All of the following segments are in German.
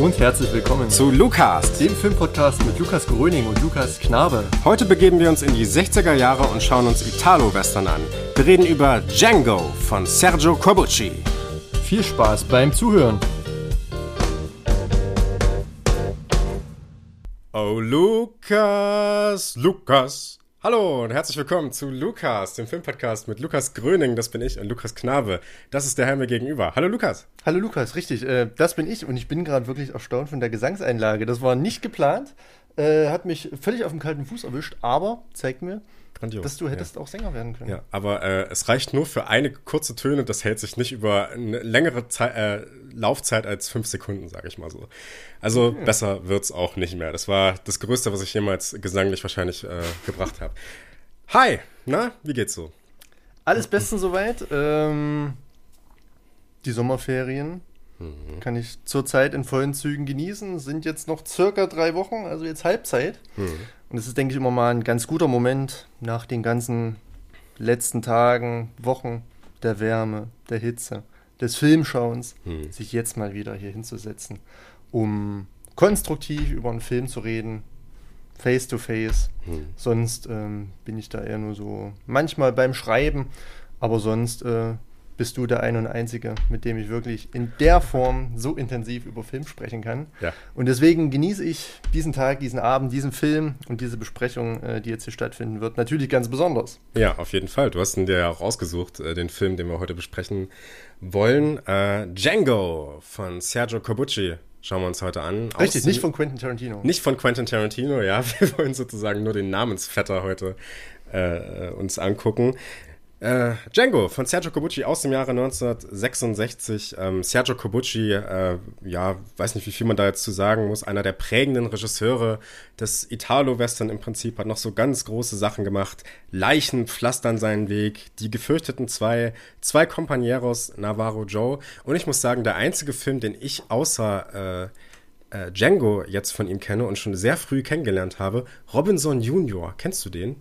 Und herzlich willkommen zu Lukas, dem Filmpodcast mit Lukas Gröning und Lukas Knabe. Heute begeben wir uns in die 60er Jahre und schauen uns Italo-Western an. Wir reden über Django von Sergio Corbucci. Viel Spaß beim Zuhören. Oh, Lukas, Lukas. Hallo und herzlich willkommen zu Lukas, dem Filmpodcast mit Lukas Gröning, das bin ich, und Lukas Knabe. Das ist der Herr mir gegenüber. Hallo Lukas. Hallo Lukas, richtig, äh, das bin ich und ich bin gerade wirklich erstaunt von der Gesangseinlage. Das war nicht geplant, äh, hat mich völlig auf dem kalten Fuß erwischt, aber zeigt mir, Grandios, dass du hättest ja. auch Sänger werden können. Ja, aber äh, es reicht nur für eine kurze Töne, das hält sich nicht über eine längere Zeit, äh, Laufzeit als fünf Sekunden, sage ich mal so. Also mhm. besser wird's auch nicht mehr. Das war das Größte, was ich jemals gesanglich wahrscheinlich äh, gebracht habe. Hi, na, wie geht's so? Alles bestens soweit. Ähm, die Sommerferien mhm. kann ich zurzeit in vollen Zügen genießen. Sind jetzt noch circa drei Wochen, also jetzt Halbzeit. Mhm. Und es ist, denke ich, immer mal ein ganz guter Moment nach den ganzen letzten Tagen, Wochen der Wärme, der Hitze, des Filmschauens, hm. sich jetzt mal wieder hier hinzusetzen, um konstruktiv über einen Film zu reden, face to face. Hm. Sonst ähm, bin ich da eher nur so manchmal beim Schreiben, aber sonst äh, bist du der Ein und Einzige, mit dem ich wirklich in der Form so intensiv über Film sprechen kann. Ja. Und deswegen genieße ich diesen Tag, diesen Abend, diesen Film und diese Besprechung, äh, die jetzt hier stattfinden wird, natürlich ganz besonders. Ja, auf jeden Fall. Du hast ihn dir ja auch ausgesucht, äh, den Film, den wir heute besprechen wollen. Äh, Django von Sergio Corbucci schauen wir uns heute an. Richtig, Aus, nicht von Quentin Tarantino. Nicht von Quentin Tarantino, ja. Wir wollen sozusagen nur den Namensvetter heute äh, uns angucken. Äh, Django von Sergio Corbucci aus dem Jahre 1966. Ähm, Sergio Corbucci, äh, ja, weiß nicht, wie viel man da jetzt zu sagen muss, einer der prägenden Regisseure des Italo-Western im Prinzip, hat noch so ganz große Sachen gemacht. Leichen pflastern seinen Weg, die gefürchteten zwei, zwei Companeros, Navarro Joe. Und ich muss sagen, der einzige Film, den ich außer äh, äh, Django jetzt von ihm kenne und schon sehr früh kennengelernt habe, Robinson Junior. Kennst du den?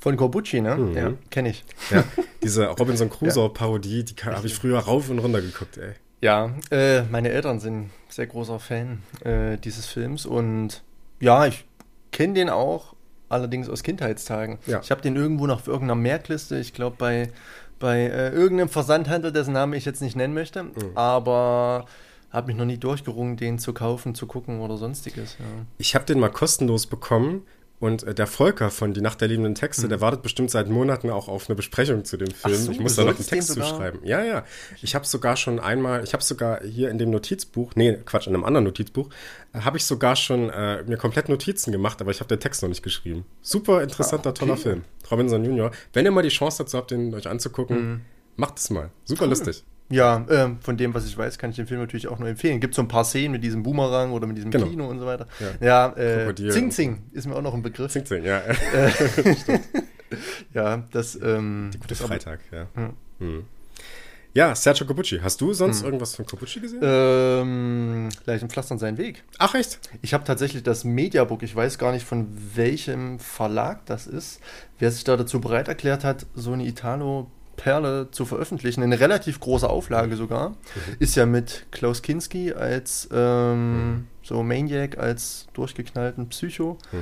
Von Corbucci, ne? Mhm. Ja, kenne ich. Ja, diese Robinson Crusoe-Parodie, die habe ich früher rauf und runter geguckt, ey. Ja, äh, meine Eltern sind sehr großer Fan äh, dieses Films und ja, ich kenne den auch, allerdings aus Kindheitstagen. Ja. Ich habe den irgendwo noch auf irgendeiner Merkliste, ich glaube bei, bei äh, irgendeinem Versandhandel, dessen Namen ich jetzt nicht nennen möchte, mhm. aber habe mich noch nie durchgerungen, den zu kaufen, zu gucken oder sonstiges. Ja. Ich habe den mal kostenlos bekommen und äh, der Volker von Die Nacht der liebenden Texte, mhm. der wartet bestimmt seit Monaten auch auf eine Besprechung zu dem Film. So, ich muss da noch einen Text zuschreiben. Ja, ja. Ich habe sogar schon einmal, ich habe sogar hier in dem Notizbuch, nee, Quatsch, in einem anderen Notizbuch, äh, habe ich sogar schon äh, mir komplett Notizen gemacht, aber ich habe den Text noch nicht geschrieben. Super interessanter, ah, okay. toller Film. Robinson Junior. Wenn ihr mal die Chance dazu habt, den euch anzugucken, mhm. Macht es mal. Super cool. lustig. Ja, äh, von dem, was ich weiß, kann ich den Film natürlich auch nur empfehlen. Gibt so ein paar Szenen mit diesem Boomerang oder mit diesem genau. Kino und so weiter. Ja, ja äh, Zing Zing ist mir auch noch ein Begriff. Zing Zing, ja. Äh, ja, das. Ähm, Die gute Freitag, ja. Hm. Hm. Ja, Sergio Corbucci. Hast du sonst hm. irgendwas von Corbucci gesehen? Ähm, Leichenpflastern seinen Weg. Ach, echt? Ich habe tatsächlich das Mediabook, ich weiß gar nicht von welchem Verlag das ist, wer sich da dazu bereit erklärt hat, so eine Italo- Perle zu veröffentlichen, in relativ großer Auflage sogar. Mhm. Ist ja mit Klaus Kinski als ähm, mhm. so Maniac, als durchgeknallten Psycho, mhm.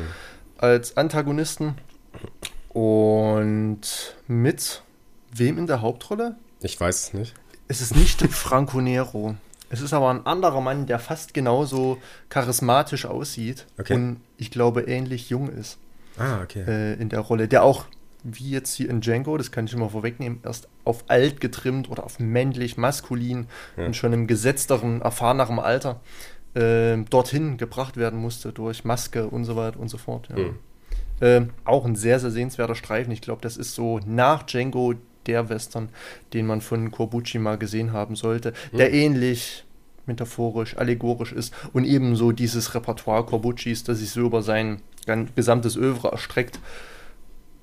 als Antagonisten und mit wem in der Hauptrolle? Ich weiß es nicht. Es ist nicht Franco Nero. Es ist aber ein anderer Mann, der fast genauso charismatisch aussieht okay. und ich glaube ähnlich jung ist. Ah, okay. Äh, in der Rolle, der auch wie jetzt hier in Django, das kann ich immer vorwegnehmen, erst auf alt getrimmt oder auf männlich, maskulin ja. und schon im gesetzteren, erfahreneren Alter äh, dorthin gebracht werden musste durch Maske und so weiter und so fort. Ja. Mhm. Äh, auch ein sehr, sehr sehenswerter Streifen. Ich glaube, das ist so nach Django der Western, den man von Corbucci mal gesehen haben sollte, mhm. der ähnlich metaphorisch, allegorisch ist und ebenso dieses Repertoire Corbuccis, das sich so über sein gesamtes Övre erstreckt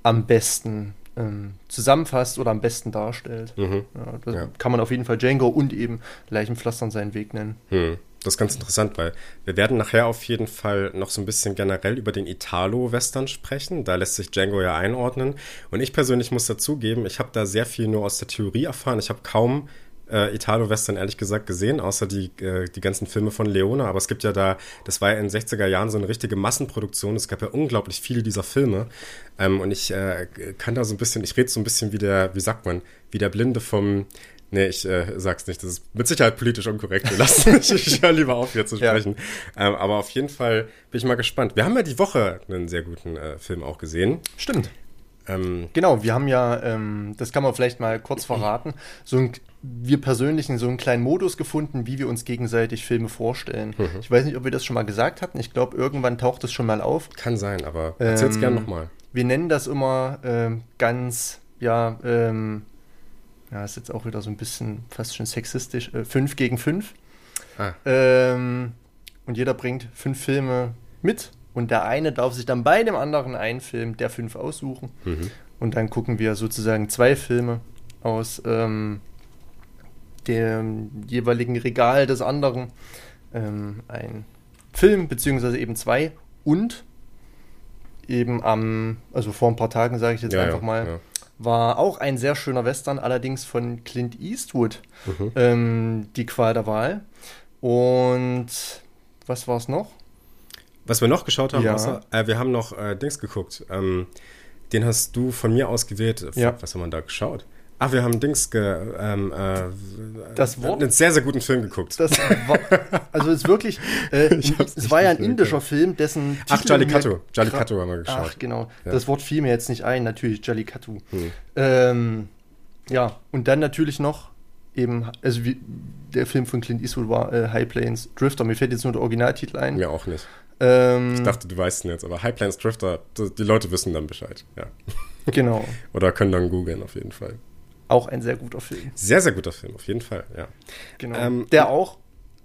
am besten ähm, zusammenfasst oder am besten darstellt. Mhm. Ja, das ja. kann man auf jeden Fall Django und eben Leichenpflastern seinen Weg nennen. Mhm. Das ist ganz interessant, weil wir werden nachher auf jeden Fall noch so ein bisschen generell über den Italo-Western sprechen. Da lässt sich Django ja einordnen. Und ich persönlich muss dazugeben, ich habe da sehr viel nur aus der Theorie erfahren. Ich habe kaum äh, Italo-Western ehrlich gesagt gesehen, außer die, äh, die ganzen Filme von Leone. Aber es gibt ja da, das war ja in den 60er Jahren so eine richtige Massenproduktion. Es gab ja unglaublich viele dieser Filme. Ähm, und ich äh, kann da so ein bisschen, ich rede so ein bisschen wie der, wie sagt man, wie der Blinde vom, Nee, ich äh, sag's nicht. Das ist mit Sicherheit politisch unkorrekt. Wir lassen mich, ich höre lieber auf, hier zu sprechen. Ja. Ähm, aber auf jeden Fall bin ich mal gespannt. Wir haben ja die Woche einen sehr guten äh, Film auch gesehen. Stimmt. Ähm, genau, wir haben ja, ähm, das kann man vielleicht mal kurz verraten, so ein, wir persönlich in so einen kleinen Modus gefunden, wie wir uns gegenseitig Filme vorstellen. Mhm. Ich weiß nicht, ob wir das schon mal gesagt hatten. Ich glaube, irgendwann taucht es schon mal auf. Kann sein, aber erzähl's ähm, gern nochmal. Wir nennen das immer ähm, ganz, ja, ähm, ja, ist jetzt auch wieder so ein bisschen fast schon sexistisch, äh, fünf gegen fünf. Ah. Ähm, und jeder bringt fünf Filme mit und der eine darf sich dann bei dem anderen einen Film der fünf aussuchen. Mhm. Und dann gucken wir sozusagen zwei Filme aus ähm, dem jeweiligen Regal des anderen. Ähm, ein Film, beziehungsweise eben zwei und eben am, also vor ein paar Tagen sage ich jetzt ja, einfach ja, mal, ja war auch ein sehr schöner Western, allerdings von Clint Eastwood, mhm. ähm, die Qual der Wahl. Und was war es noch? Was wir noch geschaut haben, ja. außer, äh, wir haben noch äh, Dings geguckt. Ähm, den hast du von mir ausgewählt. Ja. Was haben wir da geschaut? Ach, wir haben Dings ge, ähm, äh, das Wort, einen sehr, sehr guten Film geguckt. Das war, also es ist wirklich, äh, es war ja ein indischer Film, dessen Titel Ach, Jallikattu. Jallikattu haben wir geschaut. Ach, genau. Ja. Das Wort fiel mir jetzt nicht ein, natürlich Jallikattu. Hm. Ähm, ja, und dann natürlich noch eben, also wie, der Film von Clint Eastwood war äh, High Plains Drifter. Mir fällt jetzt nur der Originaltitel ein. Mir auch nicht. Ähm, ich dachte, du weißt ihn jetzt, aber High Plains Drifter, die Leute wissen dann Bescheid, ja. Genau. Oder können dann googeln auf jeden Fall. Auch ein sehr guter Film. Sehr, sehr guter Film, auf jeden Fall, ja. Genau. Ähm, der auch,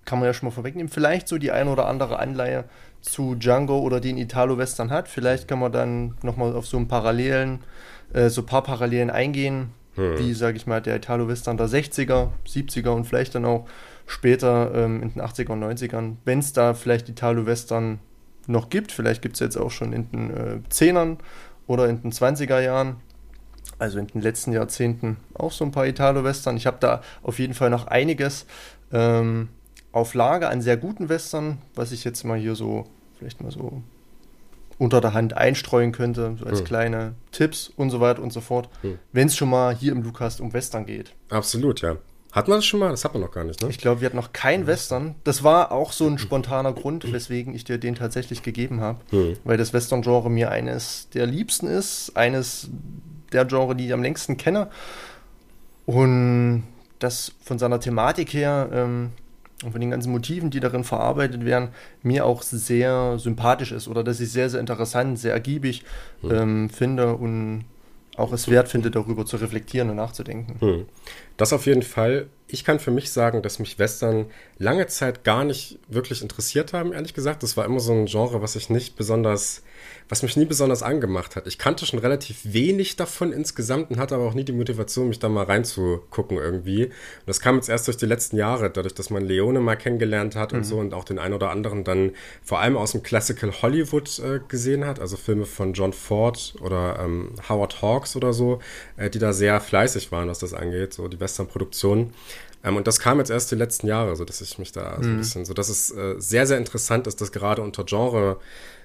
kann man ja schon mal vorwegnehmen, vielleicht so die ein oder andere Anleihe zu Django oder den Italo-Western hat. Vielleicht kann man dann nochmal auf so ein Parallelen, äh, so ein paar Parallelen eingehen, hm. wie, sage ich mal, der Italo-Western der 60er, 70er und vielleicht dann auch später ähm, in den 80er und 90ern, wenn es da vielleicht Italo-Western noch gibt. Vielleicht gibt es jetzt auch schon in den äh, 10ern oder in den 20er Jahren also in den letzten Jahrzehnten auch so ein paar Italo-Western. Ich habe da auf jeden Fall noch einiges ähm, auf Lager an sehr guten Western, was ich jetzt mal hier so, vielleicht mal so unter der Hand einstreuen könnte, so als hm. kleine Tipps und so weiter und so fort, hm. wenn es schon mal hier im Lukas um Western geht. Absolut, ja. Hat man das schon mal? Das hat man noch gar nicht, ne? Ich glaube, wir hatten noch kein Western. Das war auch so ein spontaner Grund, weswegen ich dir den tatsächlich gegeben habe. Hm. Weil das Western-Genre mir eines der liebsten ist, eines der Genre, die ich am längsten kenne. Und das von seiner Thematik her ähm, und von den ganzen Motiven, die darin verarbeitet werden, mir auch sehr sympathisch ist oder dass ich sehr, sehr interessant, sehr ergiebig hm. ähm, finde und auch es wert finde, darüber zu reflektieren und nachzudenken. Hm. Das auf jeden Fall. Ich kann für mich sagen, dass mich Western lange Zeit gar nicht wirklich interessiert haben, ehrlich gesagt. Das war immer so ein Genre, was ich nicht besonders was mich nie besonders angemacht hat. Ich kannte schon relativ wenig davon insgesamt und hatte aber auch nie die Motivation, mich da mal reinzugucken irgendwie. Und das kam jetzt erst durch die letzten Jahre, dadurch, dass man Leone mal kennengelernt hat mhm. und so und auch den einen oder anderen dann vor allem aus dem Classical Hollywood äh, gesehen hat, also Filme von John Ford oder ähm, Howard Hawks oder so, äh, die da sehr fleißig waren, was das angeht, so die Western-Produktionen. Ähm, und das kam jetzt erst die letzten Jahre, so dass ich mich da mhm. so ein mhm. bisschen, so dass es äh, sehr, sehr interessant ist, dass gerade unter Genre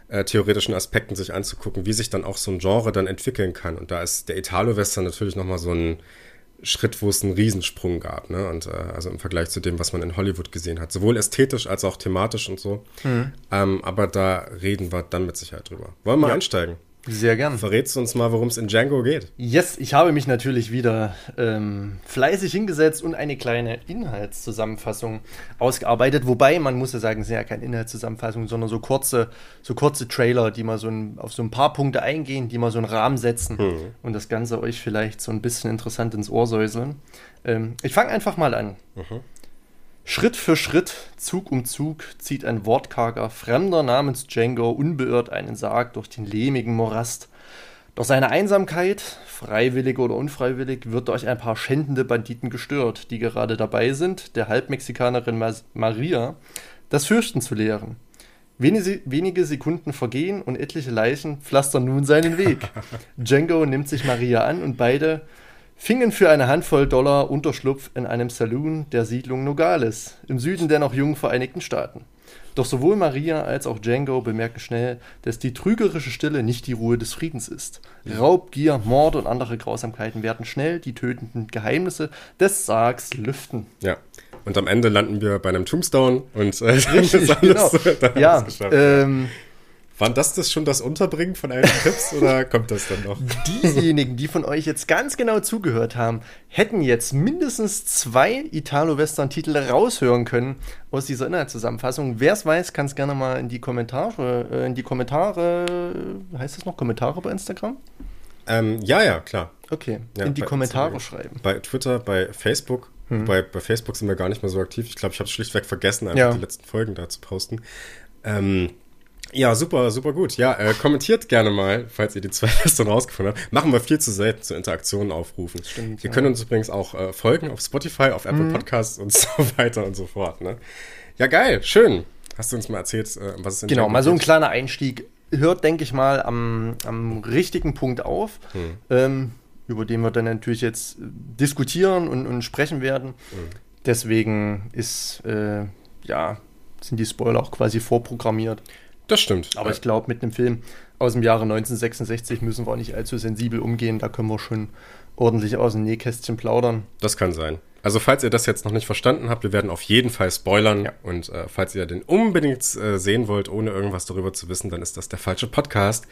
äh, theoretischen Aspekten sich anzugucken, wie sich dann auch so ein Genre dann entwickeln kann. Und da ist der Italo-Western natürlich nochmal so ein Schritt, wo es einen Riesensprung gab, ne? Und äh, also im Vergleich zu dem, was man in Hollywood gesehen hat. Sowohl ästhetisch als auch thematisch und so. Mhm. Ähm, aber da reden wir dann mit Sicherheit drüber. Wollen wir ja. einsteigen? Sehr gern. Verrätst du uns mal, worum es in Django geht? Yes, ich habe mich natürlich wieder ähm, fleißig hingesetzt und eine kleine Inhaltszusammenfassung ausgearbeitet. Wobei, man muss ja sagen, es sind ja keine Inhaltszusammenfassung, sondern so kurze, so kurze Trailer, die mal so ein, auf so ein paar Punkte eingehen, die mal so einen Rahmen setzen mhm. und das Ganze euch vielleicht so ein bisschen interessant ins Ohr säuseln. Ähm, ich fange einfach mal an. Mhm. Schritt für Schritt, Zug um Zug, zieht ein wortkarger Fremder namens Django unbeirrt einen Sarg durch den lehmigen Morast. Doch seine Einsamkeit, freiwillig oder unfreiwillig, wird durch ein paar schändende Banditen gestört, die gerade dabei sind, der Halbmexikanerin Maria das Fürchten zu lehren. Wenige Sekunden vergehen und etliche Leichen pflastern nun seinen Weg. Django nimmt sich Maria an und beide fingen für eine Handvoll Dollar Unterschlupf in einem Saloon der Siedlung Nogales im Süden der noch jungen Vereinigten Staaten. Doch sowohl Maria als auch Django bemerken schnell, dass die trügerische Stille nicht die Ruhe des Friedens ist. Raub, Gier, Mord und andere Grausamkeiten werden schnell die tötenden Geheimnisse des Sargs lüften. Ja. Und am Ende landen wir bei einem Tombstone und äh, Richtig, genau. ja, ähm, waren das das schon das Unterbringen von allen Tipps oder kommt das dann noch? Diejenigen, die von euch jetzt ganz genau zugehört haben, hätten jetzt mindestens zwei Italo-Western-Titel raushören können aus dieser Inhaltszusammenfassung. Wer es weiß, kann es gerne mal in die Kommentare, äh, in die Kommentare, heißt das noch Kommentare bei Instagram? Ähm, ja, ja, klar. Okay, ja, in die Kommentare schreiben. Bei Twitter, bei Facebook. Hm. Bei, bei Facebook sind wir gar nicht mehr so aktiv. Ich glaube, ich habe schlichtweg vergessen, einfach Ja. die letzten Folgen da zu posten. Ähm, ja, super, super gut. Ja, äh, kommentiert gerne mal, falls ihr die zwei Western rausgefunden habt. Machen wir viel zu selten zu Interaktionen aufrufen. Stimmt, ihr ja. könnt uns übrigens auch äh, folgen auf Spotify, auf Apple Podcasts und so weiter und so fort. Ne? Ja, geil, schön. Hast du uns mal erzählt, äh, was es in Genau, mal so ein kleiner Einstieg. Hört, denke ich mal, am, am richtigen Punkt auf, ähm, über den wir dann natürlich jetzt diskutieren und, und sprechen werden. Deswegen ist, äh, ja, sind die Spoiler auch quasi vorprogrammiert. Das stimmt. Aber Äh, ich glaube, mit einem Film aus dem Jahre 1966 müssen wir auch nicht allzu sensibel umgehen. Da können wir schon ordentlich aus dem Nähkästchen plaudern. Das kann sein. Also falls ihr das jetzt noch nicht verstanden habt, wir werden auf jeden Fall spoilern. Ja. Und äh, falls ihr den unbedingt äh, sehen wollt, ohne irgendwas darüber zu wissen, dann ist das der falsche Podcast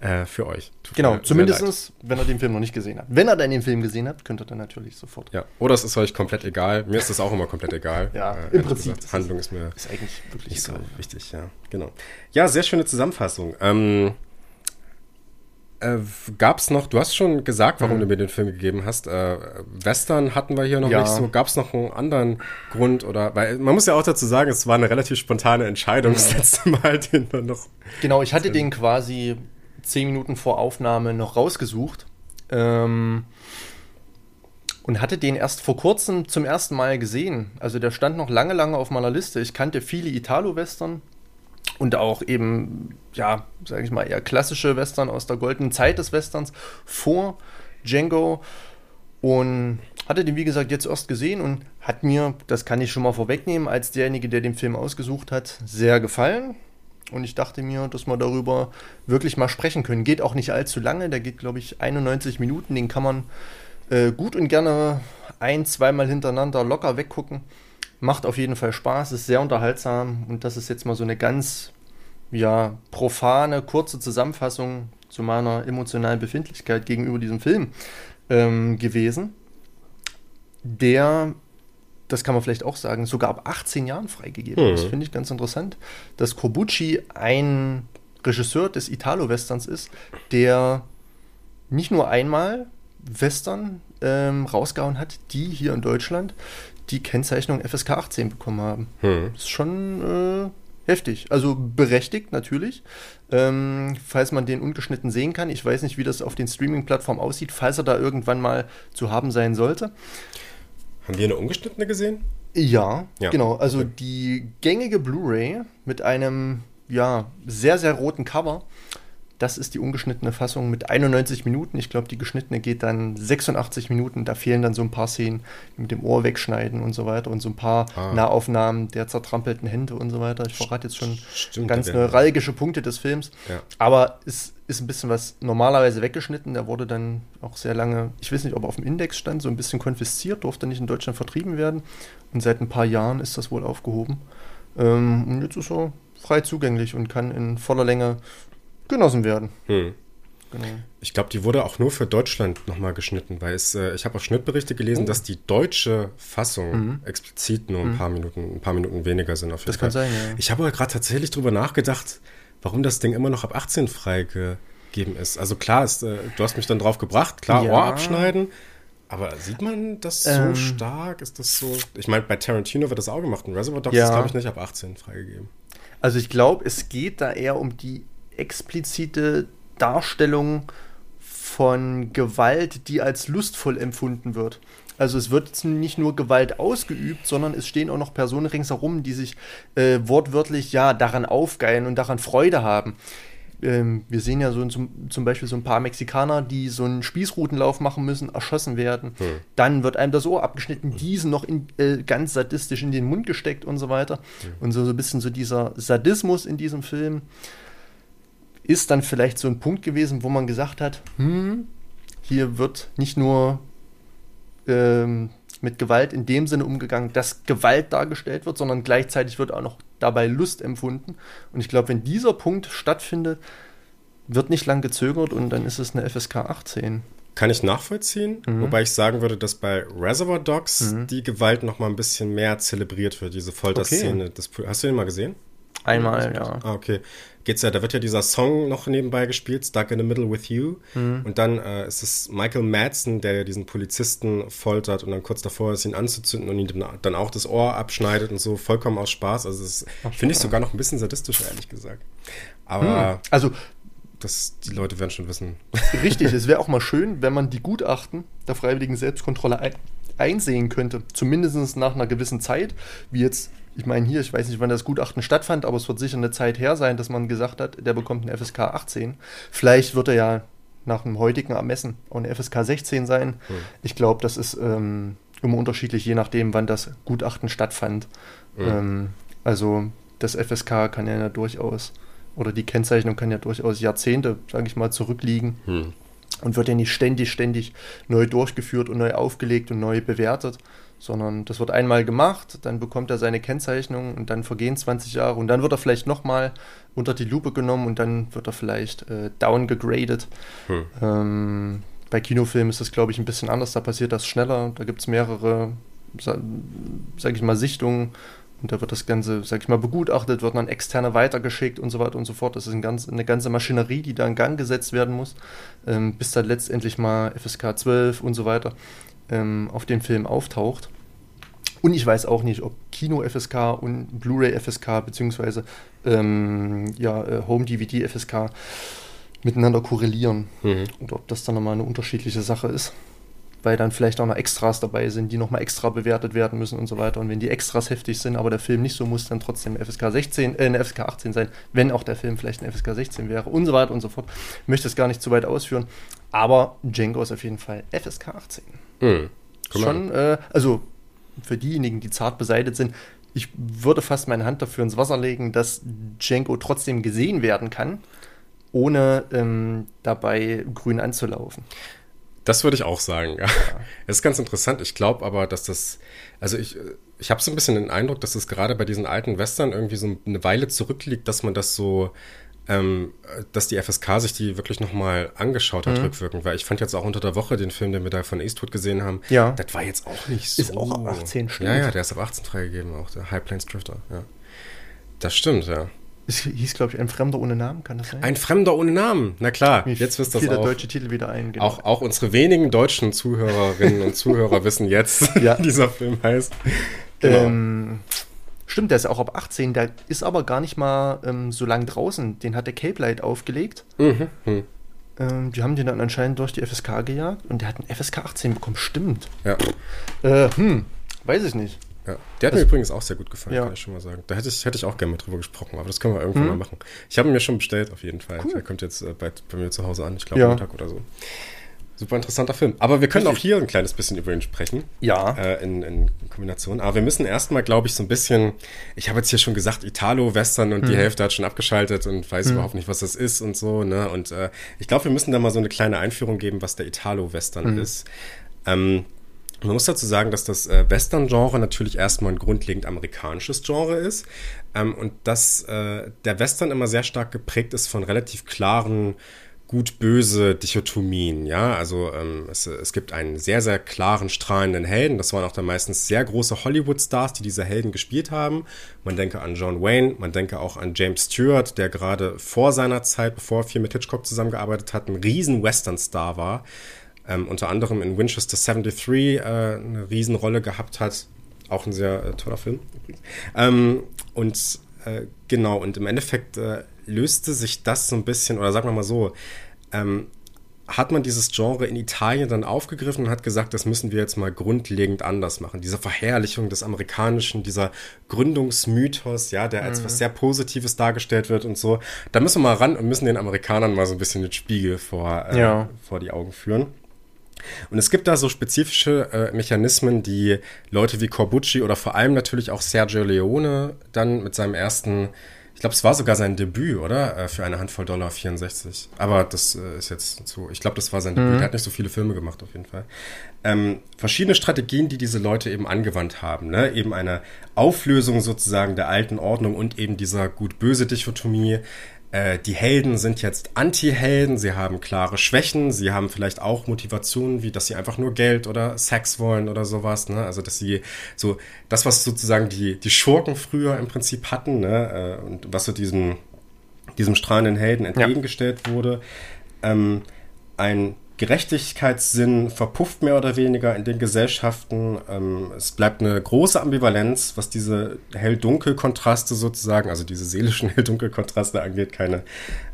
äh, für euch. Tut Genau, zumindest wenn ihr den Film noch nicht gesehen habt. Wenn ihr dann den Film gesehen habt, könnt ihr dann natürlich sofort. Ja, oder es ist euch komplett egal. Mir ist das auch immer komplett egal. Ja, äh, im Prinzip gesagt, ist es- Handlung ist mir Ist eigentlich wirklich nicht so egal. wichtig, ja, genau. Ja, sehr schöne Zusammenfassung. Ähm, äh, gab's noch, du hast schon gesagt, warum du mir den Film gegeben hast. Äh, Western hatten wir hier noch Mhm. Ja. nicht so. Gab's noch einen anderen Grund oder, weil man muss ja auch dazu sagen, es war eine relativ spontane Entscheidung das letzte Mal, den wir noch. Genau, ich hatte den quasi zehn Minuten vor Aufnahme noch rausgesucht. Ähm, und hatte den erst vor kurzem zum ersten Mal gesehen. Also der stand noch lange, lange auf meiner Liste. Ich kannte viele Italo-Western und auch eben, ja, sage ich mal, eher klassische Western aus der goldenen Zeit des Westerns vor Django. Und hatte den, wie gesagt, jetzt erst gesehen und hat mir, das kann ich schon mal vorwegnehmen, als derjenige, der den Film ausgesucht hat, sehr gefallen. Und ich dachte mir, dass wir darüber wirklich mal sprechen können. Geht auch nicht allzu lange, der geht, glaube ich, 91 Minuten. Den kann man äh, gut und gerne ein-, zweimal hintereinander locker weggucken. Macht auf jeden Fall Spaß, ist sehr unterhaltsam. Und das ist jetzt mal so eine ganz, ja, profane, kurze Zusammenfassung zu meiner emotionalen Befindlichkeit gegenüber diesem Film ähm, gewesen. Der das kann man vielleicht auch sagen, sogar ab 18 Jahren freigegeben. Mhm. Das finde ich ganz interessant, dass Corbucci ein Regisseur des Italo-Westerns ist, der nicht nur einmal Western ähm, rausgehauen hat, die hier in Deutschland die Kennzeichnung FSK 18 bekommen haben. Hm. Das ist schon äh, heftig. Also berechtigt natürlich, ähm, falls man den ungeschnitten sehen kann. Ich weiß nicht, wie das auf den Streaming-Plattformen aussieht, falls er da irgendwann mal zu haben sein sollte. Haben wir eine ungeschnittene gesehen? Ja, Ja. genau. Also die gängige Blu-ray mit einem ja sehr sehr roten Cover. Das ist die ungeschnittene Fassung mit 91 Minuten. Ich glaube, die geschnittene geht dann 86 Minuten. Da fehlen dann so ein paar Szenen mit dem Ohr wegschneiden und so weiter und so ein paar Ah. Nahaufnahmen der zertrampelten Hände und so weiter. Ich verrate jetzt schon Stimmt, ganz neuralgische Punkte des Films. Ja. Aber es ist ein bisschen was normalerweise weggeschnitten. Der wurde dann auch sehr lange, ich weiß nicht, ob er auf dem Index stand, so ein bisschen konfisziert, durfte nicht in Deutschland vertrieben werden. Und seit ein paar Jahren ist das wohl aufgehoben. Ähm, und jetzt ist er frei zugänglich und kann in voller Länge genossen werden. Hm. Genau. Ich glaube, die wurde auch nur für Deutschland nochmal geschnitten, weil es, äh, ich habe auch Schnittberichte gelesen, Oh. dass die deutsche Fassung Mhm. explizit nur ein paar Minuten, ein paar Minuten weniger sind auf jeden Das Fall. kann sein, ja. Ich habe aber gerade tatsächlich drüber nachgedacht, warum das Ding immer noch ab 18 freigegeben ist. Also klar, ist, äh, du hast mich dann drauf gebracht, klar, Ja. Ohr abschneiden. Aber sieht man das so Ähm. stark? Ist das so? Ich meine, bei Tarantino wird das auch gemacht. In Reservoir Dogs Ja. ist, glaube ich, nicht ab 18 freigegeben. Also ich glaube, es geht da eher um die explizite Darstellung von Gewalt, die als lustvoll empfunden wird. Also es wird nicht nur Gewalt ausgeübt, sondern es stehen auch noch Personen ringsherum, die sich äh, wortwörtlich ja daran aufgeilen und daran Freude haben. ähm, wir sehen ja so zum, zum Beispiel so ein paar Mexikaner, die so einen Spießrutenlauf machen müssen, erschossen werden. Hm. Dann wird einem das Ohr abgeschnitten, diesen noch in, äh, ganz sadistisch in den Mund gesteckt und so weiter. Hm. Und so, so ein bisschen so dieser Sadismus in diesem Film ist dann vielleicht so ein Punkt gewesen, wo man gesagt hat, hm, hier wird nicht nur ähm, mit Gewalt in dem Sinne umgegangen, dass Gewalt dargestellt wird, sondern gleichzeitig wird auch noch dabei Lust empfunden. Und ich glaube, wenn dieser Punkt stattfindet, wird nicht lang gezögert und dann ist es eine FSK 18. Kann ich nachvollziehen, mhm. wobei ich sagen würde, dass bei Reservoir Dogs mhm. die Gewalt noch mal ein bisschen mehr zelebriert wird, diese Folterszene. Okay. hast du den mal gesehen? Einmal, ja. Ah, okay geht's ja, da wird ja dieser Song noch nebenbei gespielt, Stuck in the Middle with You. Mhm. Und dann äh, ist es Michael Madsen, der diesen Polizisten foltert und dann kurz davor ist, ihn anzuzünden und ihm dann auch das Ohr abschneidet und so, vollkommen aus Spaß. Also das finde ich sogar noch ein bisschen sadistisch, ehrlich gesagt. Aber mhm. also das, die Leute werden schon wissen. Richtig, es wäre auch mal schön, wenn man die Gutachten der freiwilligen Selbstkontrolle ein einsehen könnte. Zumindest nach einer gewissen Zeit, wie jetzt ich meine hier, ich weiß nicht, wann das Gutachten stattfand, aber es wird sicher eine Zeit her sein, dass man gesagt hat, der bekommt eine FSK 18. Vielleicht wird er ja nach dem heutigen Ermessen auch eine FSK 16 sein. Hm. Ich glaube, das ist ähm, immer unterschiedlich, je nachdem, wann das Gutachten stattfand. Hm. Ähm, also das FSK kann ja durchaus, oder die Kennzeichnung kann ja durchaus Jahrzehnte, sage ich mal, zurückliegen. Hm. Und wird ja nicht ständig, ständig neu durchgeführt und neu aufgelegt und neu bewertet sondern das wird einmal gemacht, dann bekommt er seine Kennzeichnung und dann vergehen 20 Jahre und dann wird er vielleicht nochmal unter die Lupe genommen und dann wird er vielleicht äh, downgegradet. Hm. Ähm, bei Kinofilmen ist das, glaube ich, ein bisschen anders, da passiert das schneller, da gibt es mehrere, sa sag ich mal, Sichtungen und da wird das Ganze, sag ich mal, begutachtet, wird dann externe weitergeschickt und so weiter und so fort. Das ist ein ganz, eine ganze Maschinerie, die da in Gang gesetzt werden muss, ähm, bis dann letztendlich mal FSK 12 und so weiter ähm, auf dem Film auftaucht. Und ich weiß auch nicht, ob Kino-FSK und Blu-ray-FSK beziehungsweise ähm, ja, äh, Home-DVD-FSK miteinander korrelieren. Mhm. Oder ob das dann nochmal eine unterschiedliche Sache ist. Weil dann vielleicht auch noch Extras dabei sind, die nochmal extra bewertet werden müssen und so weiter. Und wenn die Extras heftig sind, aber der Film nicht so, muss dann trotzdem FSK 16, äh, eine FSK 18 sein, wenn auch der Film vielleicht eine FSK 16 wäre und so weiter und so fort. Ich möchte es gar nicht zu weit ausführen. Aber Django ist auf jeden Fall FSK 18. Mhm. Schon, äh, also für diejenigen, die zart beseitigt sind, ich würde fast meine Hand dafür ins Wasser legen, dass Django trotzdem gesehen werden kann, ohne ähm, dabei grün anzulaufen. Das würde ich auch sagen, ja. Das ist ganz interessant. Ich glaube aber, dass das, also ich, ich habe so ein bisschen den Eindruck, dass es gerade bei diesen alten Western irgendwie so eine Weile zurückliegt, dass man das so ähm, dass die FSK sich die wirklich nochmal angeschaut hat, mhm. rückwirkend, weil ich fand jetzt auch unter der Woche den Film, den wir da von Eastwood gesehen haben, ja. das war jetzt auch nicht so. Ist auch ab 18 stimmt. Ja, ja, der ist ab 18 freigegeben, auch der High Plains Drifter, ja. Das stimmt, ja. Es hieß, glaube ich, ein Fremder ohne Namen, kann das sein? Ein Fremder ohne Namen, na klar, Mir jetzt wisst ihr das auch. der deutsche Titel wieder ein. Genau. Auch, auch unsere wenigen deutschen Zuhörerinnen und Zuhörer wissen jetzt, wie dieser Film heißt. Genau. Ähm, Stimmt, der ist auch ab 18, der ist aber gar nicht mal ähm, so lang draußen. Den hat der Cape Light aufgelegt. Mhm. Mhm. Ähm, die haben den dann anscheinend durch die FSK gejagt und der hat einen FSK 18 bekommen. Stimmt. Ja. Äh, hm, weiß ich nicht. Ja. Der hat also, mir übrigens auch sehr gut gefallen, ja. kann ich schon mal sagen. Da hätte ich, hätte ich auch gerne mit drüber gesprochen, aber das können wir irgendwann hm. mal machen. Ich habe ihn mir schon bestellt, auf jeden Fall. Cool. Der kommt jetzt äh, bei, bei, mir zu Hause an, ich glaube, ja. Montag oder so. Super interessanter Film. Aber wir können auch hier ein kleines bisschen über ihn sprechen. Ja. Äh, in, in, Kombination. Aber wir müssen erstmal, glaube ich, so ein bisschen, ich habe jetzt hier schon gesagt, Italo-Western und hm. die mhm. Hälfte hat schon abgeschaltet und weiß hm. überhaupt nicht, was das ist und so. Ne? Und äh, ich glaube, wir müssen da mal so eine kleine Einführung geben, was der Italo-Western hm. ist. Ähm, man muss dazu sagen, dass das äh, Western-Genre natürlich erstmal ein grundlegend amerikanisches Genre ist ähm, und dass äh, der Western immer sehr stark geprägt ist von relativ klaren gut-böse Dichotomien, ja, also ähm, es, es gibt einen sehr, sehr klaren, strahlenden Helden, das waren auch dann meistens sehr große Hollywood-Stars, die diese Helden gespielt haben. Man denke an John Wayne, man denke auch an James Stewart, der gerade vor seiner Zeit, bevor er viel mit Hitchcock zusammengearbeitet hat, ein riesen Western-Star war, ähm, unter anderem in Winchester 73 äh, eine Riesenrolle gehabt hat, auch ein sehr äh, toller Film Ähm, und äh, genau, und im Endeffekt äh, löste sich das so ein bisschen, oder sagen wir mal so, ähm, hat man dieses Genre in Italien dann aufgegriffen und hat gesagt, das müssen wir jetzt mal grundlegend anders machen. Diese Verherrlichung des Amerikanischen, dieser Gründungsmythos, ja, der als mhm. was sehr Positives dargestellt wird und so. Da müssen wir mal ran und müssen den Amerikanern mal so ein bisschen den Spiegel vor, äh, ja. vor die Augen führen. Und es gibt da so spezifische äh, Mechanismen, die Leute wie Corbucci oder vor allem natürlich auch Sergio Leone dann mit seinem ersten ich glaube, es war sogar sein Debüt, oder? Äh, für eine Handvoll Dollar 64. Aber das äh, ist jetzt zu. Ich glaube, das war sein Debüt. Mhm. Er hat nicht so viele Filme gemacht, auf jeden Fall. Ähm, verschiedene Strategien, die diese Leute eben angewandt haben. Ne? Eben eine Auflösung sozusagen der alten Ordnung und eben dieser gut-böse Dichotomie. Äh, die Helden sind jetzt Anti-Helden, sie haben klare Schwächen, sie haben vielleicht auch Motivationen, wie dass sie einfach nur Geld oder Sex wollen oder sowas. Ne? Also dass sie so das, was sozusagen die, die Schurken früher im Prinzip hatten, ne? Äh, und was so diesem, diesem strahlenden Helden entgegengestellt ja. wurde, ähm, ein Gerechtigkeitssinn verpufft mehr oder weniger in den Gesellschaften. Ähm, es bleibt eine große Ambivalenz, was diese Hell-Dunkel-Kontraste sozusagen, also diese seelischen Hell-Dunkel-Kontraste angeht, keine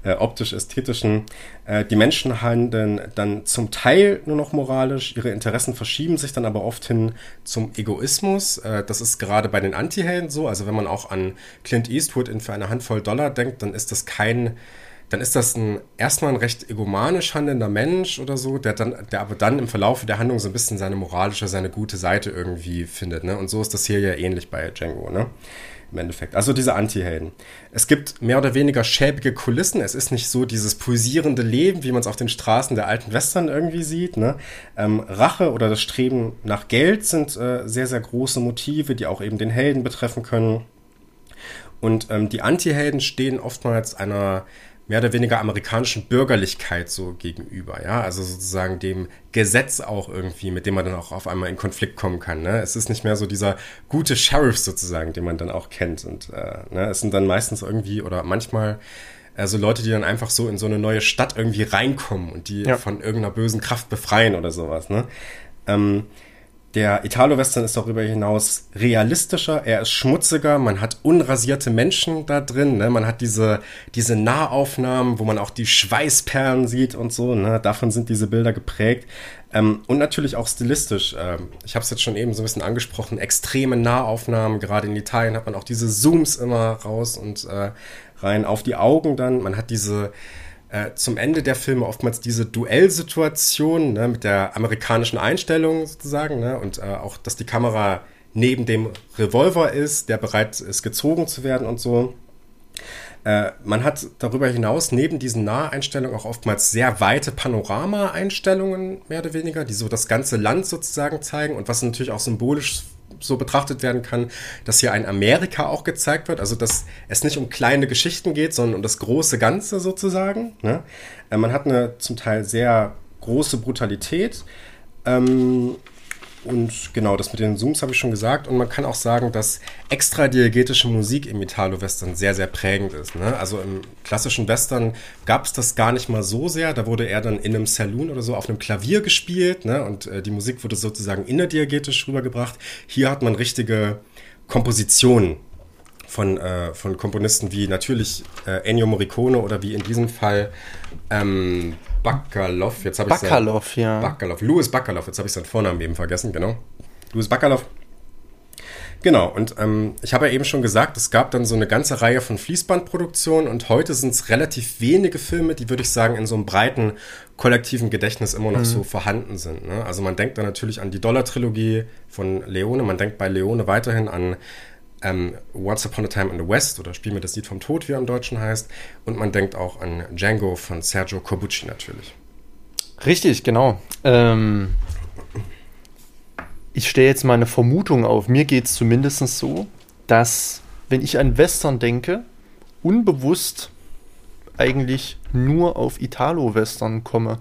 äh, optisch-ästhetischen. Äh, die Menschen handeln dann zum Teil nur noch moralisch, ihre Interessen verschieben sich dann aber oft hin zum Egoismus. Äh, das ist gerade bei den Anti-Helden so. Also wenn man auch an Clint Eastwood in für eine Handvoll Dollar denkt, dann ist das kein dann ist das ein erstmal ein recht egomanisch handelnder Mensch oder so, der dann, der aber dann im Verlauf der Handlung so ein bisschen seine moralische, seine gute Seite irgendwie findet, ne? Und so ist das hier ja ähnlich bei Django, ne? Im Endeffekt. Also diese Anti-Helden. Es gibt mehr oder weniger schäbige Kulissen. Es ist nicht so dieses pulsierende Leben, wie man es auf den Straßen der alten Western irgendwie sieht. Ne? Ähm, Rache oder das Streben nach Geld sind äh, sehr, sehr große Motive, die auch eben den Helden betreffen können. Und ähm, die Anti-Helden stehen oftmals einer mehr oder weniger amerikanischen Bürgerlichkeit so gegenüber, ja, also sozusagen dem Gesetz auch irgendwie, mit dem man dann auch auf einmal in Konflikt kommen kann. Ne? Es ist nicht mehr so dieser gute Sheriff sozusagen, den man dann auch kennt. Und äh, ne? es sind dann meistens irgendwie oder manchmal also Leute, die dann einfach so in so eine neue Stadt irgendwie reinkommen und die ja. von irgendeiner bösen Kraft befreien oder sowas. Ne? Ähm, der Italo-Western ist darüber hinaus realistischer, er ist schmutziger, man hat unrasierte Menschen da drin, ne? man hat diese, diese Nahaufnahmen, wo man auch die Schweißperlen sieht und so, ne? davon sind diese Bilder geprägt. Ähm, und natürlich auch stilistisch. Ähm, ich habe es jetzt schon eben so ein bisschen angesprochen, extreme Nahaufnahmen, gerade in Italien hat man auch diese Zooms immer raus und äh, rein auf die Augen dann, man hat diese äh, zum Ende der Filme oftmals diese Duellsituation ne, mit der amerikanischen Einstellung sozusagen ne, und äh, auch, dass die Kamera neben dem Revolver ist, der bereit ist, gezogen zu werden und so. Äh, man hat darüber hinaus neben diesen Naheinstellungen auch oftmals sehr weite Panorama-Einstellungen, mehr oder weniger, die so das ganze Land sozusagen zeigen und was natürlich auch symbolisch so betrachtet werden kann, dass hier ein Amerika auch gezeigt wird. Also, dass es nicht um kleine Geschichten geht, sondern um das große Ganze sozusagen. Ne? Äh, man hat eine zum Teil sehr große Brutalität. Ähm, und genau, das mit den Zooms habe ich schon gesagt. Und man kann auch sagen, dass extradiegetische Musik im Italo-Western sehr, sehr prägend ist. Ne? Also im klassischen Western gab es das gar nicht mal so sehr. Da wurde er dann in einem Saloon oder so auf einem Klavier gespielt. Ne? Und äh, die Musik wurde sozusagen innerdiegetisch rübergebracht. Hier hat man richtige Kompositionen von, äh, von Komponisten wie natürlich äh, Ennio Morricone oder wie in diesem Fall ähm, Bakalov. Jetzt habe ich Bakalov, ja. Bakalov, Louis Bakalov. Jetzt habe ich seinen Vornamen eben vergessen, genau. Louis Bakalov. Genau, und ähm, ich habe ja eben schon gesagt, es gab dann so eine ganze Reihe von Fließbandproduktionen und heute sind es relativ wenige Filme, die, würde ich sagen, in so einem breiten kollektiven Gedächtnis immer noch mhm. so vorhanden sind. Ne? Also man denkt da natürlich an die Dollar-Trilogie von Leone, man denkt bei Leone weiterhin an ähm, Once Upon a Time in the West oder Spiel mir das Lied vom Tod, wie er im Deutschen heißt. Und man denkt auch an Django von Sergio Corbucci natürlich. Richtig, genau. Ähm, ich stelle jetzt mal eine Vermutung auf. Mir geht es zumindest so, dass, wenn ich an Western denke, unbewusst eigentlich nur auf Italo-Western komme.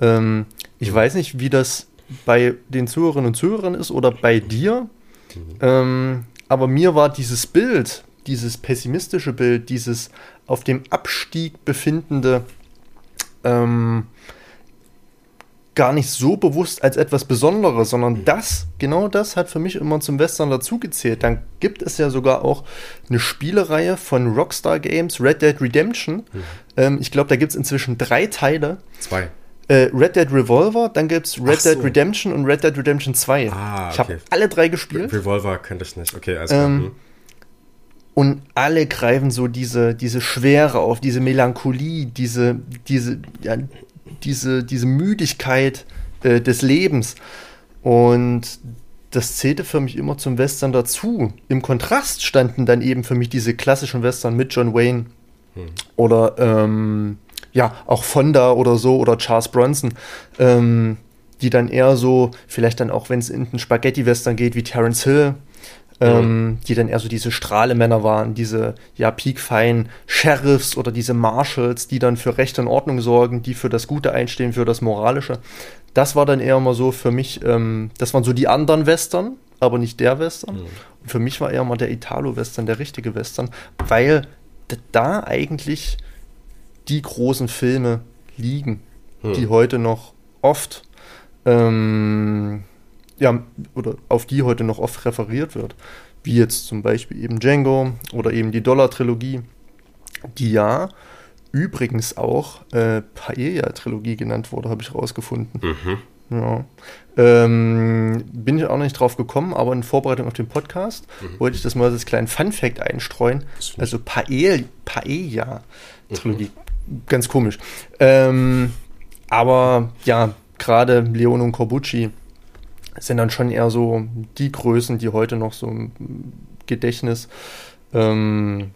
Ähm, ich weiß nicht, wie das bei den Zuhörerinnen und Zuhörern ist oder bei dir. Mhm. Ähm, aber mir war dieses Bild, dieses pessimistische Bild, dieses auf dem Abstieg befindende, ähm, gar nicht so bewusst als etwas Besonderes, sondern mhm. das, genau das hat für mich immer zum Western dazugezählt. Dann gibt es ja sogar auch eine Spielereihe von Rockstar Games, Red Dead Redemption. Mhm. Ähm, ich glaube, da gibt es inzwischen drei Teile. Zwei. Äh, Red Dead Revolver, dann gibt es Red so. Dead Redemption und Red Dead Redemption 2. Ah, Ich habe okay. alle drei gespielt. Revolver könnte ich nicht. Okay, also. Ähm, hm. Und alle greifen so diese, diese Schwere auf, diese Melancholie, diese, diese, ja, diese, diese Müdigkeit äh, des Lebens. Und das zählte für mich immer zum Western dazu. Im Kontrast standen dann eben für mich diese klassischen Western mit John Wayne oder ähm, ja, auch Fonda oder so oder Charles Bronson, ähm, die dann eher so, vielleicht dann auch, wenn es in den Spaghetti-Western geht, wie Terence Hill, ähm, die dann eher so diese Strahlemänner waren, diese ja piekfeinen Sheriffs oder diese Marshals, die dann für Recht und Ordnung sorgen, die für das Gute einstehen, für das Moralische. Das war dann eher mal so für mich, ähm, das waren so die anderen Western, aber nicht der Western. Und für mich war eher mal der Italo-Western, der richtige Western, weil da eigentlich die großen Filme liegen, die heute noch oft ähm, ja, oder auf die heute noch oft referiert wird. Wie jetzt zum Beispiel eben Django oder eben die Dollar-Trilogie, die ja übrigens auch äh, Paella-Trilogie genannt wurde, habe ich rausgefunden. Ja. Ähm, bin ich auch noch nicht drauf gekommen, aber in Vorbereitung auf den Podcast wollte ich das mal als kleinen Fun-Fact einstreuen. Also Paella- Paella-Trilogie. Ganz komisch. Ähm, aber ja, gerade Leon und Corbucci sind dann schon eher so die Größen, die heute noch so im Gedächtnis ähm,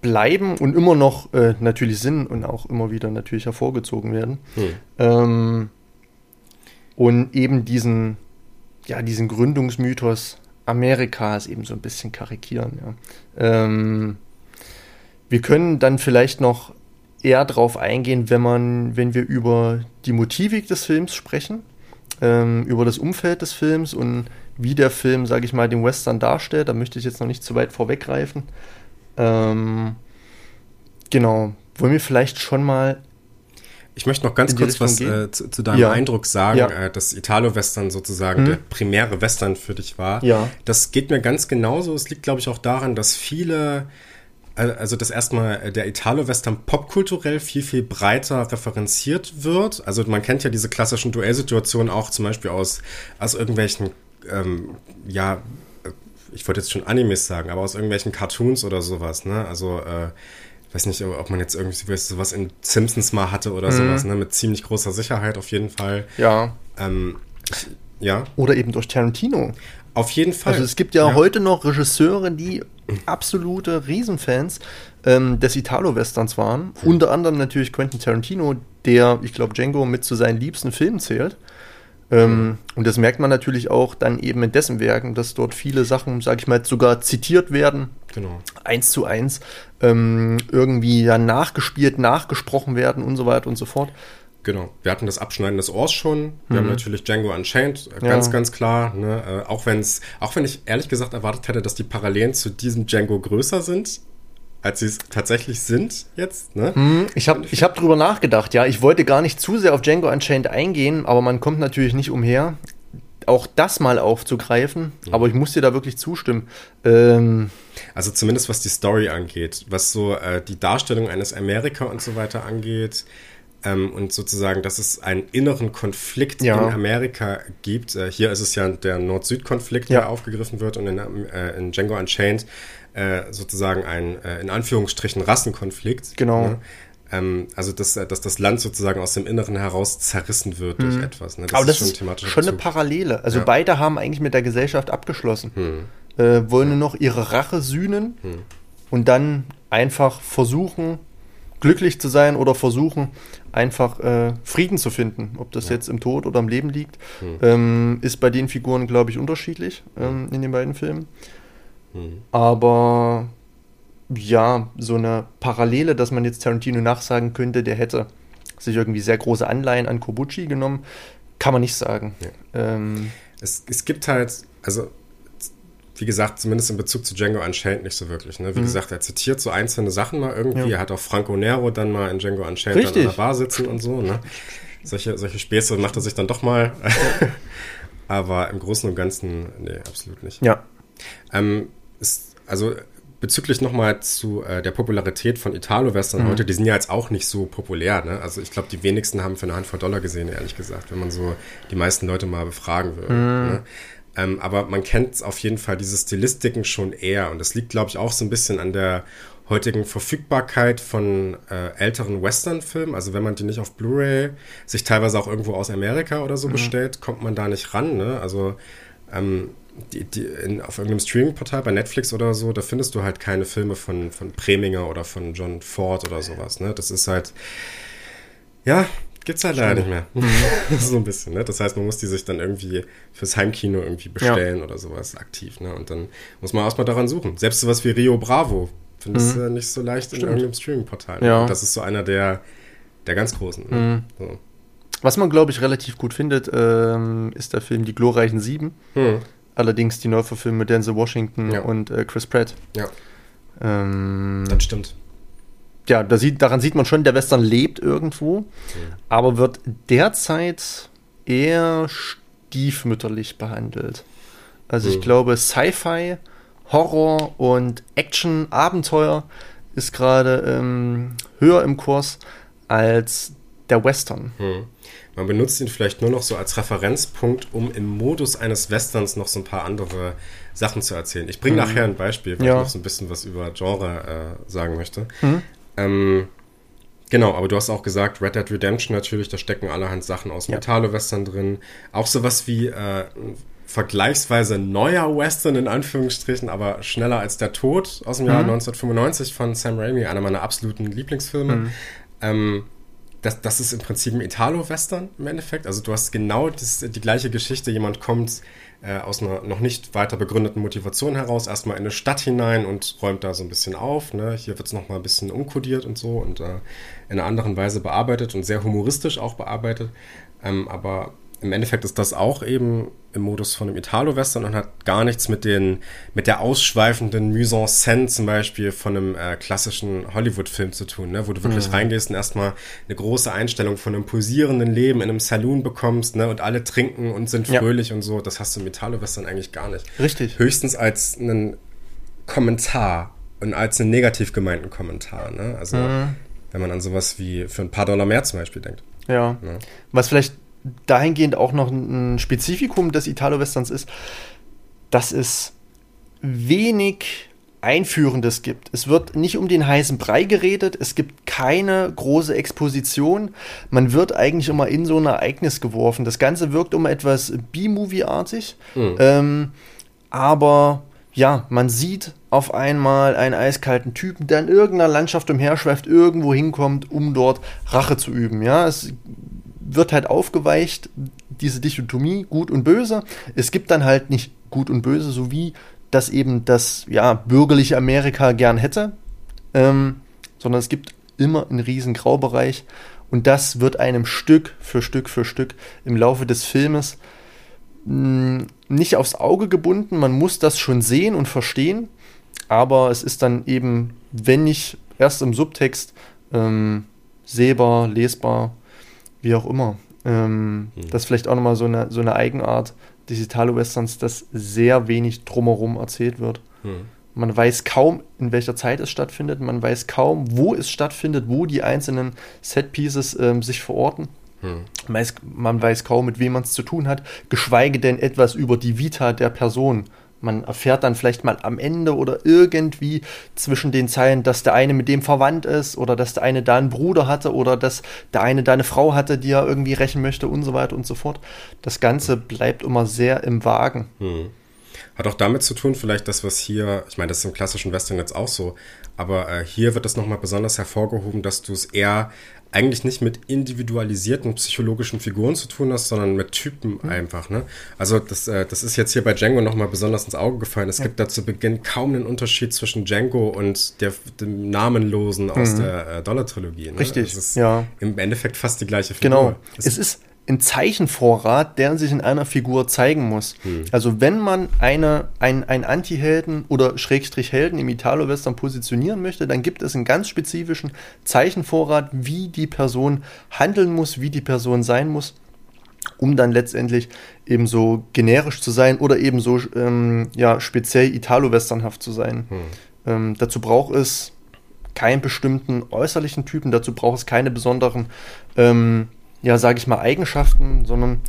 bleiben und immer noch äh, natürlich sind und auch immer wieder natürlich hervorgezogen werden. Hm. Ähm, und eben diesen, ja, diesen Gründungsmythos Amerikas eben so ein bisschen karikieren. Ja. Ähm, wir können dann vielleicht noch eher drauf eingehen, wenn man, wenn wir über die Motivik des Films sprechen, ähm, über das Umfeld des Films und wie der Film, sage ich mal, den Western darstellt. Da möchte ich jetzt noch nicht zu weit vorweggreifen. Ähm, genau. Wollen wir vielleicht schon mal Ich möchte noch ganz kurz Richtung was äh, zu, zu deinem Ja. Eindruck sagen, Ja. äh, dass Italo-Western sozusagen Mhm. der primäre Western für dich war. Ja. Das geht mir ganz genauso. Es liegt, glaube ich, auch daran, dass viele, also dass erstmal äh, der Italo-Western popkulturell viel, viel breiter referenziert wird. Also man kennt ja diese klassischen Duellsituationen auch zum Beispiel aus, aus irgendwelchen, ähm, ja, äh, ich wollte jetzt schon Animes sagen, aber aus irgendwelchen Cartoons oder sowas, ne? Also, äh, ich weiß nicht, ob man jetzt irgendwie sowas in Simpsons mal hatte oder sowas, ne? Mit ziemlich großer Sicherheit auf jeden Fall. Ja. Ähm, ja, Oder eben durch Tarantino. auf jeden Fall. Also es gibt ja, heute noch Regisseure, die absolute Riesenfans ähm, des Italo-Westerns waren. Unter anderem natürlich Quentin Tarantino, der, ich glaube, Django mit zu seinen liebsten Filmen zählt. Ähm, Und das merkt man natürlich auch dann eben in dessen Werken, dass dort viele Sachen, sage ich mal, sogar zitiert werden, Genau. eins zu eins, ähm, irgendwie ja nachgespielt, nachgesprochen werden und so weiter und so fort. Genau. Wir hatten das Abschneiden des Ohrs schon. Wir haben natürlich Django Unchained, äh, Ja. ganz, ganz klar. Ne? Äh, auch wenn es, auch wenn ich ehrlich gesagt erwartet hätte, dass die Parallelen zu diesem Django größer sind, als sie es tatsächlich sind jetzt. Ne? Hm, Ich habe ich hab drüber nachgedacht, ja. Ich wollte gar nicht zu sehr auf Django Unchained eingehen, aber man kommt natürlich nicht umher, auch das mal aufzugreifen. Aber ich muss dir da wirklich zustimmen. Ähm, Also zumindest was die Story angeht, was so äh, die Darstellung eines Amerika und so weiter angeht. Ähm, und sozusagen, dass es einen inneren Konflikt Ja. in Amerika gibt. Äh, hier ist es ja der Nord-Süd-Konflikt, Ja. der aufgegriffen wird und in, äh, in Django Unchained äh, sozusagen ein, äh, in Anführungsstrichen, Rassenkonflikt. Genau. Ne? Ähm, also, dass, äh, dass das Land sozusagen aus dem Inneren heraus zerrissen wird durch etwas. Ne? Mhm. aber das ist thematischer schon eine. Parallele. Also Ja. beide haben eigentlich mit der Gesellschaft abgeschlossen. Äh, wollen nur noch ihre Rache sühnen und dann einfach versuchen, glücklich zu sein oder versuchen, einfach äh, Frieden zu finden. Ob das jetzt im Tod oder im Leben liegt, ähm, ist bei den Figuren, glaube ich, unterschiedlich ähm, in den beiden Filmen. Aber ja, so eine Parallele, dass man jetzt Tarantino nachsagen könnte, der hätte sich irgendwie sehr große Anleihen an Kobuchi genommen, kann man nicht sagen. Ähm, Es, es gibt halt, also wie gesagt, zumindest in Bezug zu Django Unchained nicht so wirklich. Ne? Wie Mhm. gesagt, er zitiert so einzelne Sachen mal irgendwie. Ja. Er hat auch Franco Nero dann mal in Django Unchained dann Richtig. an der Bar sitzen und so. Ne? Solche, solche Späße macht er sich dann doch mal. Aber im Großen und Ganzen, nee, absolut nicht. ja. Ähm, ist, also bezüglich nochmal zu äh, der Popularität von Italo-Western mhm. heute, die sind ja jetzt auch nicht so populär. Ne? Also ich glaube, die wenigsten haben für eine Handvoll Dollar gesehen, ehrlich gesagt, wenn man so die meisten Leute mal befragen würde. Mhm. Ne? Ähm, aber man kennt auf jeden Fall diese Stilistiken schon eher. Und das liegt, glaube ich, auch so ein bisschen an der heutigen Verfügbarkeit von äh, älteren Western-Filmen. Also wenn man die nicht auf Blu-ray sich teilweise auch irgendwo aus Amerika oder so mhm. bestellt, kommt man da nicht ran. Ne? Also ähm, die, die in, auf irgendeinem Streaming-Portal bei Netflix oder so, da findest du halt keine Filme von, von Preminger oder von John Ford oder sowas. Ne? Das ist halt, ja, gibt's halt leider nicht mehr. Mhm. so ein bisschen, ne? Das heißt, man muss die sich dann irgendwie fürs Heimkino irgendwie bestellen ja. oder sowas aktiv, ne? Und dann muss man erstmal daran suchen. Selbst sowas wie Rio Bravo findest mhm. du nicht so leicht Stimmt. in irgendeinem Streaming-Portal. Ne? Ja. Das ist so einer der, der ganz großen. Ne? Mhm. So. Was man, glaube ich, relativ gut findet, ähm, ist der Film Die glorreichen Sieben. Mhm. Allerdings die Neuverfilmung mit Denzel Washington ja. und äh, Chris Pratt. Ja. Ähm, das stimmt. Ja, da sieht, daran sieht man schon, der Western lebt irgendwo, mhm. aber wird derzeit eher stiefmütterlich behandelt. Also mhm. ich glaube, Sci-Fi, Horror und Action, Abenteuer ist gerade ähm, höher im Kurs als der Western. Mhm. Man benutzt ihn vielleicht nur noch so als Referenzpunkt, um im Modus eines Westerns noch so ein paar andere Sachen zu erzählen. Ich bringe mhm. nachher ein Beispiel, weil ja. ich noch so ein bisschen was über Genre äh, sagen möchte. Mhm. Ähm, genau, aber du hast auch gesagt, Red Dead Redemption natürlich, da stecken allerhand Sachen aus ja. Metalo-Western drin. Auch sowas wie äh, vergleichsweise neuer Western in Anführungsstrichen, aber schneller als der Tod aus dem Jahr 1995 mhm. von Sam Raimi, einer meiner absoluten Lieblingsfilme. Mhm. Ähm, das, das ist im Prinzip ein Italo-Western im Endeffekt. Also du hast genau das, die gleiche Geschichte. Jemand kommt äh, aus einer noch nicht weiter begründeten Motivation heraus erstmal in eine Stadt hinein und räumt da so ein bisschen auf. Ne? Hier wird es nochmal ein bisschen umkodiert und so und äh, in einer anderen Weise bearbeitet und sehr humoristisch auch bearbeitet. Ähm, aber im Endeffekt ist das auch eben im Modus von einem Italo-Western und hat gar nichts mit den, mit der ausschweifenden Mise en scène zum Beispiel von einem äh, klassischen Hollywood-Film zu tun, ne? wo du wirklich mhm. reingehst und erstmal eine große Einstellung von einem pulsierenden Leben in einem Saloon bekommst, ne? Und alle trinken und sind fröhlich ja. und so. Das hast du im Italo-Western eigentlich gar nicht. Richtig. Höchstens als einen Kommentar und als einen negativ gemeinten Kommentar, ne? Also, mhm. wenn man an sowas wie für ein paar Dollar mehr zum Beispiel denkt. Ja. ja. Ne? Was vielleicht dahingehend auch noch ein Spezifikum des Italo-Westerns ist, dass es wenig Einführendes gibt. Es wird nicht um den heißen Brei geredet, es gibt keine große Exposition. Man wird eigentlich immer in so ein Ereignis geworfen. Das Ganze wirkt immer etwas B-Movie-artig, mhm. ähm, aber ja, man sieht auf einmal einen eiskalten Typen, der in irgendeiner Landschaft umherschweift, irgendwo hinkommt, um dort Rache zu üben. Ja, es wird halt aufgeweicht, diese Dichotomie gut und böse. Es gibt dann halt nicht gut und böse, so wie das eben das ja, bürgerliche Amerika gern hätte, ähm, sondern es gibt immer einen riesen Graubereich und das wird einem Stück für Stück für Stück im Laufe des Filmes hm, nicht aufs Auge gebunden. Man muss das schon sehen und verstehen, aber es ist dann eben, wenn nicht erst im Subtext, ähm, sehbar, lesbar wie auch immer. Ähm, hm. Das ist vielleicht auch nochmal so eine, so eine Eigenart des Italo-Westerns, dass sehr wenig drumherum erzählt wird. Hm. Man weiß kaum, in welcher Zeit es stattfindet. Man weiß kaum, wo es stattfindet, wo die einzelnen Set-Pieces ähm, sich verorten. Hm. Man, weiß, man weiß kaum, mit wem man es zu tun hat, geschweige denn etwas über die Vita der Person. Man erfährt dann vielleicht mal am Ende oder irgendwie zwischen den Zeilen, dass der eine mit dem verwandt ist oder dass der eine da einen Bruder hatte oder dass der eine da eine Frau hatte, die er irgendwie rächen möchte und so weiter und so fort. Das Ganze bleibt immer sehr im Wagen. Hm. Hat auch damit zu tun, vielleicht das, was hier, ich meine, das ist im klassischen Western jetzt auch so, aber äh, hier wird das nochmal besonders hervorgehoben, dass du es eher eigentlich nicht mit individualisierten psychologischen Figuren zu tun hast, sondern mit Typen mhm. einfach. Ne? Also das, äh, das ist jetzt hier bei Django nochmal besonders ins Auge gefallen. Es ja. gibt da zu Beginn kaum einen Unterschied zwischen Django und der, dem Namenlosen aus mhm. der äh, Dollar-Trilogie. Ne? Richtig, ist ja. Im Endeffekt fast die gleiche Figur. Genau. Es, es ist ein Zeichenvorrat, der sich in einer Figur zeigen muss. Hm. Also wenn man eine, ein, ein Anti-Helden oder Schrägstrich Helden im Italo-Western positionieren möchte, dann gibt es einen ganz spezifischen Zeichenvorrat, wie die Person handeln muss, wie die Person sein muss, um dann letztendlich eben so generisch zu sein oder eben so ähm, ja, speziell Italo-Westernhaft zu sein. Hm. Ähm, dazu braucht es keinen bestimmten äußerlichen Typen, dazu braucht es keine besonderen, ähm, ja, sage ich mal, Eigenschaften, sondern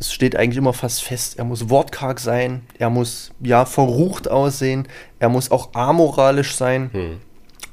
es steht eigentlich immer fast fest, er muss wortkarg sein, er muss ja verrucht aussehen, er muss auch amoralisch sein. Hm.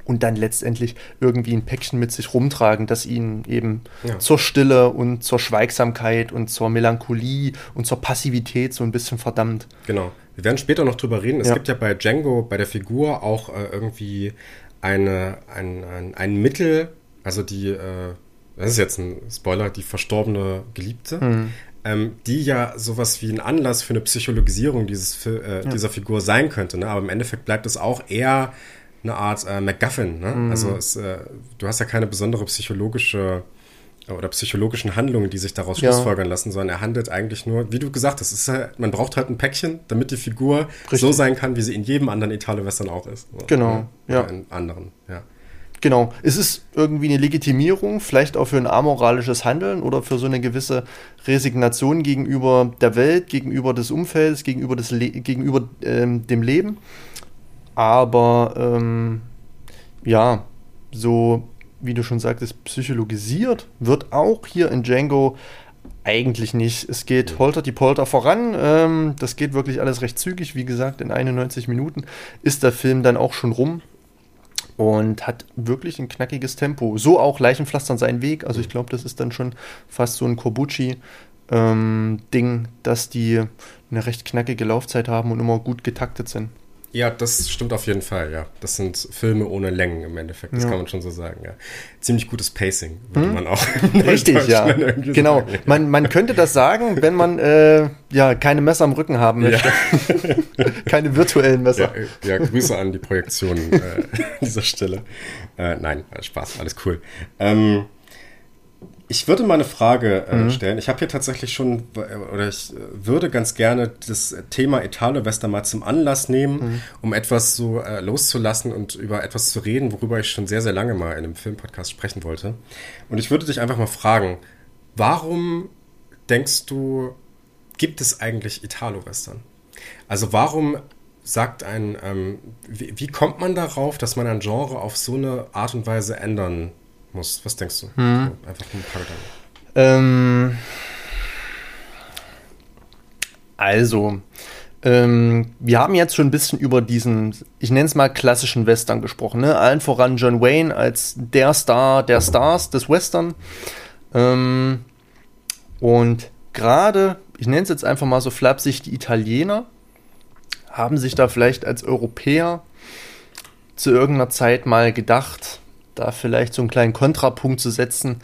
Und dann letztendlich irgendwie ein Päckchen mit sich rumtragen, das ihn eben ja. zur Stille und zur Schweigsamkeit und zur Melancholie und zur Passivität so ein bisschen verdammt. Genau. Wir werden später noch drüber reden. Es ja. gibt ja bei Django, bei der Figur auch äh, irgendwie eine, ein, ein, ein Mittel, also die, äh, das ist jetzt ein Spoiler, die verstorbene Geliebte, mhm ähm, die ja sowas wie ein Anlass für eine Psychologisierung dieses, äh, ja. dieser Figur sein könnte. Ne? Aber im Endeffekt bleibt es auch eher eine Art äh, MacGuffin. Ne? Mhm. Also es, äh, du hast ja keine besondere psychologische oder psychologischen Handlungen, die sich daraus ja. schlussfolgern lassen, sondern er handelt eigentlich nur, wie du gesagt hast, ist halt, man braucht halt ein Päckchen, damit die Figur Richtig. so sein kann, wie sie in jedem anderen Italo-Western auch ist. Genau, ja. in anderen, ja. Genau, es ist irgendwie eine Legitimierung, vielleicht auch für ein amoralisches Handeln oder für so eine gewisse Resignation gegenüber der Welt, gegenüber des Umfelds, gegenüber, des Le gegenüber ähm, dem Leben. Aber ähm, ja, so wie du schon sagtest, psychologisiert wird auch hier in Django eigentlich nicht. Es geht holter die Polter voran. Ähm, das geht wirklich alles recht zügig. Wie gesagt, in 91 Minuten ist der Film dann auch schon rum und hat wirklich ein knackiges Tempo. So auch Leichenpflastern seinen Weg. Also ich glaube, das ist dann schon fast so ein Kobuchi. Ähm, Ding, dass die eine recht knackige Laufzeit haben und immer gut getaktet sind. Ja, das stimmt auf jeden Fall, ja. Das sind Filme ohne Längen im Endeffekt, das ja. kann man schon so sagen, ja. Ziemlich gutes Pacing, würde hm? man auch. Richtig, ja. Genau. Sagen, ja. Man, man könnte das sagen, wenn man äh, ja keine Messer am Rücken haben möchte. Ja. keine virtuellen Messer. Ja, ja, Grüße an die Projektion äh, an dieser Stelle. Äh, nein, Spaß, alles cool. Ähm, ich würde mal eine Frage äh, mhm. stellen. Ich habe hier tatsächlich schon, oder ich äh, würde ganz gerne das Thema Italo-Western mal zum Anlass nehmen, mhm. um etwas so äh, loszulassen und über etwas zu reden, worüber ich schon sehr, sehr lange mal in einem Filmpodcast sprechen wollte. Und ich würde dich einfach mal fragen, warum denkst du, gibt es eigentlich Italo-Western? Also warum sagt ein, ähm, wie, wie kommt man darauf, dass man ein Genre auf so eine Art und Weise ändern muss. Was denkst du? Hm. So, einfach ein paar Gedanken. Ähm, also, ähm, wir haben jetzt schon ein bisschen über diesen, ich nenne es mal klassischen Western gesprochen. Ne? Allen voran John Wayne als der Star der Stars des Western. Ähm, und gerade, ich nenne es jetzt einfach mal so flapsig, die Italiener haben sich da vielleicht als Europäer zu irgendeiner Zeit mal gedacht, da vielleicht so einen kleinen Kontrapunkt zu setzen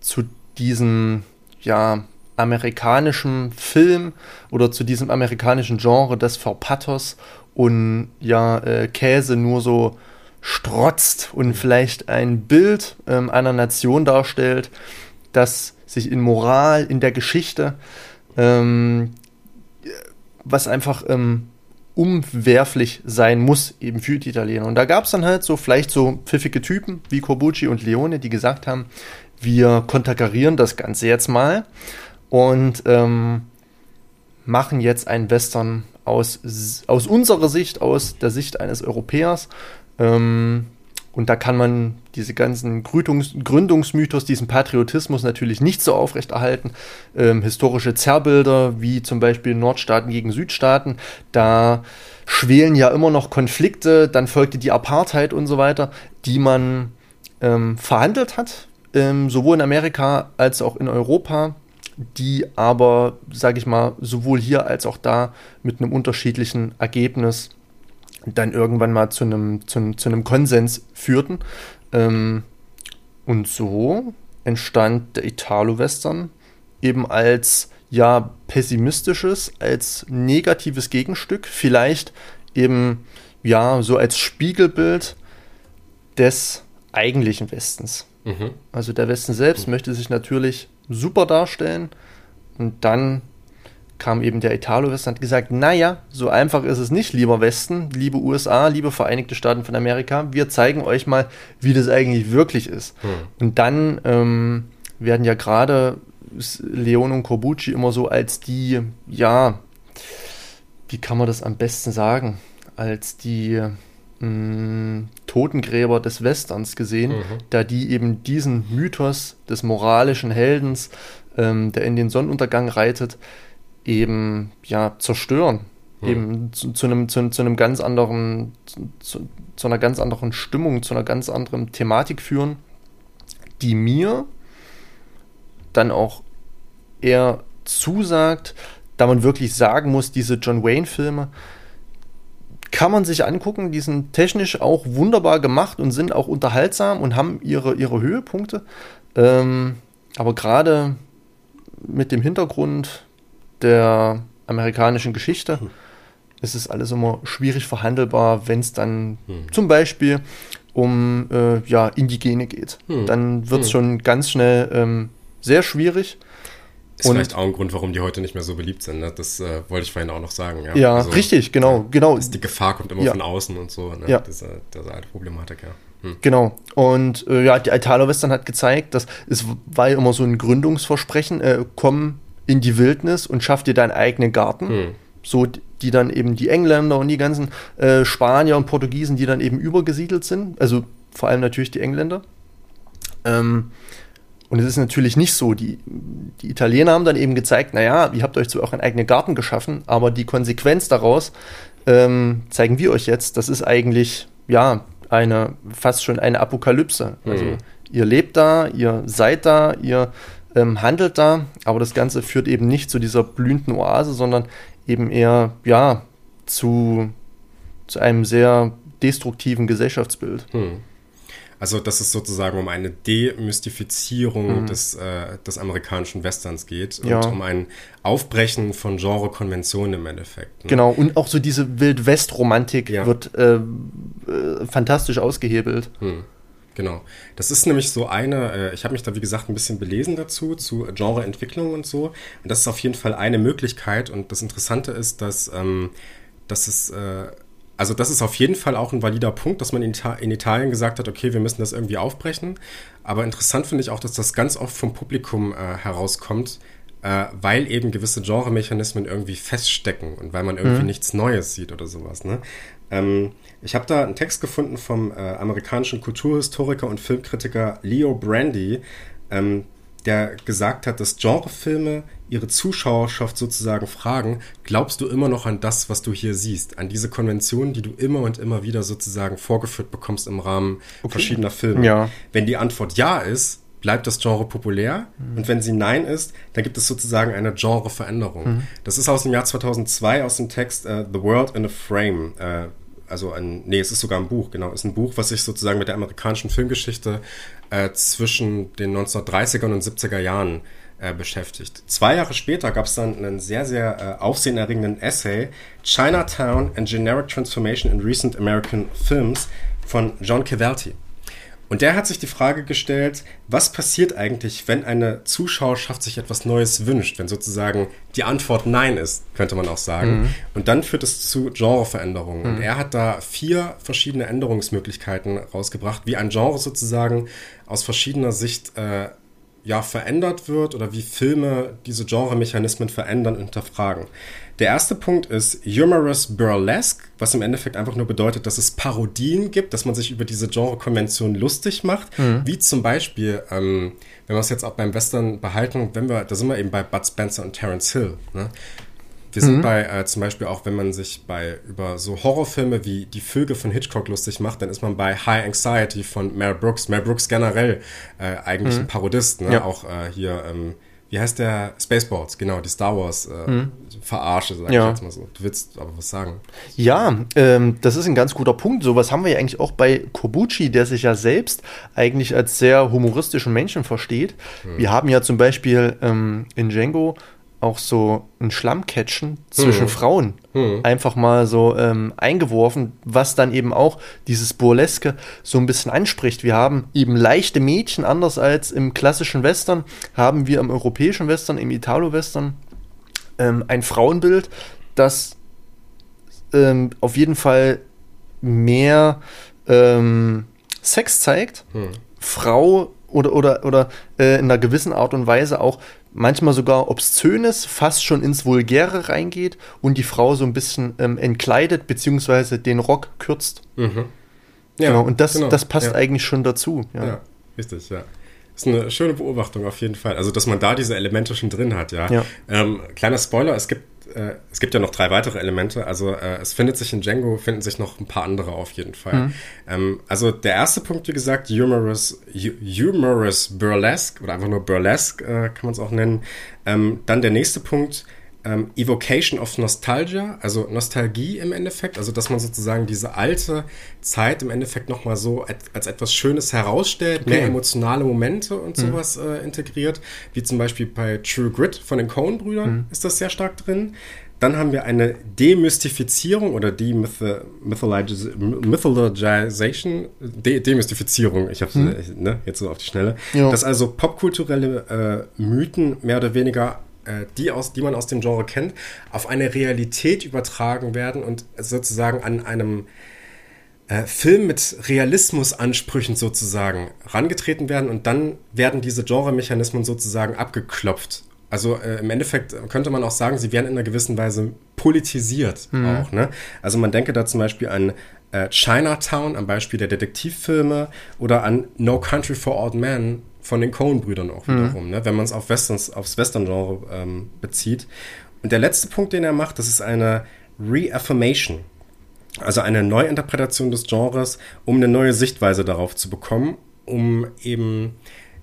zu diesem, ja, amerikanischen Film oder zu diesem amerikanischen Genre, das vor Pathos und ja, äh, Käse nur so strotzt und vielleicht ein Bild ähm, einer Nation darstellt, das sich in Moral, in der Geschichte, ähm, was einfach ähm, umwerflich sein muss, eben für die Italiener. Und da gab es dann halt so vielleicht so pfiffige Typen wie Corbucci und Leone, die gesagt haben, wir konterkarieren das Ganze jetzt mal und ähm, machen jetzt einen Western aus, aus unserer Sicht, aus der Sicht eines Europäers. Ähm, und da kann man diese ganzen Gründungs Gründungsmythos, diesen Patriotismus natürlich nicht so aufrechterhalten. Ähm, historische Zerrbilder, wie zum Beispiel Nordstaaten gegen Südstaaten, da schwelen ja immer noch Konflikte, dann folgte die Apartheid und so weiter, die man ähm, verhandelt hat, ähm, sowohl in Amerika als auch in Europa, die aber, sage ich mal, sowohl hier als auch da mit einem unterschiedlichen Ergebnis dann irgendwann mal zu einem, zu, zu einem Konsens führten. Ähm, und so entstand der Italo-Western eben als ja pessimistisches, als negatives Gegenstück, vielleicht eben ja so als Spiegelbild des eigentlichen Westens. Mhm. Also der Westen selbst mhm. möchte sich natürlich super darstellen und dann kam eben der Italo-Westen und hat gesagt, naja, so einfach ist es nicht, lieber Westen, liebe USA, liebe Vereinigte Staaten von Amerika, wir zeigen euch mal, wie das eigentlich wirklich ist. Hm. Und dann ähm, werden ja gerade Leon und Corbucci immer so als die, ja, wie kann man das am besten sagen, als die mh, Totengräber des Westerns gesehen, mhm. da die eben diesen Mythos des moralischen Heldens, ähm, der in den Sonnenuntergang reitet, eben ja zerstören. Mhm. Eben zu, zu, einem, zu, zu einem ganz anderen, zu, zu einer ganz anderen Stimmung, zu einer ganz anderen Thematik führen, die mir dann auch eher zusagt, da man wirklich sagen muss, diese John Wayne-Filme kann man sich angucken, die sind technisch auch wunderbar gemacht und sind auch unterhaltsam und haben ihre, ihre Höhepunkte. Ähm, aber gerade mit dem Hintergrund der amerikanischen Geschichte hm. ist es alles immer schwierig verhandelbar, wenn es dann hm. zum Beispiel um äh, ja, Indigene geht. Hm. Dann wird es hm. schon ganz schnell ähm, sehr schwierig. Ist und vielleicht auch ein Grund, warum die heute nicht mehr so beliebt sind. Ne? Das äh, wollte ich vorhin auch noch sagen. Ja, ja also, richtig, genau, genau. Die Gefahr kommt immer ja. von außen und so. Ne? Ja. Diese, diese alte Problematik, ja. Hm. Genau. Und äh, ja, die Italo-Western hat gezeigt, dass es war immer so ein Gründungsversprechen, äh, komm in die Wildnis und schaff dir deinen eigenen Garten. Hm. So, die dann eben die Engländer und die ganzen äh, Spanier und Portugiesen, die dann eben übergesiedelt sind. Also vor allem natürlich die Engländer. Ähm, und es ist natürlich nicht so. Die, die Italiener haben dann eben gezeigt, naja, ihr habt euch zwar auch einen eigenen Garten geschaffen, aber die Konsequenz daraus ähm, zeigen wir euch jetzt. Das ist eigentlich, ja, eine, fast schon eine Apokalypse. Mhm. Also ihr lebt da, ihr seid da, ihr ähm, handelt da, aber das Ganze führt eben nicht zu dieser blühenden Oase, sondern eben eher, ja, zu, zu einem sehr destruktiven Gesellschaftsbild. Mhm. Also, dass es sozusagen um eine Demystifizierung mhm. des, äh, des amerikanischen Westerns geht ja. und um ein Aufbrechen von Genrekonventionen im Endeffekt. Ne? Genau, und auch so diese Wild-West-Romantik ja. wird äh, äh, fantastisch ausgehebelt. Hm. Genau. Das ist nämlich so eine, äh, ich habe mich da wie gesagt ein bisschen belesen dazu, zu Genreentwicklung und so. Und das ist auf jeden Fall eine Möglichkeit. Und das Interessante ist, dass, ähm, dass es äh, also das ist auf jeden Fall auch ein valider Punkt, dass man in, Ita in, Italien gesagt hat, okay, wir müssen das irgendwie aufbrechen. Aber interessant finde ich auch, dass das ganz oft vom Publikum äh, herauskommt, äh, weil eben gewisse Genremechanismen irgendwie feststecken und weil man irgendwie mhm. nichts Neues sieht oder sowas. Ne? Ähm, ich habe da einen Text gefunden vom äh, amerikanischen Kulturhistoriker und Filmkritiker Leo Brandy, ähm, der gesagt hat, dass Genrefilme ihre Zuschauerschaft sozusagen fragen, glaubst du immer noch an das, was du hier siehst, an diese Konventionen, die du immer und immer wieder sozusagen vorgeführt bekommst im Rahmen okay. verschiedener Filme? Ja. Wenn die Antwort ja ist, bleibt das Genre populär mhm. und wenn sie nein ist, dann gibt es sozusagen eine Genreveränderung. Mhm. Das ist aus dem Jahr 2002 aus dem Text uh, The World in a Frame. Uh, also ein, nee, es ist sogar ein Buch, genau, es ist ein Buch, was sich sozusagen mit der amerikanischen Filmgeschichte äh, zwischen den 1930er und 70er Jahren beschäftigt. Zwei Jahre später gab es dann einen sehr, sehr äh, aufsehenerregenden Essay, Chinatown and Generic Transformation in Recent American Films von John Cavalti. Und der hat sich die Frage gestellt, was passiert eigentlich, wenn eine Zuschauerschaft sich etwas Neues wünscht, wenn sozusagen die Antwort Nein ist, könnte man auch sagen. Mhm. Und dann führt es zu Genreveränderungen. Mhm. Und er hat da vier verschiedene Änderungsmöglichkeiten rausgebracht, wie ein Genre sozusagen aus verschiedener Sicht äh, ja, verändert wird oder wie Filme diese Genremechanismen verändern und hinterfragen. Der erste Punkt ist Humorous Burlesque, was im Endeffekt einfach nur bedeutet, dass es Parodien gibt, dass man sich über diese Genrekonvention lustig macht, mhm. wie zum Beispiel, ähm, wenn wir es jetzt auch beim Western behalten, wenn wir, da sind wir eben bei Bud Spencer und Terence Hill. Ne? Wir sind mhm. bei äh, zum Beispiel auch, wenn man sich bei über so Horrorfilme wie Die Vögel von Hitchcock lustig macht, dann ist man bei High Anxiety von Mel Brooks. Mel Brooks generell äh, eigentlich mhm. ein Parodist, ne? Ja. Auch äh, hier, ähm, wie heißt der? Spaceballs, genau, die Star Wars äh, mhm. Verarsche, sag ja. ich jetzt mal so. Du willst aber was sagen. Ja, ähm, das ist ein ganz guter Punkt. So was haben wir ja eigentlich auch bei Kobuchi, der sich ja selbst eigentlich als sehr humoristischen Menschen versteht. Mhm. Wir haben ja zum Beispiel ähm, in Django auch so ein Schlammcatchen zwischen mhm. Frauen mhm. einfach mal so ähm, eingeworfen, was dann eben auch dieses Burleske so ein bisschen anspricht. Wir haben eben leichte Mädchen, anders als im klassischen Western, haben wir im europäischen Western, im Italo-Western ähm, ein Frauenbild, das ähm, auf jeden Fall mehr ähm, Sex zeigt. Mhm. Frau oder, oder, oder äh, in einer gewissen Art und Weise auch manchmal sogar obszönes, fast schon ins Vulgäre reingeht und die Frau so ein bisschen ähm, entkleidet beziehungsweise den Rock kürzt. Mhm. Ja, genau, und das, genau, das passt ja. eigentlich schon dazu. Ja, ja richtig, ja. Das ist eine schöne Beobachtung auf jeden Fall. Also, dass man da diese Elemente schon drin hat, ja. ja. Ähm, kleiner Spoiler, es gibt äh, es gibt ja noch drei weitere Elemente. Also äh, es findet sich in Django, finden sich noch ein paar andere auf jeden Fall. Mhm. Ähm, also der erste Punkt, wie gesagt, humorous, humorous burlesque oder einfach nur burlesque äh, kann man es auch nennen. Ähm, dann der nächste Punkt, ähm, Evocation of Nostalgia, also Nostalgie im Endeffekt, also dass man sozusagen diese alte Zeit im Endeffekt nochmal so als etwas Schönes herausstellt, okay. mehr emotionale Momente und mhm. sowas äh, integriert, wie zum Beispiel bei True Grit von den Coen-Brüdern mhm. ist das sehr stark drin. Dann haben wir eine Demystifizierung oder Demythologization, De Demystifizierung, ich habe hm. ne, jetzt so auf die Schnelle, jo. dass also popkulturelle äh, Mythen mehr oder weniger die, aus, die man aus dem Genre kennt, auf eine Realität übertragen werden und sozusagen an einem äh, Film mit Realismusansprüchen sozusagen rangetreten werden und dann werden diese Genre-Mechanismen sozusagen abgeklopft. Also äh, im Endeffekt könnte man auch sagen, sie werden in einer gewissen Weise politisiert mhm. auch. Ne? Also man denke da zum Beispiel an äh, Chinatown, am Beispiel der Detektivfilme oder an No Country for Old Men, von den Coen-Brüdern auch wiederum, mhm. ne? wenn man es auf Westerns, aufs Western-Genre ähm, bezieht. Und der letzte Punkt, den er macht, das ist eine Reaffirmation. Also eine Neuinterpretation des Genres, um eine neue Sichtweise darauf zu bekommen, um eben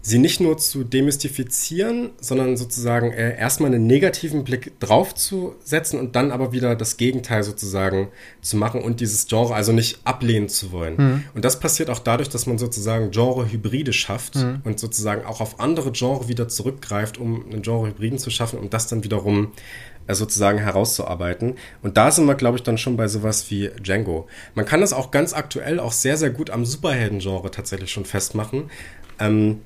sie nicht nur zu demystifizieren, sondern sozusagen äh, erstmal einen negativen Blick drauf zu setzen und dann aber wieder das Gegenteil sozusagen zu machen und dieses Genre also nicht ablehnen zu wollen. Mhm. Und das passiert auch dadurch, dass man sozusagen Genre-Hybride schafft mhm. und sozusagen auch auf andere Genre wieder zurückgreift, um einen Genre-Hybriden zu schaffen, um das dann wiederum äh, sozusagen herauszuarbeiten. Und da sind wir, glaube ich, dann schon bei sowas wie Django. Man kann das auch ganz aktuell auch sehr, sehr gut am Superhelden-Genre tatsächlich schon festmachen. Ähm,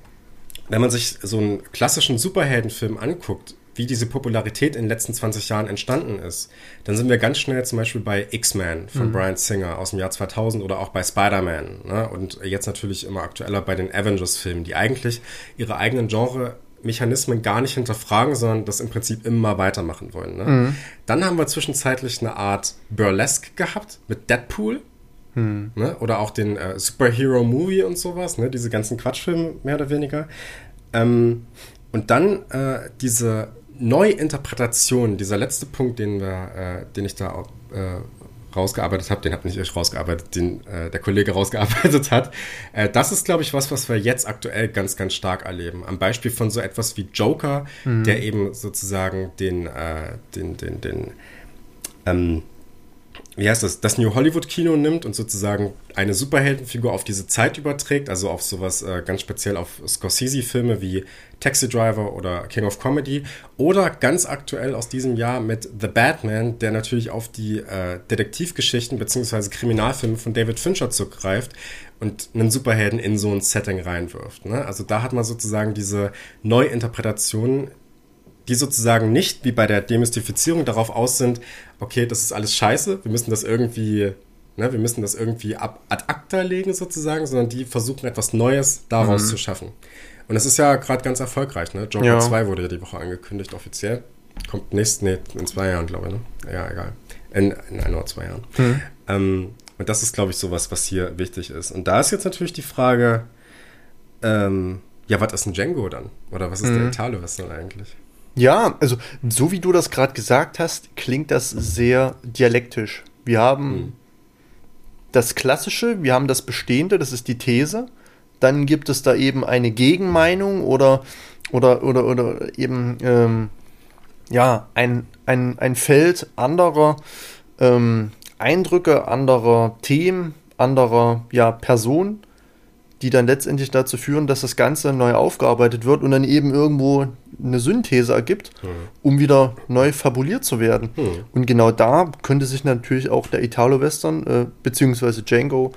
wenn man sich so einen klassischen Superheldenfilm anguckt, wie diese Popularität in den letzten 20 Jahren entstanden ist, dann sind wir ganz schnell zum Beispiel bei X-Men von mhm. Brian Singer aus dem Jahr 2000 oder auch bei Spider-Man. Ne? Und jetzt natürlich immer aktueller bei den Avengers-Filmen, die eigentlich ihre eigenen Genre-Mechanismen gar nicht hinterfragen, sondern das im Prinzip immer weitermachen wollen. Ne? Mhm. Dann haben wir zwischenzeitlich eine Art Burlesque gehabt mit Deadpool. Hm. Ne? Oder auch den äh, Superhero-Movie und sowas, ne? diese ganzen Quatschfilme mehr oder weniger. Ähm, und dann äh, diese Neuinterpretation, dieser letzte Punkt, den, wir, äh, den ich da äh, rausgearbeitet habe, den habe nicht ich rausgearbeitet, den äh, der Kollege rausgearbeitet hat. Äh, das ist, glaube ich, was, was wir jetzt aktuell ganz, ganz stark erleben. Am Beispiel von so etwas wie Joker, mhm. der eben sozusagen den, den, den, den, ähm, wie heißt das, das New Hollywood-Kino nimmt und sozusagen eine Superheldenfigur auf diese Zeit überträgt, also auf sowas äh, ganz speziell auf Scorsese-Filme wie Taxi Driver oder King of Comedy oder ganz aktuell aus diesem Jahr mit The Batman, der natürlich auf die äh, Detektivgeschichten bzw. Kriminalfilme von David Fincher zurückgreift und einen Superhelden in so ein Setting reinwirft. Ne? Also da hat man sozusagen diese Neuinterpretation die sozusagen nicht wie bei der Demystifizierung darauf aus sind, okay, das ist alles scheiße, wir müssen das irgendwie, ne, wir müssen das irgendwie ab, ad acta legen sozusagen, sondern die versuchen etwas Neues daraus mhm. zu schaffen. Und es ist ja gerade ganz erfolgreich, ne? Joker ja. 2 wurde ja die Woche angekündigt, offiziell. Kommt nächst, nee, in zwei Jahren, glaube ich, ne? Ja, egal. In, in ein oder zwei Jahren. Mhm. Ähm, und das ist, glaube ich, sowas, was hier wichtig ist. Und da ist jetzt natürlich die Frage, ähm, ja, was ist ein Django dann? Oder was ist mhm. der Italo-Western eigentlich? Ja, also so wie du das gerade gesagt hast, klingt das sehr dialektisch. Wir haben mhm. das Klassische, wir haben das Bestehende, das ist die These. Dann gibt es da eben eine Gegenmeinung oder, oder, oder, oder eben ähm, ja, ein, ein, ein Feld anderer ähm, Eindrücke, anderer Themen, anderer ja, Personen, die dann letztendlich dazu führen, dass das Ganze neu aufgearbeitet wird und dann eben irgendwo eine Synthese ergibt, mhm. um wieder neu fabuliert zu werden. Mhm. Und genau da könnte sich natürlich auch der Italo-Western äh, beziehungsweise Django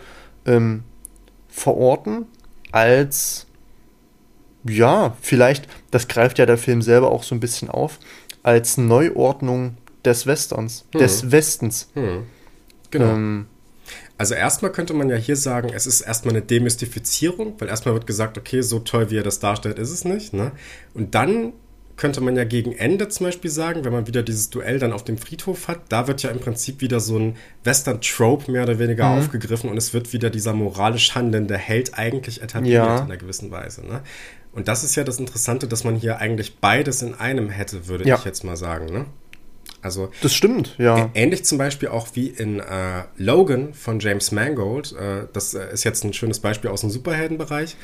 ähm, verorten als ja, vielleicht, das greift ja der Film selber auch so ein bisschen auf, als Neuordnung des Westerns, mhm. des Westens. Mhm. Genau. Ähm, also erstmal könnte man ja hier sagen, es ist erstmal eine Demystifizierung, weil erstmal wird gesagt, okay, so toll wie er das darstellt, ist es nicht. Ne? Und dann könnte man ja gegen Ende zum Beispiel sagen, wenn man wieder dieses Duell dann auf dem Friedhof hat, da wird ja im Prinzip wieder so ein Western-Trope mehr oder weniger mhm. aufgegriffen und es wird wieder dieser moralisch handelnde Held eigentlich etabliert ja. in einer gewissen Weise. Ne? Und das ist ja das Interessante, dass man hier eigentlich beides in einem hätte, würde ja. ich jetzt mal sagen. Ne? Also das stimmt, ja. Ähnlich zum Beispiel auch wie in äh, Logan von James Mangold. Äh, das äh, ist jetzt ein schönes Beispiel aus dem Superheldenbereich.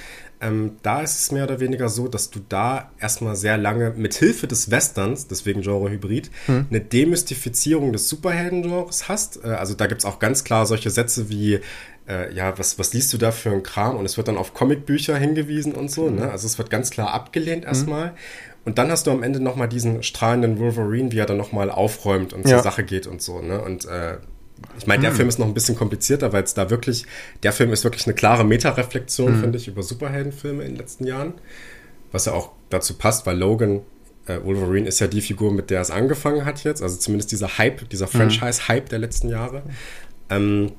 Ähm, da ist es mehr oder weniger so, dass du da erstmal sehr lange mit Hilfe des Westerns, deswegen Genre Hybrid, hm. eine Demystifizierung des Superhelden-Genres hast. Äh, also da gibt es auch ganz klar solche Sätze wie äh, ja, was, was liest du da für ein Kram? Und es wird dann auf Comicbücher hingewiesen und so. Ne? Also es wird ganz klar abgelehnt hm. erstmal. Mhm. Und dann hast du am Ende nochmal diesen strahlenden Wolverine, wie er dann nochmal aufräumt und ja. zur Sache geht und so. Ne? Und äh, ich meine, der hm. Film ist noch ein bisschen komplizierter, weil es da wirklich, der Film ist wirklich eine klare Metareflexion, hm. finde ich, über Superheldenfilme in den letzten Jahren. Was ja auch dazu passt, weil Logan, äh, Wolverine ist ja die Figur, mit der es angefangen hat jetzt. Also zumindest dieser Hype, dieser hm. Franchise-Hype der letzten Jahre. Ähm,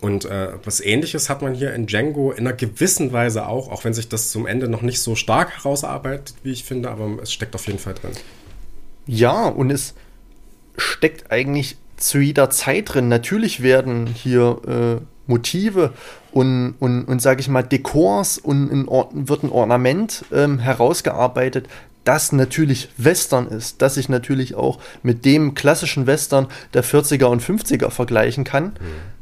und äh, was ähnliches hat man hier in Django in einer gewissen Weise auch, auch wenn sich das zum Ende noch nicht so stark herausarbeitet, wie ich finde, aber es steckt auf jeden Fall drin. Ja, und es steckt eigentlich zu jeder Zeit drin. Natürlich werden hier äh, Motive und, und, und sage ich mal, Dekors und ein wird ein Ornament ähm, herausgearbeitet, das natürlich Western ist, das ich natürlich auch mit dem klassischen Western der 40er und 50er vergleichen kann, mhm.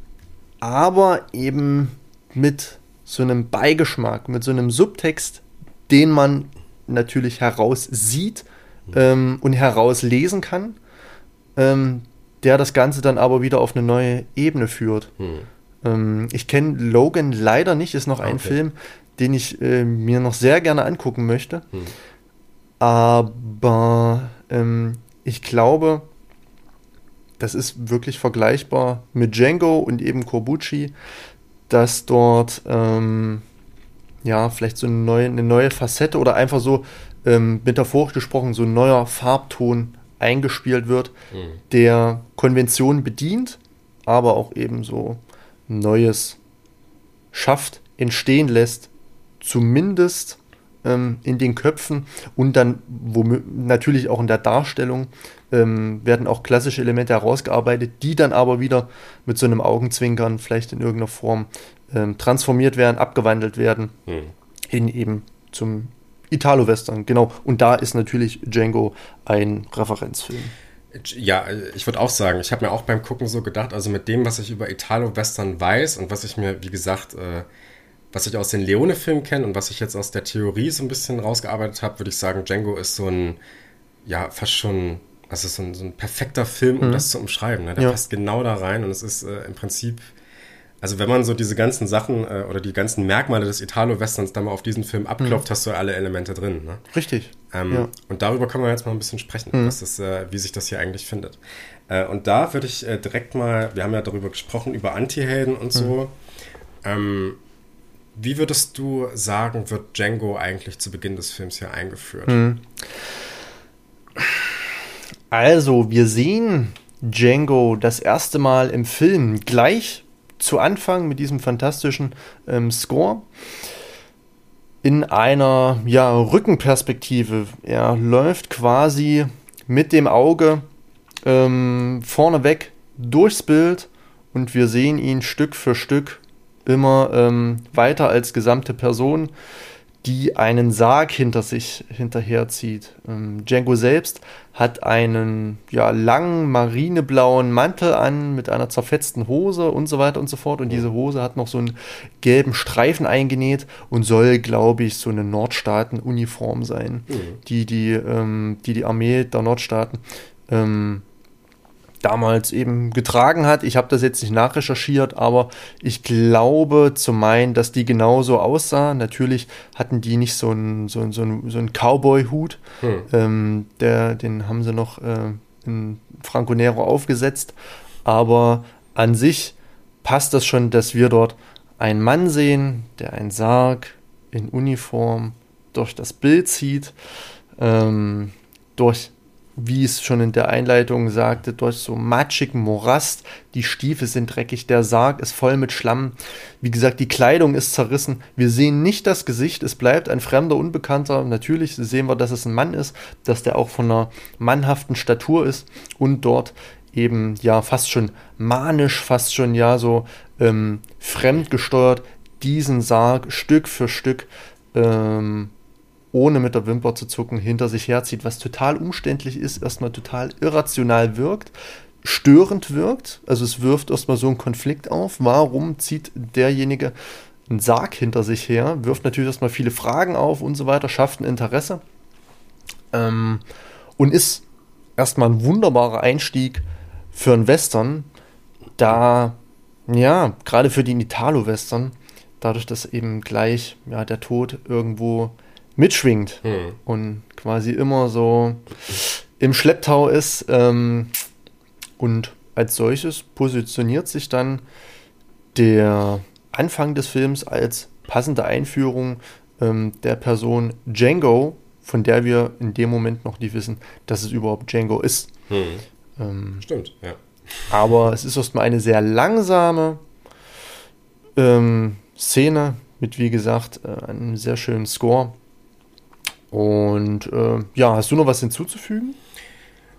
Aber eben mit so einem Beigeschmack, mit so einem Subtext, den man natürlich heraussieht mhm. ähm, und herauslesen kann. Ähm, der das Ganze dann aber wieder auf eine neue Ebene führt. Hm. Ähm, ich kenne Logan leider nicht, ist noch ein okay. Film, den ich äh, mir noch sehr gerne angucken möchte. Hm. Aber ähm, ich glaube, das ist wirklich vergleichbar mit Django und eben Corbucci, dass dort ähm, ja vielleicht so eine neue, eine neue Facette oder einfach so ähm, metaphorisch gesprochen so ein neuer Farbton eingespielt wird, mhm. der Konventionen bedient, aber auch eben so Neues schafft, entstehen lässt, zumindest ähm, in den Köpfen und dann natürlich auch in der Darstellung ähm, werden auch klassische Elemente herausgearbeitet, die dann aber wieder mit so einem Augenzwinkern vielleicht in irgendeiner Form ähm, transformiert werden, abgewandelt werden mhm. in eben zum Italo-Western, genau. Und da ist natürlich Django ein Referenzfilm. Ja, ich würde auch sagen, ich habe mir auch beim Gucken so gedacht, also mit dem, was ich über Italo-Western weiß und was ich mir, wie gesagt, äh, was ich aus den Leone-Filmen kenne und was ich jetzt aus der Theorie so ein bisschen rausgearbeitet habe, würde ich sagen, Django ist so ein, ja, fast schon, also so ein, so ein perfekter Film, um mhm. das zu umschreiben. Ne? Der ja. passt genau da rein und es ist äh, im Prinzip also wenn man so diese ganzen Sachen äh, oder die ganzen Merkmale des Italo-Westerns dann mal auf diesen Film abklopft, mhm. hast du alle Elemente drin. Ne? Richtig. Ähm, ja. Und darüber können wir jetzt mal ein bisschen sprechen, mhm. was das, äh, wie sich das hier eigentlich findet. Äh, und da würde ich äh, direkt mal, wir haben ja darüber gesprochen, über Anti-Helden und so. Mhm. Ähm, wie würdest du sagen, wird Django eigentlich zu Beginn des Films hier eingeführt? Mhm. Also, wir sehen Django das erste Mal im Film gleich zu Anfang mit diesem fantastischen ähm, Score in einer ja, Rückenperspektive. Er läuft quasi mit dem Auge ähm, vorneweg durchs Bild und wir sehen ihn Stück für Stück immer ähm, weiter als gesamte Person die einen Sarg hinter sich hinterherzieht. Ähm, Django selbst hat einen ja, langen marineblauen Mantel an mit einer zerfetzten Hose und so weiter und so fort. Und diese Hose hat noch so einen gelben Streifen eingenäht und soll, glaube ich, so eine Nordstaaten-Uniform sein, mhm. die, die, ähm, die die Armee der Nordstaaten ähm, damals eben getragen hat. Ich habe das jetzt nicht nachrecherchiert, aber ich glaube zu meinen, dass die genauso aussah. Natürlich hatten die nicht so einen so so ein, so ein Cowboy-Hut. Hm. Ähm, der, den haben sie noch äh, in Franco Nero aufgesetzt. Aber an sich passt das schon, dass wir dort einen Mann sehen, der einen Sarg in Uniform durch das Bild zieht, ähm, durch wie es schon in der Einleitung sagte, durch so matschigen Morast. Die Stiefel sind dreckig, der Sarg ist voll mit Schlamm. Wie gesagt, die Kleidung ist zerrissen. Wir sehen nicht das Gesicht, es bleibt ein fremder, unbekannter. Natürlich sehen wir, dass es ein Mann ist, dass der auch von einer mannhaften Statur ist und dort eben ja fast schon manisch, fast schon ja so ähm, fremdgesteuert diesen Sarg Stück für Stück ähm, ohne mit der Wimper zu zucken, hinter sich herzieht, was total umständlich ist, erstmal total irrational wirkt, störend wirkt. Also es wirft erstmal so einen Konflikt auf. Warum zieht derjenige einen Sarg hinter sich her? Wirft natürlich erstmal viele Fragen auf und so weiter, schafft ein Interesse. Ähm, und ist erstmal ein wunderbarer Einstieg für einen Western, da, ja, gerade für den Italo-Western, dadurch, dass eben gleich ja, der Tod irgendwo mitschwingt hm. und quasi immer so im Schlepptau ist. Ähm, und als solches positioniert sich dann der Anfang des Films als passende Einführung ähm, der Person Django, von der wir in dem Moment noch nicht wissen, dass es überhaupt Django ist. Hm. Ähm, Stimmt, ja. Aber es ist erstmal eine sehr langsame ähm, Szene mit, wie gesagt, äh, einem sehr schönen Score. Und äh, ja, hast du noch was hinzuzufügen?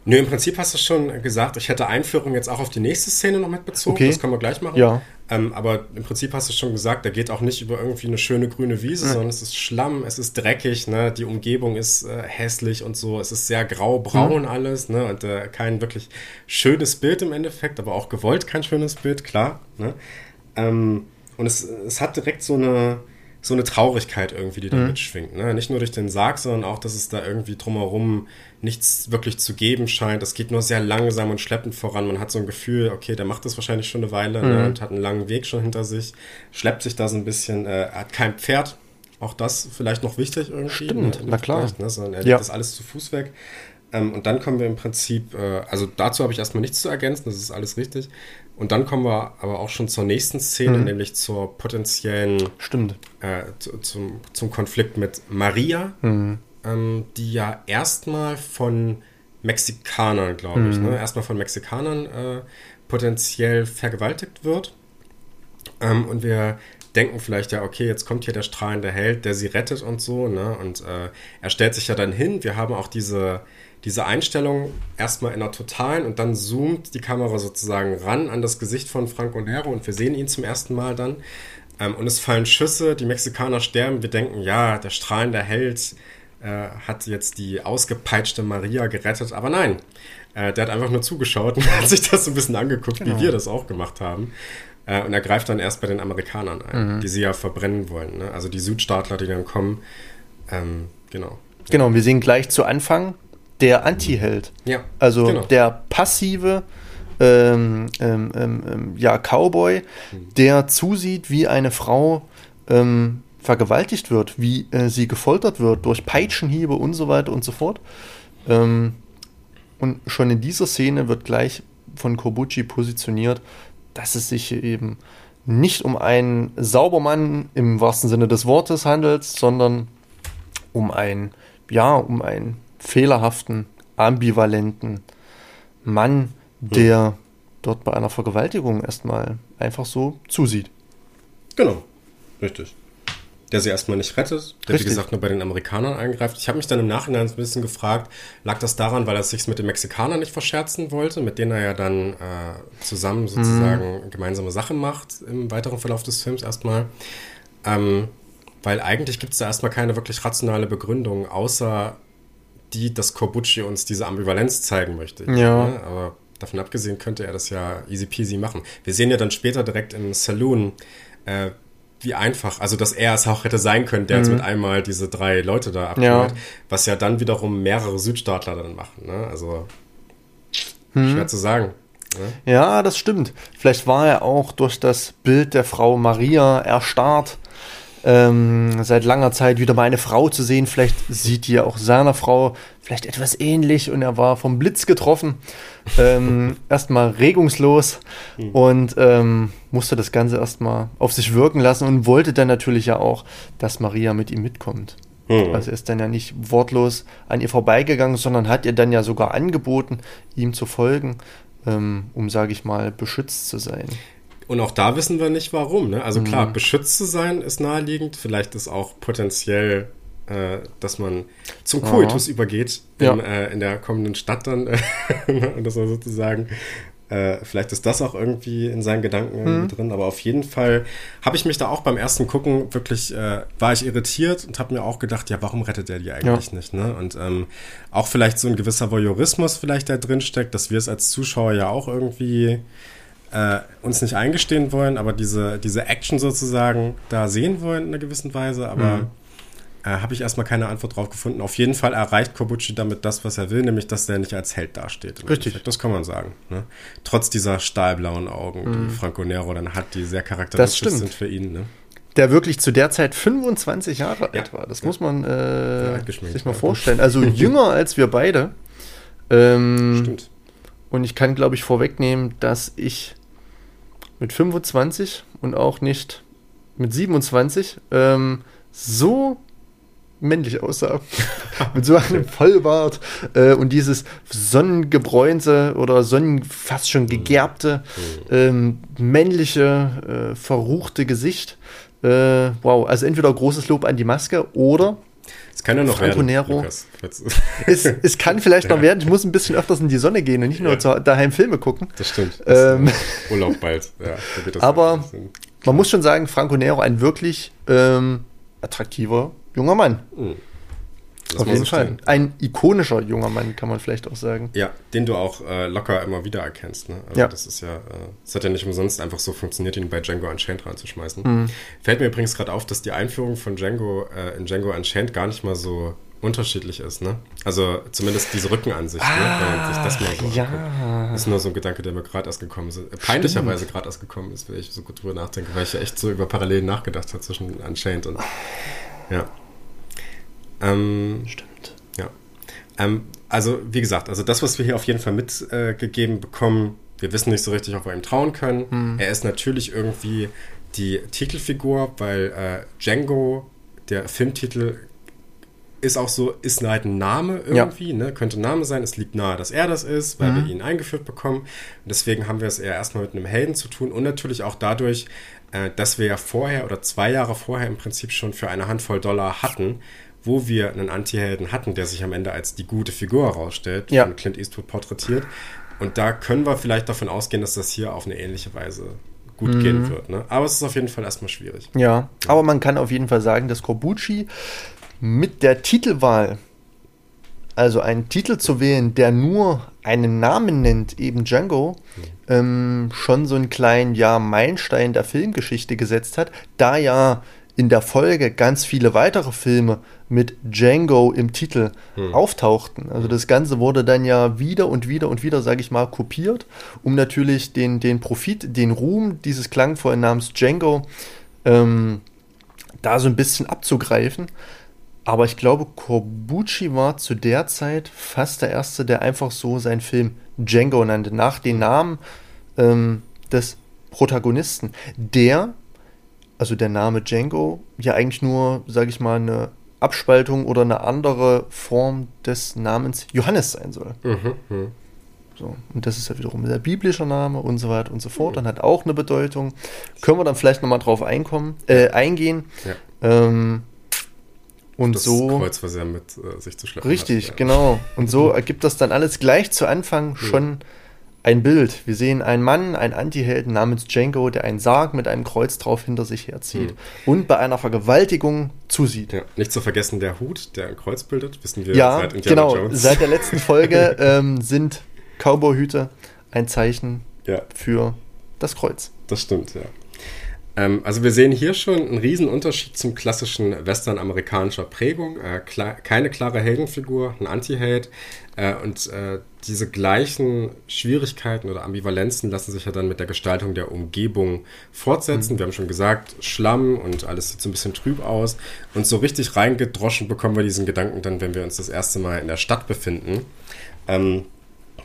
Nö, im Prinzip hast du schon gesagt, ich hätte Einführung jetzt auch auf die nächste Szene noch mitbezogen. Okay. Das können wir gleich machen. Ja. Ähm, aber im Prinzip hast du schon gesagt, da geht auch nicht über irgendwie eine schöne grüne Wiese, mhm. sondern es ist Schlamm, es ist dreckig, ne? die Umgebung ist äh, hässlich und so. Es ist sehr grau-braun mhm. alles ne? und äh, kein wirklich schönes Bild im Endeffekt, aber auch gewollt kein schönes Bild, klar. Ne? Ähm, und es, es hat direkt so eine so eine Traurigkeit irgendwie, die da mhm. mitschwingt. Ne? Nicht nur durch den Sarg, sondern auch, dass es da irgendwie drumherum nichts wirklich zu geben scheint. Es geht nur sehr langsam und schleppend voran. Man hat so ein Gefühl, okay, der macht das wahrscheinlich schon eine Weile ne? mhm. ne? und hat einen langen Weg schon hinter sich, schleppt sich da so ein bisschen, äh, hat kein Pferd. Auch das vielleicht noch wichtig irgendwie. Stimmt, ne? na klar. Ne? Sondern er legt ja. das alles zu Fuß weg. Ähm, und dann kommen wir im Prinzip, äh, also dazu habe ich erstmal nichts zu ergänzen, das ist alles richtig. Und dann kommen wir aber auch schon zur nächsten Szene, mhm. nämlich zur potenziellen. Stimmt. Äh, zu, zum, zum Konflikt mit Maria, mhm. ähm, die ja erstmal von Mexikanern, glaube mhm. ich, ne? erstmal von Mexikanern äh, potenziell vergewaltigt wird. Ähm, und wir denken vielleicht ja, okay, jetzt kommt hier der strahlende Held, der sie rettet und so, ne? Und äh, er stellt sich ja dann hin. Wir haben auch diese diese Einstellung erstmal in der totalen und dann zoomt die Kamera sozusagen ran an das Gesicht von Franco Nero und wir sehen ihn zum ersten Mal dann. Ähm, und es fallen Schüsse, die Mexikaner sterben. Wir denken, ja, der strahlende Held äh, hat jetzt die ausgepeitschte Maria gerettet, aber nein. Äh, der hat einfach nur zugeschaut und hat sich das so ein bisschen angeguckt, genau. wie wir das auch gemacht haben. Äh, und er greift dann erst bei den Amerikanern ein, mhm. die sie ja verbrennen wollen. Ne? Also die Südstaatler, die dann kommen. Ähm, genau. Genau, wir sehen gleich zu Anfang der Anti-Held. Ja. Also genau. der passive ähm, ähm, ähm, ähm ja, Cowboy, mhm. der zusieht, wie eine Frau ähm, vergewaltigt wird, wie äh, sie gefoltert wird durch Peitschenhiebe und so weiter und so fort. Ähm, und schon in dieser Szene wird gleich von Kobuchi positioniert, dass es sich eben nicht um einen Saubermann im wahrsten Sinne des Wortes handelt, sondern um ein, ja, um ein fehlerhaften, ambivalenten Mann, der ja. dort bei einer Vergewaltigung erstmal einfach so zusieht. Genau, richtig. Der sie erstmal nicht rettet, der Richtig. wie gesagt nur bei den Amerikanern eingreift. Ich habe mich dann im Nachhinein ein bisschen gefragt, lag das daran, weil er sich mit den Mexikanern nicht verscherzen wollte, mit denen er ja dann äh, zusammen sozusagen mhm. gemeinsame Sachen macht im weiteren Verlauf des Films erstmal. Ähm, weil eigentlich gibt es da erstmal keine wirklich rationale Begründung, außer die, dass Corbucci uns diese Ambivalenz zeigen möchte. Ja. Ne? Aber davon abgesehen könnte er das ja easy peasy machen. Wir sehen ja dann später direkt im Saloon, äh, wie einfach, also dass er es auch hätte sein können, der mhm. jetzt mit einmal diese drei Leute da abhört, ja. was ja dann wiederum mehrere Südstaatler dann machen. Ne? Also mhm. schwer zu sagen. Ne? Ja, das stimmt. Vielleicht war er auch durch das Bild der Frau Maria erstarrt ähm, seit langer Zeit wieder mal eine Frau zu sehen. Vielleicht sieht die ja auch seiner Frau vielleicht etwas ähnlich und er war vom Blitz getroffen. Ähm, erstmal regungslos mhm. und ähm, musste das Ganze erstmal auf sich wirken lassen und wollte dann natürlich ja auch, dass Maria mit ihm mitkommt. Mhm. Also er ist dann ja nicht wortlos an ihr vorbeigegangen, sondern hat ihr dann ja sogar angeboten, ihm zu folgen, ähm, um, sage ich mal, beschützt zu sein. Und auch da wissen wir nicht warum. Ne? Also klar, mhm. beschützt zu sein ist naheliegend. Vielleicht ist auch potenziell, äh, dass man zum Koitus ja. übergeht in, ja. äh, in, der kommenden Stadt dann. Äh, das war sozusagen. Äh, vielleicht ist das auch irgendwie in seinen Gedanken mhm. drin, aber auf jeden Fall habe ich mich da auch beim ersten Gucken wirklich, äh, war ich irritiert und habe mir auch gedacht, ja, warum rettet er die eigentlich ja. nicht? Ne? Und ähm, auch vielleicht so ein gewisser Voyeurismus vielleicht da drin steckt, dass wir es als Zuschauer ja auch irgendwie äh, uns nicht eingestehen wollen, aber diese, diese Action sozusagen da sehen wollen in einer gewissen Weise, aber mhm. äh, habe ich erstmal keine Antwort drauf gefunden. Auf jeden Fall erreicht Kobuchi damit das, was er will, nämlich dass er nicht als Held dasteht. Richtig. Das kann man sagen. Ne? Trotz dieser stahlblauen Augen, mhm. die Franco Nero dann hat, die sehr charakteristisch sind für ihn. Ne? der wirklich zu der Zeit 25 Jahre ja. alt war. Das ja. muss man äh, sich mal vorstellen. Also jünger als wir beide. Ähm, Stimmt. Und ich kann, glaube ich, vorwegnehmen, dass ich mit 25 und auch nicht mit 27 ähm, so männlich aussah. mit so einem Vollbart äh, und dieses sonnengebräunte oder sonnen fast schon gegerbte, ähm, männliche, äh, verruchte Gesicht. Äh, wow, also entweder großes Lob an die Maske oder es kann ja noch Franco werden, Nero. es, es kann vielleicht noch ja. werden. Ich muss ein bisschen öfters in die Sonne gehen und nicht nur ja. daheim Filme gucken. Das stimmt. Das ähm, Urlaub bald. Ja, aber man muss schon sagen, Franco Nero ein wirklich ähm, attraktiver junger Mann. Mhm. Auf jeden Fall. Stellen. Ein ikonischer junger Mann, kann man vielleicht auch sagen. Ja, den du auch äh, locker immer wieder erkennst. Ne? Also ja. Das ist ja, es äh, hat ja nicht umsonst einfach so funktioniert, ihn bei Django Unchained reinzuschmeißen. Mhm. Fällt mir übrigens gerade auf, dass die Einführung von Django äh, in Django Unchained gar nicht mal so unterschiedlich ist, ne? Also zumindest diese Rückenansicht, ah, ne? Wenn man sich das mal so ja. Anguckt. Ist nur so ein Gedanke, der mir gerade erst gekommen ist. Äh, peinlicherweise gerade erst gekommen ist, wenn ich so gut drüber nachdenke, weil ich ja echt so über Parallelen nachgedacht habe zwischen Unchained und ja. Ähm, Stimmt. Ähm, also, wie gesagt, also das, was wir hier auf jeden Fall mitgegeben äh, bekommen, wir wissen nicht so richtig, ob wir ihm trauen können. Mhm. Er ist natürlich irgendwie die Titelfigur, weil äh, Django, der Filmtitel, ist auch so, ist halt ein Name irgendwie, ja. ne? könnte ein Name sein. Es liegt nahe, dass er das ist, weil mhm. wir ihn eingeführt bekommen. Und deswegen haben wir es eher erstmal mit einem Helden zu tun und natürlich auch dadurch, äh, dass wir ja vorher oder zwei Jahre vorher im Prinzip schon für eine Handvoll Dollar hatten, wo wir einen Anti-Helden hatten, der sich am Ende als die gute Figur herausstellt, ja. von Clint Eastwood porträtiert. Und da können wir vielleicht davon ausgehen, dass das hier auf eine ähnliche Weise gut mhm. gehen wird. Ne? Aber es ist auf jeden Fall erstmal schwierig. Ja, ja, aber man kann auf jeden Fall sagen, dass Corbucci mit der Titelwahl, also einen Titel zu wählen, der nur einen Namen nennt, eben Django, mhm. ähm, schon so einen kleinen ja, Meilenstein der Filmgeschichte gesetzt hat, da ja in der Folge ganz viele weitere Filme mit Django im Titel hm. auftauchten. Also das Ganze wurde dann ja wieder und wieder und wieder, sage ich mal, kopiert, um natürlich den, den Profit, den Ruhm dieses klangvollen Namens Django ähm, da so ein bisschen abzugreifen. Aber ich glaube, Corbucci war zu der Zeit fast der Erste, der einfach so seinen Film Django nannte, nach dem Namen ähm, des Protagonisten, der also der Name Django, ja eigentlich nur, sage ich mal, eine Abspaltung oder eine andere Form des Namens Johannes sein soll. Mhm, mh. So, und das ist ja wiederum der biblische Name und so weiter und so fort. Mhm. Dann hat auch eine Bedeutung. Können wir dann vielleicht nochmal drauf einkommen, äh, eingehen. Ja. Ähm, und das so. Kreuz, was er mit äh, sich zu schleppen Richtig, hat, ja. genau. Und so ergibt das dann alles gleich zu Anfang schon ein Bild. Wir sehen einen Mann, einen Antihelden namens Django, der einen Sarg mit einem Kreuz drauf hinter sich herzieht mhm. und bei einer Vergewaltigung zusieht. Ja, nicht zu vergessen der Hut, der ein Kreuz bildet, wissen wir ja, seit Indiana genau. Jones. Seit der letzten Folge ähm, sind Cowboy-Hüte ein Zeichen ja. für das Kreuz. Das stimmt, ja. Ähm, also wir sehen hier schon einen riesen Unterschied zum klassischen Western-amerikanischer Prägung. Äh, klar, keine klare Heldenfigur, ein Anti-Held. Äh, und äh, diese gleichen Schwierigkeiten oder Ambivalenzen lassen sich ja dann mit der Gestaltung der Umgebung fortsetzen. Mhm. Wir haben schon gesagt, Schlamm und alles sieht so ein bisschen trüb aus. Und so richtig reingedroschen bekommen wir diesen Gedanken dann, wenn wir uns das erste Mal in der Stadt befinden. Ähm,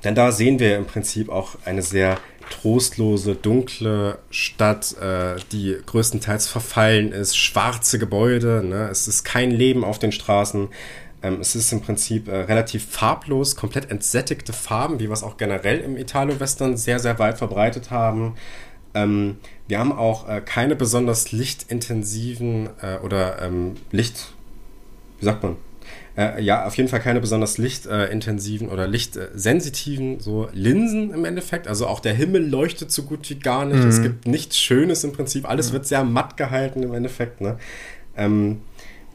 Denn da sehen wir im Prinzip auch eine sehr trostlose, dunkle Stadt, äh, die größtenteils verfallen ist, schwarze Gebäude, ne? es ist kein Leben auf den Straßen. Ähm, es ist im Prinzip äh, relativ farblos, komplett entsättigte Farben, wie wir es auch generell im Italo-Western sehr, sehr weit verbreitet haben. Ähm, wir haben auch äh, keine besonders lichtintensiven äh, oder ähm, Licht, wie sagt man? Äh, ja, auf jeden Fall keine besonders lichtintensiven oder lichtsensitiven so Linsen im Endeffekt. Also auch der Himmel leuchtet so gut wie gar nicht. Mhm. Es gibt nichts Schönes im Prinzip. Alles mhm. wird sehr matt gehalten im Endeffekt. Ne? Ähm,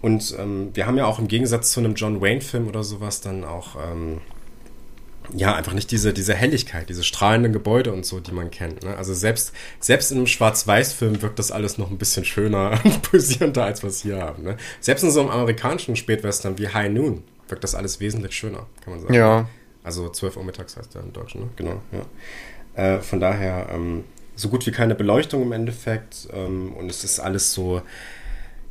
und ähm, wir haben ja auch im Gegensatz zu einem John Wayne-Film oder sowas dann auch ähm, ja, einfach nicht diese, diese Helligkeit, diese strahlenden Gebäude und so, die man kennt. Ne? Also selbst, selbst in einem Schwarz-Weiß-Film wirkt das alles noch ein bisschen schöner und posierender, als wir es hier haben. Ne? Selbst in so einem amerikanischen Spätwestern wie High Noon wirkt das alles wesentlich schöner, kann man sagen. Ja. Also 12 Uhr mittags heißt der im Deutschen, ne? Genau, ja. Äh, von daher, ähm, so gut wie keine Beleuchtung im Endeffekt ähm, und es ist alles so,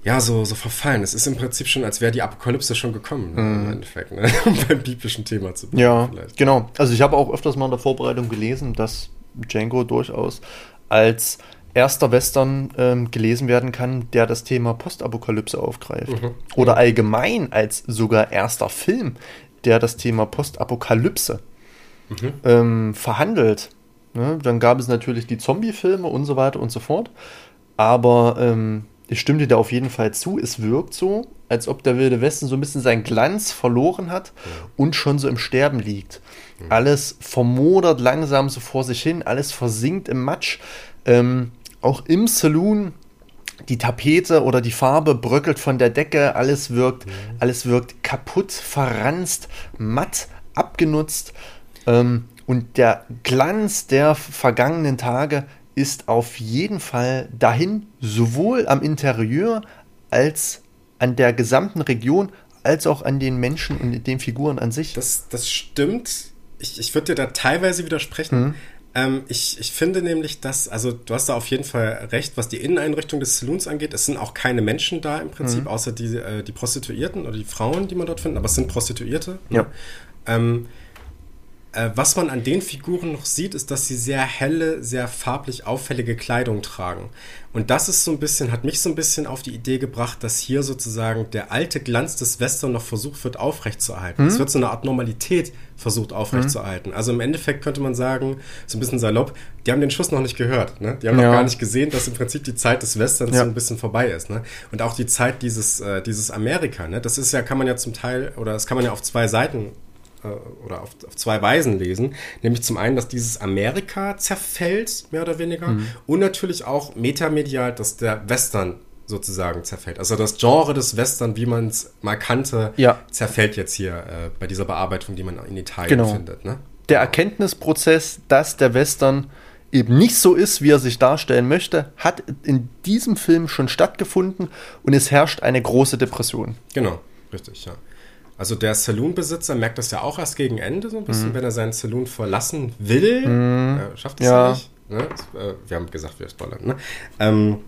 ja, so, so verfallen. Es ist im Prinzip schon, als wäre die Apokalypse schon gekommen, mm. im Endeffekt, ne? um beim biblischen Thema zu bleiben. Ja, vielleicht. genau. Also ich habe auch öfters mal in der Vorbereitung gelesen, dass Django durchaus als erster Western ähm, gelesen werden kann, der das Thema Postapokalypse aufgreift. Mhm. Oder allgemein als sogar erster Film, der das Thema Postapokalypse mhm. ähm, verhandelt. Ne? Dann gab es natürlich die Zombie-Filme und so weiter und so fort. Aber ähm, ich stimme dir da auf jeden Fall zu. Es wirkt so, als ob der Wilde Westen so ein bisschen seinen Glanz verloren hat und schon so im Sterben liegt. Alles vermodert langsam so vor sich hin, alles versinkt im Matsch. Ähm, auch im Saloon die Tapete oder die Farbe bröckelt von der Decke, alles wirkt, ja. alles wirkt kaputt, verranzt, matt, abgenutzt. Ähm, und der Glanz der vergangenen Tage ist auf jeden Fall dahin, sowohl am Interieur als an der gesamten Region, als auch an den Menschen und den Figuren an sich. Das, das stimmt. Ich, ich würde dir da teilweise widersprechen. Mhm. Ähm, ich, ich finde nämlich, dass, also du hast da auf jeden Fall recht, was die Inneneinrichtung des Saloons angeht. Es sind auch keine Menschen da im Prinzip, mhm. außer die, äh, die Prostituierten oder die Frauen, die man dort findet, aber es sind Prostituierte. Ja. Ähm, äh, was man an den Figuren noch sieht, ist, dass sie sehr helle, sehr farblich auffällige Kleidung tragen. Und das ist so ein bisschen, hat mich so ein bisschen auf die Idee gebracht, dass hier sozusagen der alte Glanz des Western noch versucht wird aufrechtzuerhalten. Mhm. Es wird so eine Art Normalität versucht aufrechtzuerhalten. Mhm. Also im Endeffekt könnte man sagen, so ein bisschen salopp, die haben den Schuss noch nicht gehört. Ne? Die haben ja. noch gar nicht gesehen, dass im Prinzip die Zeit des Westerns ja. so ein bisschen vorbei ist. Ne? Und auch die Zeit dieses, äh, dieses Amerika. Ne? Das ist ja, kann man ja zum Teil, oder das kann man ja auf zwei Seiten äh, oder auf, auf, zwei Weisen lesen. Nämlich zum einen, dass dieses Amerika zerfällt, mehr oder weniger, mhm. und natürlich auch metamedial, dass der Western sozusagen zerfällt. Also das Genre des Western, wie man es mal kannte, ja. zerfällt jetzt hier äh, bei dieser Bearbeitung, die man in Italien genau. findet. Ne? Der Erkenntnisprozess, dass der Western eben nicht so ist, wie er sich darstellen möchte, hat in diesem Film schon stattgefunden und es herrscht eine große Depression. Genau, richtig, ja. Also der Saloon-Besitzer merkt das ja auch erst gegen Ende so ein bisschen, mhm. wenn er seinen Saloon verlassen will. Mhm. Äh, schafft es ja. ja nicht. Ne? Äh, wir haben gesagt, wir spoilern. Ne? Ähm,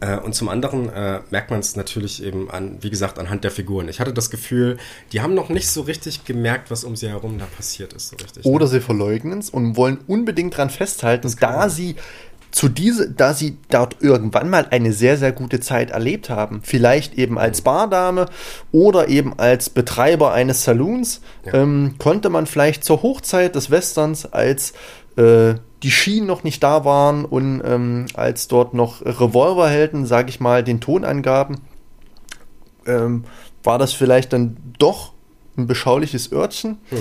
äh, und zum anderen äh, merkt man es natürlich eben an, wie gesagt, anhand der Figuren. Ich hatte das Gefühl, die haben noch nicht so richtig gemerkt, was um sie herum da passiert ist. So richtig, Oder ne? sie verleugnen es und wollen unbedingt dran festhalten, da sie zu diese, da sie dort irgendwann mal eine sehr, sehr gute Zeit erlebt haben. Vielleicht eben als Bardame oder eben als Betreiber eines Saloons, ja. ähm, konnte man vielleicht zur Hochzeit des Westerns, als äh, die Schienen noch nicht da waren und ähm, als dort noch Revolverhelden, sage ich mal, den Ton angaben, ähm, war das vielleicht dann doch ein beschauliches Örtchen. Hm.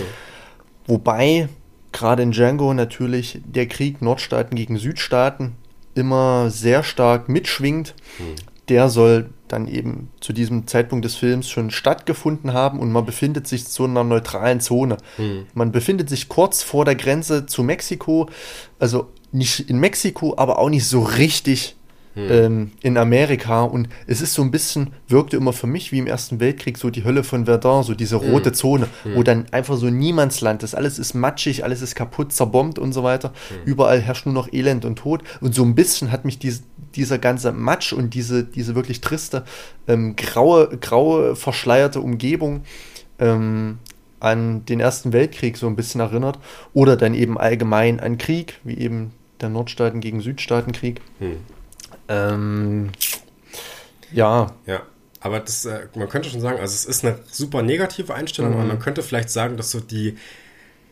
Wobei gerade in Django natürlich der Krieg Nordstaaten gegen Südstaaten immer sehr stark mitschwingt. Hm. Der soll dann eben zu diesem Zeitpunkt des Films schon stattgefunden haben und man befindet sich zu einer neutralen Zone. Hm. Man befindet sich kurz vor der Grenze zu Mexiko, also nicht in Mexiko, aber auch nicht so richtig hm. ähm, in Amerika. Und es ist so ein bisschen, wirkte immer für mich wie im Ersten Weltkrieg so die Hölle von Verdun, so diese hm. rote hm. Zone, hm. wo dann einfach so Niemandsland ist. Alles ist matschig, alles ist kaputt, zerbombt und so weiter. Hm. Überall herrscht nur noch Elend und Tod. Und so ein bisschen hat mich dies, dieser ganze Matsch und diese, diese wirklich triste, ähm, graue, graue, verschleierte Umgebung ähm, an den Ersten Weltkrieg so ein bisschen erinnert oder dann eben allgemein an Krieg, wie eben der Nordstaaten gegen Südstaatenkrieg. Hm. Ähm, ja. Ja, aber das, äh, man könnte schon sagen, also es ist eine super negative Einstellung, mhm. aber man könnte vielleicht sagen, dass so die,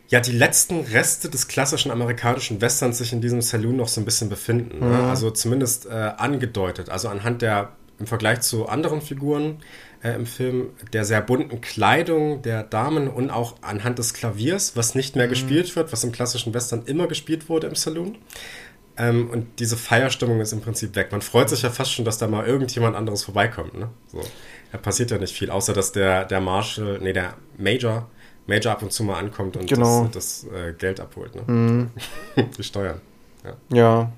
ja, die letzten Reste des klassischen amerikanischen Westerns sich in diesem Saloon noch so ein bisschen befinden. Mhm. Ne? Also zumindest äh, angedeutet. Also anhand der, im Vergleich zu anderen Figuren äh, im Film, der sehr bunten Kleidung der Damen und auch anhand des Klaviers, was nicht mehr mhm. gespielt wird, was im klassischen Western immer gespielt wurde im Saloon. Ähm, und diese Feierstimmung ist im Prinzip weg. Man freut sich ja fast schon, dass da mal irgendjemand anderes vorbeikommt. Ne? So. Da passiert ja nicht viel, außer dass der, der Marshall, nee, der Major, Major ab und zu mal ankommt und genau. das, das äh, Geld abholt. Ne? Mhm. Die Steuern. Ja. ja,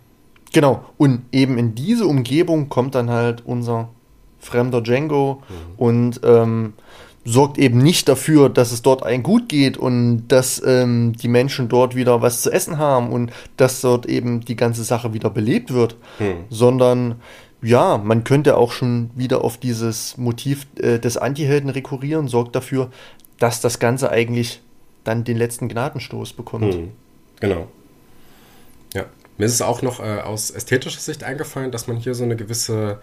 genau. Und eben in diese Umgebung kommt dann halt unser fremder Django mhm. und ähm, sorgt eben nicht dafür, dass es dort allen gut geht und dass ähm, die Menschen dort wieder was zu essen haben und dass dort eben die ganze Sache wieder belebt wird, hm. sondern ja, man könnte auch schon wieder auf dieses Motiv äh, des Antihelden rekurrieren, sorgt dafür, dass das Ganze eigentlich dann den letzten Gnadenstoß bekommt. Hm. Genau. Ja. Mir ist es auch noch äh, aus ästhetischer Sicht eingefallen, dass man hier so eine gewisse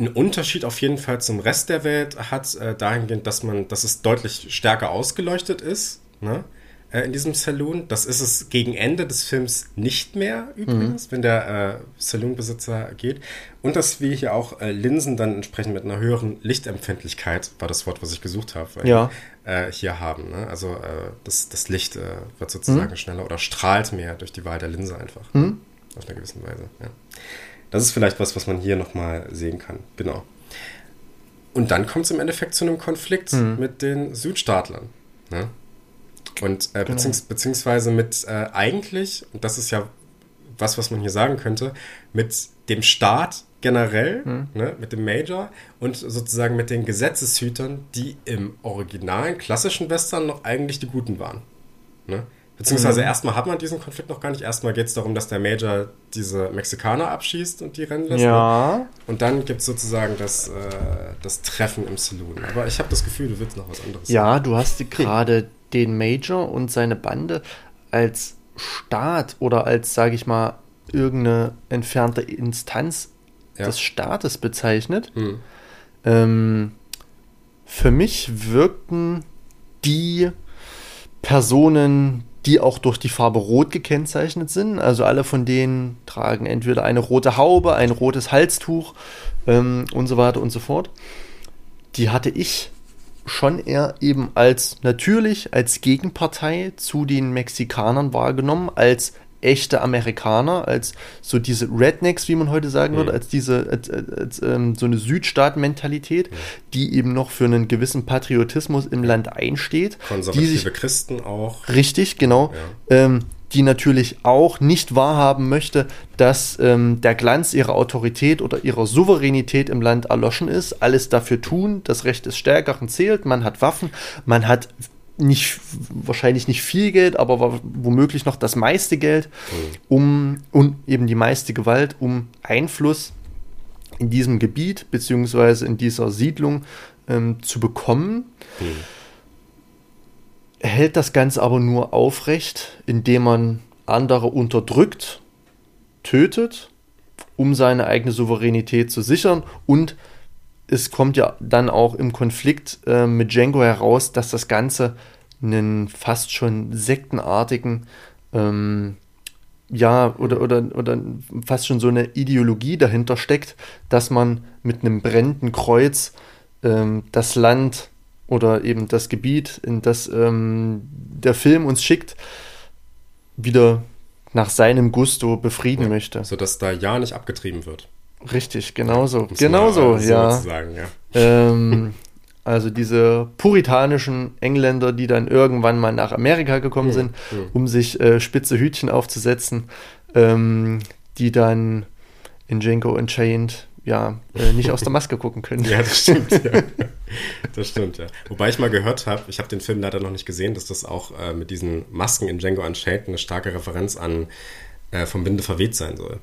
einen Unterschied auf jeden Fall zum Rest der Welt hat, äh, dahingehend, dass man, dass es deutlich stärker ausgeleuchtet ist, ne? Äh, in diesem Saloon. Das ist es gegen Ende des Films nicht mehr übrigens, mhm. wenn der äh, Saloonbesitzer geht. Und dass wir hier auch äh, Linsen dann entsprechend mit einer höheren Lichtempfindlichkeit, war das Wort, was ich gesucht habe, ja. äh, hier haben. Ne? Also das, das Licht wird sozusagen mhm. schneller oder strahlt mehr durch die Wahl der Linse einfach. Mhm. Auf einer gewissen Weise, ja. Das ist vielleicht was, was man hier nochmal sehen kann. Genau. Und dann kommt es im Endeffekt zu einem Konflikt mhm. mit den Südstaatlern. Ne? Und äh, genau. beziehungs beziehungsweise mit äh, eigentlich, und das ist ja was, was man hier sagen könnte, mit dem Staat generell, mhm. ne, mit dem Major und sozusagen mit den Gesetzeshütern, die im originalen klassischen Western noch eigentlich die Guten waren. Ne? Beziehungsweise mhm. erstmal hat man diesen Konflikt noch gar nicht. Erstmal geht es darum, dass der Major diese Mexikaner abschießt und die rennen lässt. Ja. Und dann gibt es sozusagen das, äh, das Treffen im Saloon. Aber ich habe das Gefühl, du willst noch was anderes Ja, sagen. du hast gerade den Major und seine Bande als Staat oder als, sage ich mal, irgendeine entfernte Instanz ja. des Staates bezeichnet. Mhm. Ähm, für mich wirkten die Personen, die auch durch die Farbe Rot gekennzeichnet sind. Also alle von denen tragen entweder eine rote Haube, ein rotes Halstuch ähm, und so weiter und so fort. Die hatte ich schon eher eben als natürlich als Gegenpartei zu den Mexikanern wahrgenommen, als echte Amerikaner, als so diese Rednecks, wie man heute sagen würde, mhm. als diese, als, als, als ähm, so eine Südstaaten-Mentalität, mhm. die eben noch für einen gewissen Patriotismus im Land einsteht. Konservative die sich, Christen auch. Richtig, genau. Ja. Ähm, die natürlich auch nicht wahrhaben möchte, dass ähm, der Glanz ihrer Autorität oder ihrer Souveränität im Land erloschen ist. Alles dafür tun, das Recht des Stärkeren zählt, man hat Waffen, man hat nicht, wahrscheinlich nicht viel Geld, aber womöglich noch das meiste Geld, mhm. um und eben die meiste Gewalt, um Einfluss in diesem Gebiet beziehungsweise in dieser Siedlung ähm, zu bekommen. Mhm. Hält das Ganze aber nur aufrecht, indem man andere unterdrückt, tötet, um seine eigene Souveränität zu sichern und es kommt ja dann auch im Konflikt äh, mit Django heraus, dass das Ganze einen fast schon sektenartigen, ähm, ja, oder, oder, oder fast schon so eine Ideologie dahinter steckt, dass man mit einem brennenden Kreuz ähm, das Land oder eben das Gebiet, in das ähm, der Film uns schickt, wieder nach seinem Gusto befrieden ja, möchte. Sodass da ja nicht abgetrieben wird. Richtig, genauso. Ja, genauso, ja. So sagen, ja. Ähm, also diese puritanischen Engländer, die dann irgendwann mal nach Amerika gekommen ja, sind, ja. um sich äh, spitze Hütchen aufzusetzen, ähm, die dann in Django Unchained ja äh, nicht aus der Maske gucken können. Ja, das stimmt, ja. Das stimmt, ja. Wobei ich mal gehört habe, ich habe den Film leider noch nicht gesehen, dass das auch äh, mit diesen Masken in Django Unchained eine starke Referenz an äh, vom Winde verweht sein soll.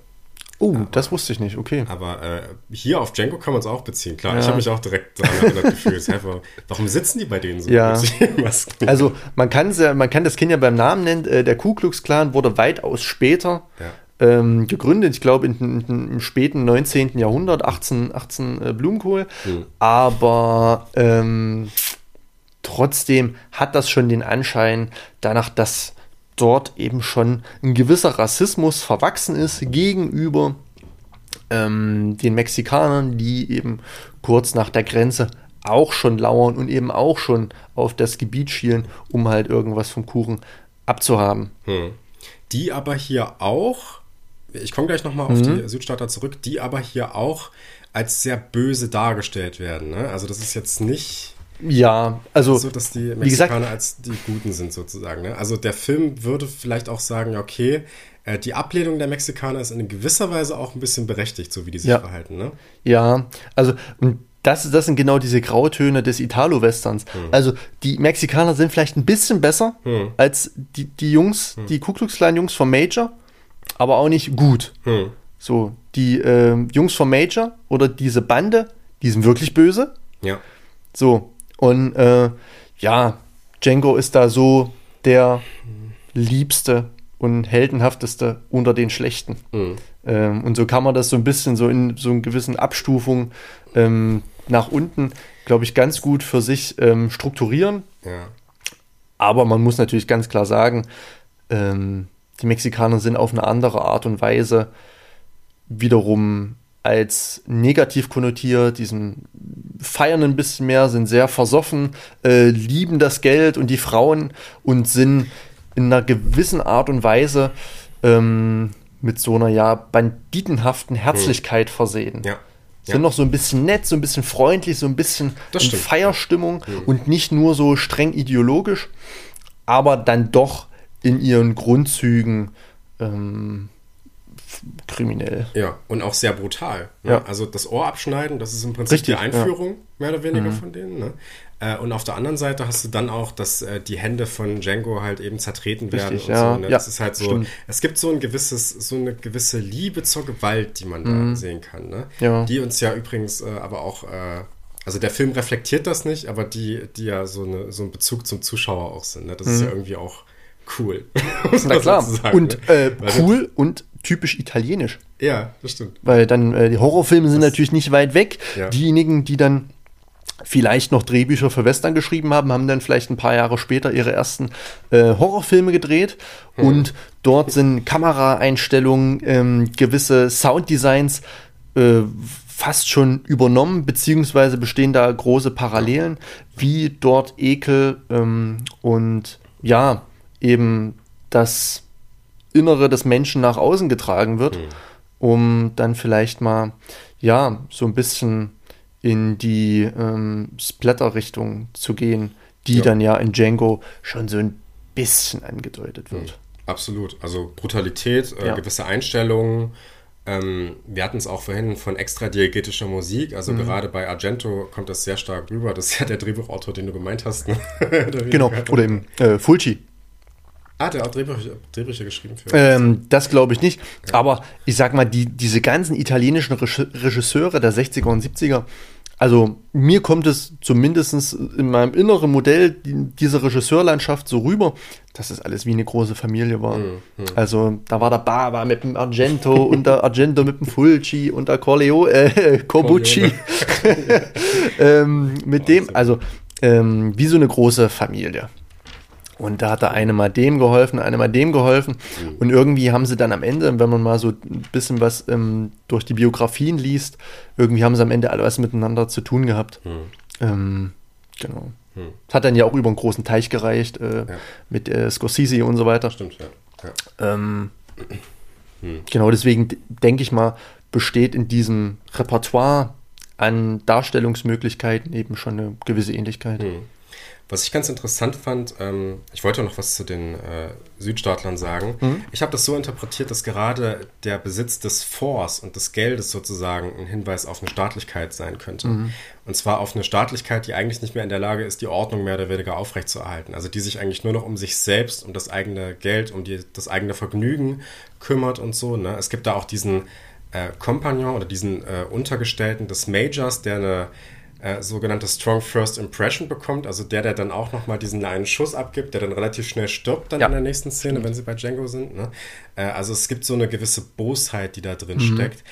Oh, aber, das wusste ich nicht, okay. Aber äh, hier auf Django kann man es auch beziehen. Klar, ja. ich habe mich auch direkt daran erinnert gefühlt. Einfach, warum sitzen die bei denen so? Ja. also man, kann's ja, man kann das Kind ja beim Namen nennen. Äh, der Ku Klux Klan wurde weitaus später ja. ähm, gegründet. Ich glaube im späten 19. Jahrhundert, 18, 18 äh, Blumenkohl. Hm. Aber ähm, trotzdem hat das schon den Anschein danach, dass dort eben schon ein gewisser Rassismus verwachsen ist gegenüber ähm, den Mexikanern, die eben kurz nach der Grenze auch schon lauern und eben auch schon auf das Gebiet schielen, um halt irgendwas vom Kuchen abzuhaben. Hm. Die aber hier auch, ich komme gleich nochmal auf mhm. die Südstaater zurück, die aber hier auch als sehr böse dargestellt werden. Ne? Also das ist jetzt nicht ja, also. So, dass die Mexikaner gesagt, als die Guten sind, sozusagen. Ne? Also, der Film würde vielleicht auch sagen, okay, äh, die Ablehnung der Mexikaner ist in gewisser Weise auch ein bisschen berechtigt, so wie die sich ja. verhalten. Ne? Ja, also, und das, das sind genau diese Grautöne des Italo-Westerns. Hm. Also, die Mexikaner sind vielleicht ein bisschen besser hm. als die, die Jungs, hm. die Ku Klux Klan-Jungs vom Major, aber auch nicht gut. Hm. So, die äh, Jungs vom Major oder diese Bande, die sind wirklich böse. Ja. So, und äh, ja, Django ist da so der liebste und heldenhafteste unter den Schlechten. Mhm. Ähm, und so kann man das so ein bisschen so in so einer gewissen Abstufung ähm, nach unten, glaube ich, ganz gut für sich ähm, strukturieren. Ja. Aber man muss natürlich ganz klar sagen, ähm, die Mexikaner sind auf eine andere Art und Weise wiederum als negativ konnotiert, diesen feiern ein bisschen mehr, sind sehr versoffen, äh, lieben das Geld und die Frauen und sind in einer gewissen Art und Weise ähm, mit so einer ja banditenhaften Herzlichkeit hm. versehen. Ja. Sind ja. noch so ein bisschen nett, so ein bisschen freundlich, so ein bisschen Feierstimmung hm. und nicht nur so streng ideologisch, aber dann doch in ihren Grundzügen ähm, kriminell. Ja, und auch sehr brutal. Ne? Ja. Also das Ohr abschneiden, das ist im Prinzip Richtig, die Einführung, ja. mehr oder weniger mhm. von denen. Ne? Äh, und auf der anderen Seite hast du dann auch, dass äh, die Hände von Django halt eben zertreten werden Richtig, und ja. so. Ne? Das ist halt so, Stimmt. es gibt so ein gewisses, so eine gewisse Liebe zur Gewalt, die man mhm. da sehen kann. Ne? Ja. Die uns ja übrigens äh, aber auch also der Film reflektiert das nicht, aber die, die ja so, eine, so ein Bezug zum Zuschauer auch sind. Ne? Das mhm. ist ja irgendwie auch cool. Na klar. Sagen, und äh, cool und typisch italienisch. Ja, das stimmt. Weil dann äh, die Horrorfilme sind das, natürlich nicht weit weg. Ja. Diejenigen, die dann vielleicht noch Drehbücher für Western geschrieben haben, haben dann vielleicht ein paar Jahre später ihre ersten äh, Horrorfilme gedreht. Hm. Und dort sind Kameraeinstellungen, ähm, gewisse Sounddesigns äh, fast schon übernommen, beziehungsweise bestehen da große Parallelen, wie dort Ekel ähm, und ja, eben das Innere des Menschen nach außen getragen wird, mhm. um dann vielleicht mal, ja, so ein bisschen in die ähm, Splatter-Richtung zu gehen, die ja. dann ja in Django schon so ein bisschen angedeutet wird. Mhm. Absolut. Also Brutalität, äh, ja. gewisse Einstellungen. Ähm, wir hatten es auch vorhin von extradiegetischer Musik. Also mhm. gerade bei Argento kommt das sehr stark rüber. Das ist ja der Drehbuchautor, den du gemeint hast. Ne? genau. Oder im äh, Fulci. Ah, der hat Drehbücher, Drehbücher geschrieben für. Ähm, das glaube ich nicht. Ja. Aber ich sag mal, die, diese ganzen italienischen Regisseure der 60er und 70er, also mir kommt es zumindest in meinem inneren Modell dieser Regisseurlandschaft so rüber, dass es alles wie eine große Familie war. Mhm. Also da war der Bava mit dem Argento und der Argento mit dem Fulci und der Corleo, äh, Corbucci. ähm, mit dem, also ähm, wie so eine große Familie. Und da hat der eine mal dem geholfen, eine mal dem geholfen. Mhm. Und irgendwie haben sie dann am Ende, wenn man mal so ein bisschen was ähm, durch die Biografien liest, irgendwie haben sie am Ende alle was miteinander zu tun gehabt. Mhm. Ähm, genau. Mhm. Hat dann ja auch über einen großen Teich gereicht äh, ja. mit äh, Scorsese und so weiter. Stimmt, ja. ja. Ähm, mhm. Genau, deswegen denke ich mal, besteht in diesem Repertoire an Darstellungsmöglichkeiten eben schon eine gewisse Ähnlichkeit. Was ich ganz interessant fand, ähm, ich wollte noch was zu den äh, Südstaatlern sagen. Mhm. Ich habe das so interpretiert, dass gerade der Besitz des Forts und des Geldes sozusagen ein Hinweis auf eine Staatlichkeit sein könnte. Mhm. Und zwar auf eine Staatlichkeit, die eigentlich nicht mehr in der Lage ist, die Ordnung mehr oder weniger aufrechtzuerhalten. Also die sich eigentlich nur noch um sich selbst, um das eigene Geld, um die, das eigene Vergnügen kümmert und so. Ne? Es gibt da auch diesen äh, Kompagnon oder diesen äh, Untergestellten des Majors, der eine äh, sogenannte Strong First Impression bekommt, also der, der dann auch nochmal diesen einen Schuss abgibt, der dann relativ schnell stirbt dann ja. in der nächsten Szene, wenn sie bei Django sind. Ne? Äh, also es gibt so eine gewisse Bosheit, die da drin mhm. steckt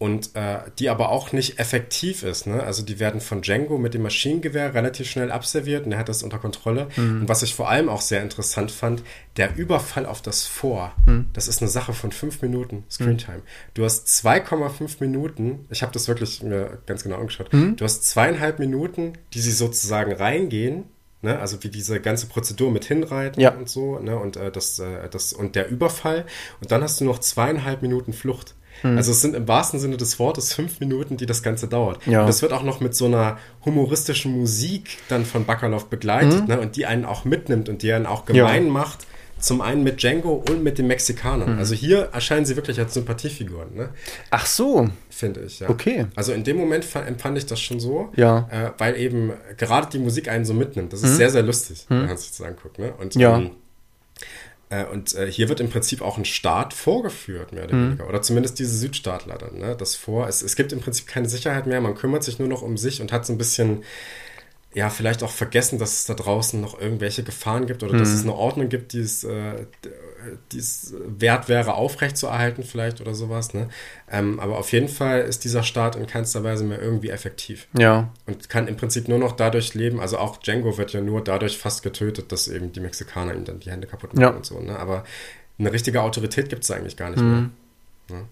und äh, die aber auch nicht effektiv ist. Ne? Also die werden von Django mit dem Maschinengewehr relativ schnell abserviert und er hat das unter Kontrolle. Mhm. Und was ich vor allem auch sehr interessant fand, der Überfall auf das Vor, mhm. das ist eine Sache von fünf Minuten Screentime. Mhm. Du hast 2,5 Minuten, ich habe das wirklich mir ganz genau angeschaut, mhm. du hast zweieinhalb Minuten, die sie sozusagen reingehen Ne, also wie diese ganze Prozedur mit hinreiten ja. und so, ne, und äh, das, äh, das und der Überfall. Und dann hast du noch zweieinhalb Minuten Flucht. Hm. Also es sind im wahrsten Sinne des Wortes fünf Minuten, die das Ganze dauert. Ja. Und das wird auch noch mit so einer humoristischen Musik dann von Bakalov begleitet, hm. ne, und die einen auch mitnimmt und die einen auch gemein ja. macht. Zum einen mit Django und mit den Mexikanern. Mhm. Also hier erscheinen sie wirklich als Sympathiefiguren. Ne? Ach so. Finde ich, ja. Okay. Also in dem Moment empfand ich das schon so, ja. Äh, weil eben gerade die Musik einen so mitnimmt. Das ist mhm. sehr, sehr lustig, wenn man sich das anguckt. Ne? Und ja. Ähm, äh, und äh, hier wird im Prinzip auch ein Staat vorgeführt, mehr oder mhm. weniger. Oder zumindest diese Südstaatler dann, ne? Das vor. Es, es gibt im Prinzip keine Sicherheit mehr, man kümmert sich nur noch um sich und hat so ein bisschen ja, vielleicht auch vergessen, dass es da draußen noch irgendwelche Gefahren gibt oder mhm. dass es eine Ordnung gibt, die es, äh, die es wert wäre, aufrechtzuerhalten, vielleicht oder sowas. Ne? Ähm, aber auf jeden Fall ist dieser Staat in keinster Weise mehr irgendwie effektiv. Ja. Und kann im Prinzip nur noch dadurch leben, also auch Django wird ja nur dadurch fast getötet, dass eben die Mexikaner ihm dann die Hände kaputt machen ja. und so. Ne? Aber eine richtige Autorität gibt es eigentlich gar nicht mhm. mehr. Ne?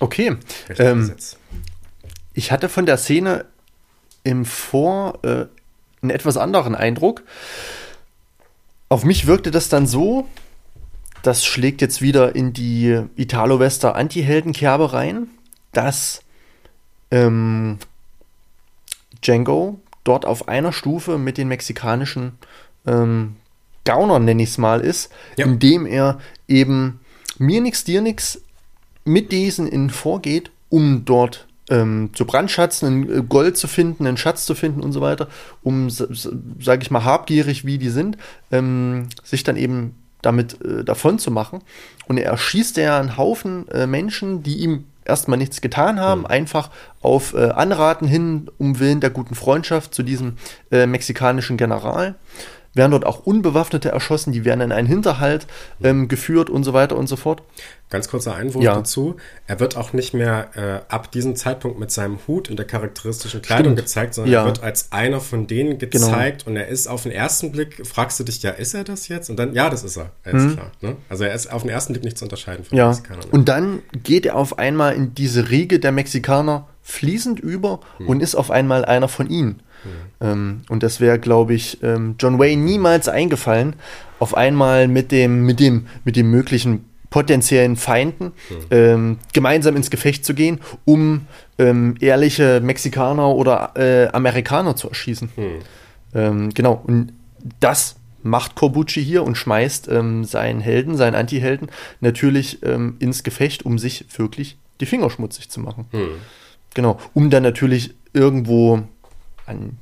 Okay. Ähm, ich hatte von der Szene im Vor. Äh, einen etwas anderen Eindruck. Auf mich wirkte das dann so, das schlägt jetzt wieder in die Italo-Wester Anti-Heldenkerbe rein, dass ähm, Django dort auf einer Stufe mit den mexikanischen ähm, Gaunern, nenne ich es mal, ist, ja. indem er eben mir nix, dir nix mit diesen in vorgeht, um dort ähm, zu brandschatzen, äh, Gold zu finden, einen Schatz zu finden und so weiter, um, sage ich mal, habgierig wie die sind, ähm, sich dann eben damit äh, davon zu machen. Und er erschießt ja einen Haufen äh, Menschen, die ihm erstmal nichts getan haben, mhm. einfach auf äh, Anraten hin, um Willen der guten Freundschaft zu diesem äh, mexikanischen General werden dort auch Unbewaffnete erschossen, die werden in einen Hinterhalt ähm, geführt und so weiter und so fort. Ganz kurzer Einwurf ja. dazu. Er wird auch nicht mehr äh, ab diesem Zeitpunkt mit seinem Hut und der charakteristischen Kleidung Stimmt. gezeigt, sondern ja. er wird als einer von denen genau. gezeigt genau. und er ist auf den ersten Blick, fragst du dich, ja, ist er das jetzt? Und dann, ja, das ist er. Er ist mhm. klar. Ne? Also er ist auf den ersten Blick nicht zu unterscheiden von ja. den Mexikanern. Und dann geht er auf einmal in diese Riege der Mexikaner fließend über mhm. und ist auf einmal einer von ihnen. Mhm. und das wäre, glaube ich, ähm, John Wayne niemals eingefallen, auf einmal mit dem, mit dem, mit dem möglichen potenziellen Feinden mhm. ähm, gemeinsam ins Gefecht zu gehen, um ähm, ehrliche Mexikaner oder äh, Amerikaner zu erschießen. Mhm. Ähm, genau, und das macht Corbucci hier und schmeißt ähm, seinen Helden, seinen Anti-Helden natürlich ähm, ins Gefecht, um sich wirklich die Finger schmutzig zu machen. Mhm. Genau, um dann natürlich irgendwo an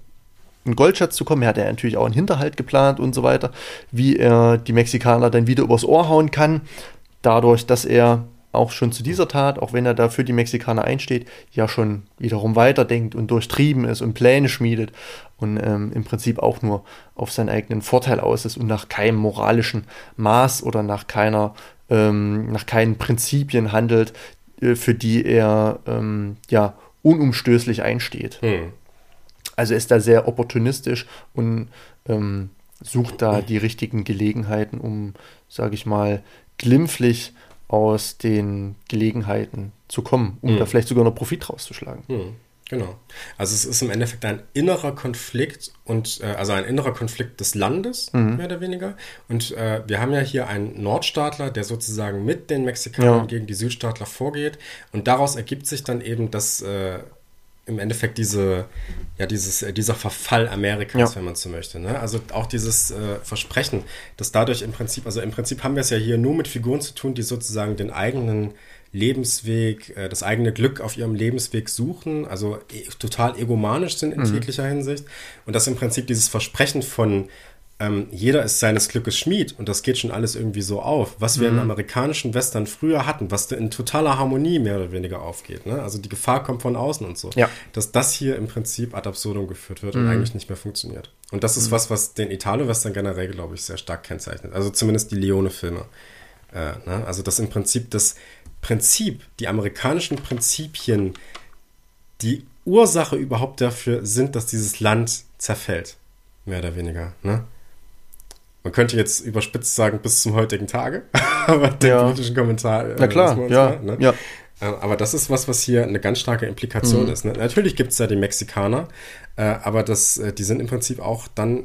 einen Goldschatz zu kommen. Er hat ja natürlich auch einen Hinterhalt geplant und so weiter, wie er die Mexikaner dann wieder übers Ohr hauen kann. Dadurch, dass er auch schon zu dieser Tat, auch wenn er da für die Mexikaner einsteht, ja schon wiederum weiterdenkt und durchtrieben ist und Pläne schmiedet und ähm, im Prinzip auch nur auf seinen eigenen Vorteil aus ist und nach keinem moralischen Maß oder nach keiner, ähm, nach keinen Prinzipien handelt, äh, für die er ähm, ja unumstößlich einsteht. Hm. Also ist da sehr opportunistisch und ähm, sucht da die richtigen Gelegenheiten, um, sage ich mal, glimpflich aus den Gelegenheiten zu kommen, um mhm. da vielleicht sogar noch Profit rauszuschlagen. Mhm. Genau. Also es ist im Endeffekt ein innerer Konflikt und äh, also ein innerer Konflikt des Landes, mhm. mehr oder weniger. Und äh, wir haben ja hier einen Nordstaatler, der sozusagen mit den Mexikanern ja. gegen die Südstaatler vorgeht. Und daraus ergibt sich dann eben, dass äh, im Endeffekt diese, ja, dieses, äh, dieser Verfall Amerikas, ja. wenn man so möchte. Ne? Also auch dieses äh, Versprechen, dass dadurch im Prinzip, also im Prinzip haben wir es ja hier nur mit Figuren zu tun, die sozusagen den eigenen Lebensweg, äh, das eigene Glück auf ihrem Lebensweg suchen, also e total egomanisch sind in mhm. jeglicher Hinsicht. Und dass im Prinzip dieses Versprechen von ähm, jeder ist seines Glückes Schmied und das geht schon alles irgendwie so auf, was wir mhm. im amerikanischen Western früher hatten, was in totaler Harmonie mehr oder weniger aufgeht. Ne? Also die Gefahr kommt von außen und so. Ja. Dass das hier im Prinzip ad absurdum geführt wird mhm. und eigentlich nicht mehr funktioniert. Und das ist mhm. was, was den Italo-Western generell, glaube ich, sehr stark kennzeichnet. Also zumindest die Leone-Filme. Äh, ne? Also das im Prinzip das Prinzip, die amerikanischen Prinzipien, die Ursache überhaupt dafür sind, dass dieses Land zerfällt. Mehr oder weniger. Ne? Man könnte jetzt überspitzt sagen, bis zum heutigen Tage, aber den ja. politischen Kommentar. Äh, Na klar, ja, mal, ne? ja. Äh, aber das ist was, was hier eine ganz starke Implikation mhm. ist. Ne? Natürlich gibt es ja die Mexikaner, äh, aber das, äh, die sind im Prinzip auch dann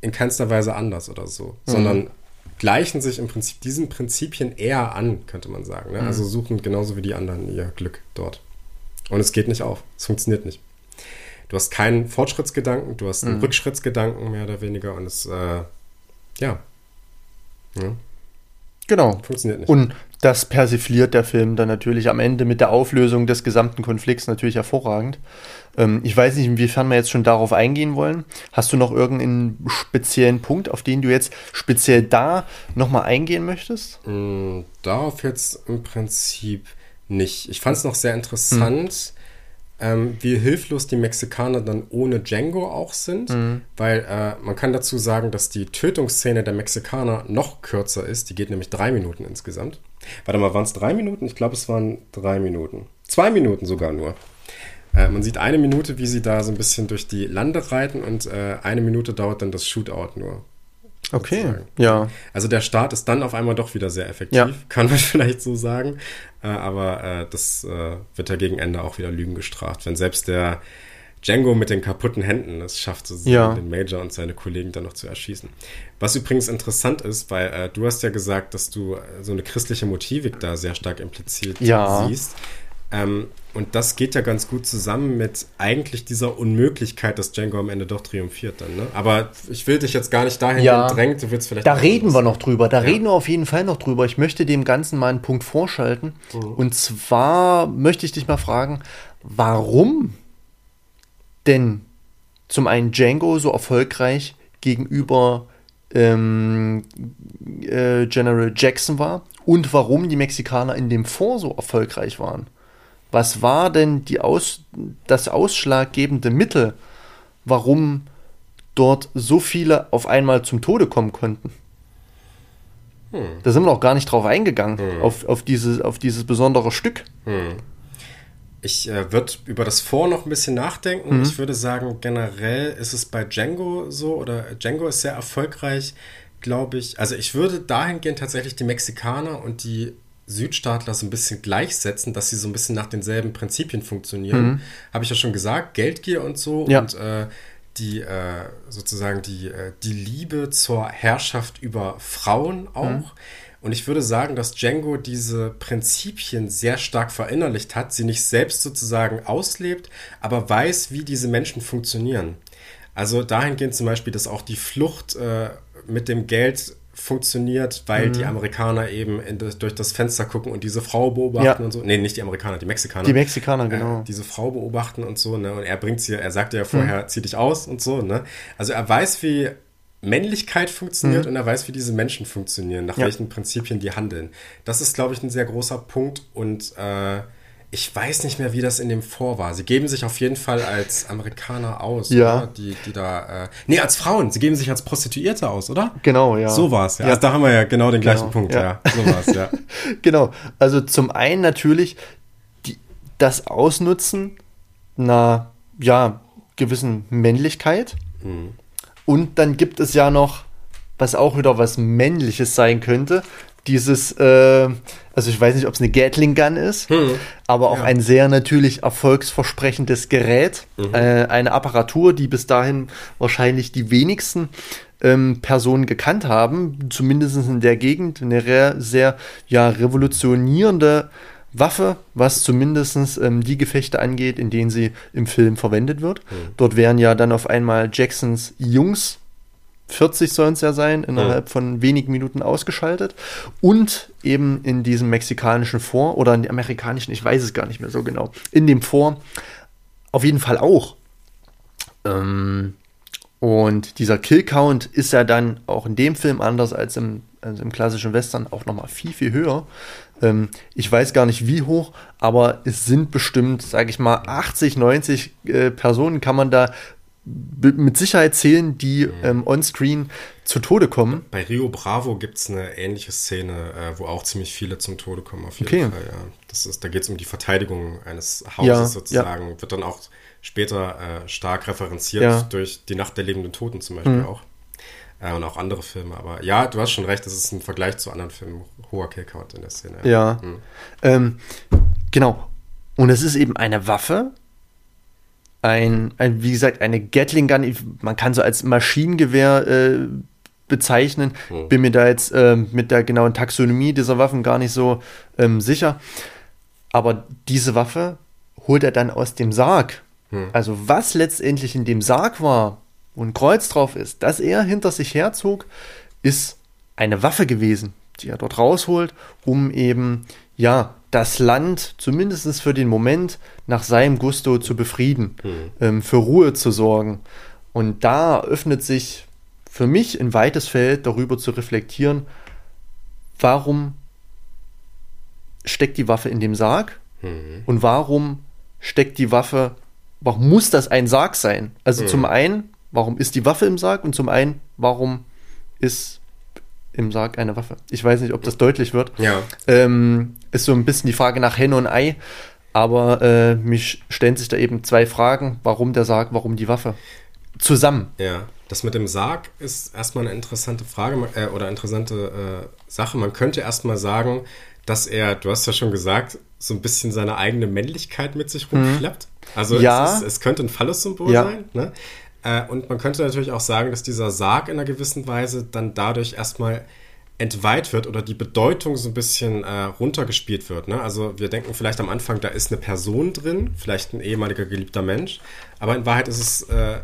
in keinster Weise anders oder so, mhm. sondern gleichen sich im Prinzip diesen Prinzipien eher an, könnte man sagen. Ne? Also mhm. Also suchen genauso wie die anderen ihr Glück dort. Und es geht nicht auf. Es funktioniert nicht. Du hast keinen Fortschrittsgedanken, du hast einen mhm. Rückschrittsgedanken mehr oder weniger und es äh, ja. ja. Genau. Funktioniert nicht. Und das persifliert der Film dann natürlich am Ende mit der Auflösung des gesamten Konflikts natürlich hervorragend. Ähm, ich weiß nicht, inwiefern wir jetzt schon darauf eingehen wollen. Hast du noch irgendeinen speziellen Punkt, auf den du jetzt speziell da nochmal eingehen möchtest? Mm, darauf jetzt im Prinzip nicht. Ich fand es noch sehr interessant. Hm ähm, wie hilflos die Mexikaner dann ohne Django auch sind, mhm. weil äh, man kann dazu sagen, dass die Tötungsszene der Mexikaner noch kürzer ist. Die geht nämlich drei Minuten insgesamt. Warte mal, waren es drei Minuten? Ich glaube, es waren drei Minuten. Zwei Minuten sogar nur. Äh, man sieht eine Minute, wie sie da so ein bisschen durch die Lande reiten und äh, eine Minute dauert dann das Shootout nur. Okay, sozusagen. ja. Also der Start ist dann auf einmal doch wieder sehr effektiv, ja. kann man vielleicht so sagen. Äh, aber äh, das äh, wird ja gegen Ende auch wieder Lügen gestraft. Wenn selbst der Django mit den kaputten Händen es schafft, ja. den Major und seine Kollegen dann noch zu erschießen. Was übrigens interessant ist, weil äh, du hast ja gesagt, dass du so eine christliche Motivik da sehr stark impliziert ja. siehst. Ähm, und das geht ja ganz gut zusammen mit eigentlich dieser Unmöglichkeit, dass Django am Ende doch triumphiert dann. Ne? Aber ich will dich jetzt gar nicht dahin ja, drängt. Du willst vielleicht. Da reden wir noch drüber. Da ja. reden wir auf jeden Fall noch drüber. Ich möchte dem Ganzen mal einen Punkt vorschalten. Mhm. Und zwar möchte ich dich mal fragen, warum denn zum einen Django so erfolgreich gegenüber ähm, äh, General Jackson war und warum die Mexikaner in dem Vor so erfolgreich waren was war denn die Aus, das ausschlaggebende Mittel, warum dort so viele auf einmal zum Tode kommen konnten? Hm. Da sind wir noch gar nicht drauf eingegangen, hm. auf, auf, dieses, auf dieses besondere Stück. Hm. Ich äh, würde über das Vor noch ein bisschen nachdenken. Mhm. Ich würde sagen, generell ist es bei Django so, oder Django ist sehr erfolgreich, glaube ich. Also ich würde dahingehend tatsächlich die Mexikaner und die Südstaatler so ein bisschen gleichsetzen, dass sie so ein bisschen nach denselben Prinzipien funktionieren. Mhm. Habe ich ja schon gesagt, Geldgier und so ja. und äh, die äh, sozusagen die, äh, die Liebe zur Herrschaft über Frauen auch. Mhm. Und ich würde sagen, dass Django diese Prinzipien sehr stark verinnerlicht hat, sie nicht selbst sozusagen auslebt, aber weiß, wie diese Menschen funktionieren. Also dahingehend zum Beispiel, dass auch die Flucht äh, mit dem Geld funktioniert, weil mhm. die Amerikaner eben das, durch das Fenster gucken und diese Frau beobachten ja. und so. Nee, nicht die Amerikaner, die Mexikaner. Die Mexikaner, genau. Äh, diese Frau beobachten und so, ne? Und er bringt sie, er sagte ja vorher, mhm. zieh dich aus und so, ne? Also er weiß, wie Männlichkeit funktioniert mhm. und er weiß, wie diese Menschen funktionieren, nach ja. welchen Prinzipien die handeln. Das ist, glaube ich, ein sehr großer Punkt und äh, ich weiß nicht mehr, wie das in dem Vor war. Sie geben sich auf jeden Fall als Amerikaner aus, ja. Die, die da. Äh, nee, als Frauen. Sie geben sich als Prostituierte aus, oder? Genau, ja. So war es, ja. ja. Also da haben wir ja genau den gleichen genau, Punkt, ja. ja. So war es, ja. genau. Also zum einen natürlich die, das Ausnutzen einer, ja, gewissen Männlichkeit. Mhm. Und dann gibt es ja noch, was auch wieder was Männliches sein könnte, dieses, äh, also ich weiß nicht, ob es eine Gatling Gun ist, hm. aber auch ja. ein sehr natürlich erfolgsversprechendes Gerät, mhm. äh, eine Apparatur, die bis dahin wahrscheinlich die wenigsten ähm, Personen gekannt haben, zumindest in der Gegend, eine sehr ja, revolutionierende Waffe, was zumindest ähm, die Gefechte angeht, in denen sie im Film verwendet wird. Mhm. Dort werden ja dann auf einmal Jacksons Jungs 40 sollen es ja sein, innerhalb ja. von wenigen Minuten ausgeschaltet. Und eben in diesem mexikanischen Vor oder in dem amerikanischen, ich weiß es gar nicht mehr so genau, in dem Vor auf jeden Fall auch. Ähm, Und dieser Kill-Count ist ja dann auch in dem Film anders als im, also im klassischen Western auch nochmal viel, viel höher. Ähm, ich weiß gar nicht wie hoch, aber es sind bestimmt, sage ich mal, 80, 90 äh, Personen kann man da mit Sicherheit zählen, die mhm. ähm, on-screen zu Tode kommen. Bei Rio Bravo gibt es eine ähnliche Szene, äh, wo auch ziemlich viele zum Tode kommen, auf jeden okay. Fall. Ja. Das ist, da geht es um die Verteidigung eines Hauses ja, sozusagen. Ja. Wird dann auch später äh, stark referenziert ja. durch Die Nacht der lebenden Toten zum Beispiel mhm. auch. Äh, und auch andere Filme. Aber ja, du hast schon recht, das ist ein Vergleich zu anderen Filmen hoher Killcount in der Szene. Ja. Mhm. Ähm, genau. Und es ist eben eine Waffe, ein, ein, wie gesagt, eine Gatling Gun, man kann so als Maschinengewehr äh, bezeichnen. Mhm. Bin mir da jetzt äh, mit der genauen Taxonomie dieser Waffen gar nicht so ähm, sicher. Aber diese Waffe holt er dann aus dem Sarg. Mhm. Also was letztendlich in dem Sarg war, ein Kreuz drauf ist, das er hinter sich herzog, ist eine Waffe gewesen, die er dort rausholt, um eben, ja, das Land zumindest für den Moment nach seinem Gusto zu befrieden, mhm. ähm, für Ruhe zu sorgen. Und da öffnet sich für mich ein weites Feld, darüber zu reflektieren, warum steckt die Waffe in dem Sarg mhm. und warum steckt die Waffe, warum muss das ein Sarg sein? Also mhm. zum einen, warum ist die Waffe im Sarg und zum einen, warum ist im Sarg eine Waffe. Ich weiß nicht, ob das deutlich wird. Ja. Ähm, ist so ein bisschen die Frage nach Henne und Ei. Aber äh, mich stellen sich da eben zwei Fragen. Warum der Sarg, warum die Waffe? Zusammen. Ja. Das mit dem Sarg ist erstmal eine interessante Frage äh, oder interessante äh, Sache. Man könnte erstmal sagen, dass er, du hast ja schon gesagt, so ein bisschen seine eigene Männlichkeit mit sich mhm. rumschleppt. Also ja. es, ist, es könnte ein Phallus-Symbol ja. sein. Ne? Äh, und man könnte natürlich auch sagen, dass dieser Sarg in einer gewissen Weise dann dadurch erstmal entweiht wird oder die Bedeutung so ein bisschen äh, runtergespielt wird. Ne? Also wir denken vielleicht am Anfang, da ist eine Person drin, vielleicht ein ehemaliger geliebter Mensch, aber in Wahrheit ist es äh,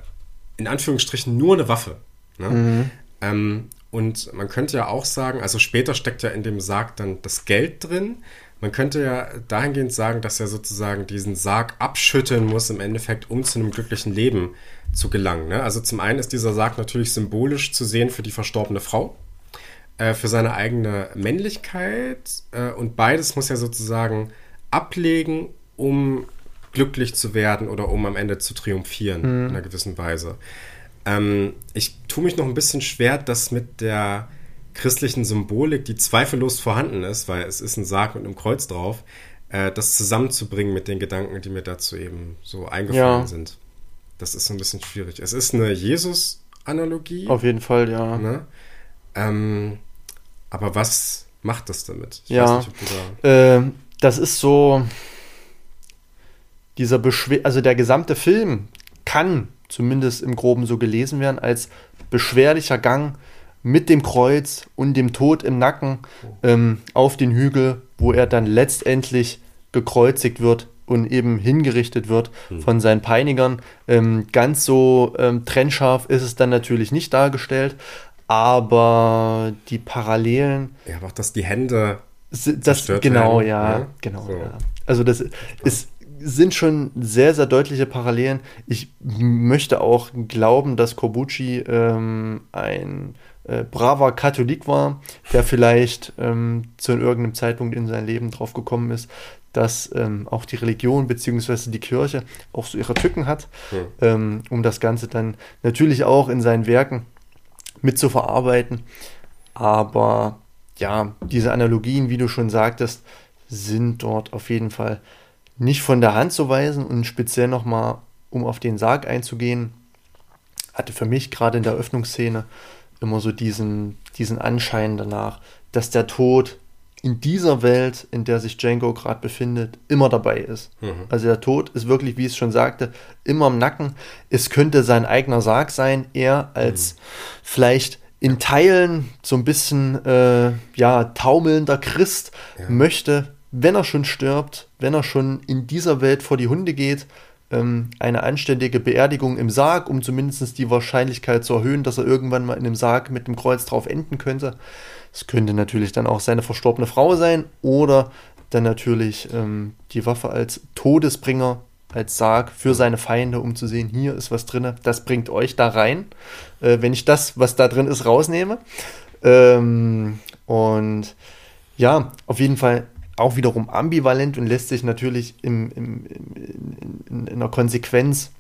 in Anführungsstrichen nur eine Waffe. Ne? Mhm. Ähm, und man könnte ja auch sagen, also später steckt ja in dem Sarg dann das Geld drin. Man könnte ja dahingehend sagen, dass er sozusagen diesen Sarg abschütteln muss im Endeffekt, um zu einem glücklichen Leben zu gelangen. Ne? Also zum einen ist dieser Sarg natürlich symbolisch zu sehen für die verstorbene Frau, äh, für seine eigene Männlichkeit äh, und beides muss er sozusagen ablegen, um glücklich zu werden oder um am Ende zu triumphieren mhm. in einer gewissen Weise. Ähm, ich tue mich noch ein bisschen schwer, das mit der christlichen Symbolik, die zweifellos vorhanden ist, weil es ist ein Sarg mit einem Kreuz drauf, äh, das zusammenzubringen mit den Gedanken, die mir dazu eben so eingefallen ja. sind. Das ist so ein bisschen schwierig. Es ist eine Jesus-Analogie. Auf jeden Fall, ja. Ne? Ähm, aber was macht das damit? Ich ja, nicht, da äh, das ist so dieser Beschwer, also der gesamte Film kann zumindest im Groben so gelesen werden als beschwerlicher Gang mit dem Kreuz und dem Tod im Nacken ähm, auf den Hügel, wo er dann letztendlich gekreuzigt wird und eben hingerichtet wird mhm. von seinen Peinigern. Ähm, ganz so ähm, trennscharf ist es dann natürlich nicht dargestellt, aber die Parallelen. Ja, aber auch, dass die Hände. Das, genau, werden, ja, ne? genau. So. Ja. Also das ist, sind schon sehr, sehr deutliche Parallelen. Ich möchte auch glauben, dass Kobuchi ähm, ein äh, braver Katholik war, der vielleicht ähm, zu irgendeinem Zeitpunkt in sein Leben drauf gekommen ist, dass ähm, auch die Religion bzw. die Kirche auch so ihre Tücken hat, mhm. ähm, um das Ganze dann natürlich auch in seinen Werken mit zu verarbeiten. Aber ja, diese Analogien, wie du schon sagtest, sind dort auf jeden Fall nicht von der Hand zu weisen und speziell nochmal, um auf den Sarg einzugehen, hatte für mich gerade in der Öffnungsszene immer so diesen, diesen Anschein danach, dass der Tod in dieser Welt, in der sich Django gerade befindet, immer dabei ist. Mhm. Also der Tod ist wirklich, wie ich es schon sagte, immer im Nacken. Es könnte sein eigener Sarg sein, er als mhm. vielleicht in Teilen so ein bisschen äh, ja, taumelnder Christ ja. möchte, wenn er schon stirbt, wenn er schon in dieser Welt vor die Hunde geht, ähm, eine anständige Beerdigung im Sarg, um zumindest die Wahrscheinlichkeit zu erhöhen, dass er irgendwann mal in einem Sarg mit dem Kreuz drauf enden könnte. Es könnte natürlich dann auch seine verstorbene Frau sein oder dann natürlich ähm, die Waffe als Todesbringer als Sarg für seine Feinde, um zu sehen, hier ist was drin, das bringt euch da rein. Äh, wenn ich das, was da drin ist, rausnehme. Ähm, und ja, auf jeden Fall auch wiederum ambivalent und lässt sich natürlich im, im, in, in, in einer Konsequenz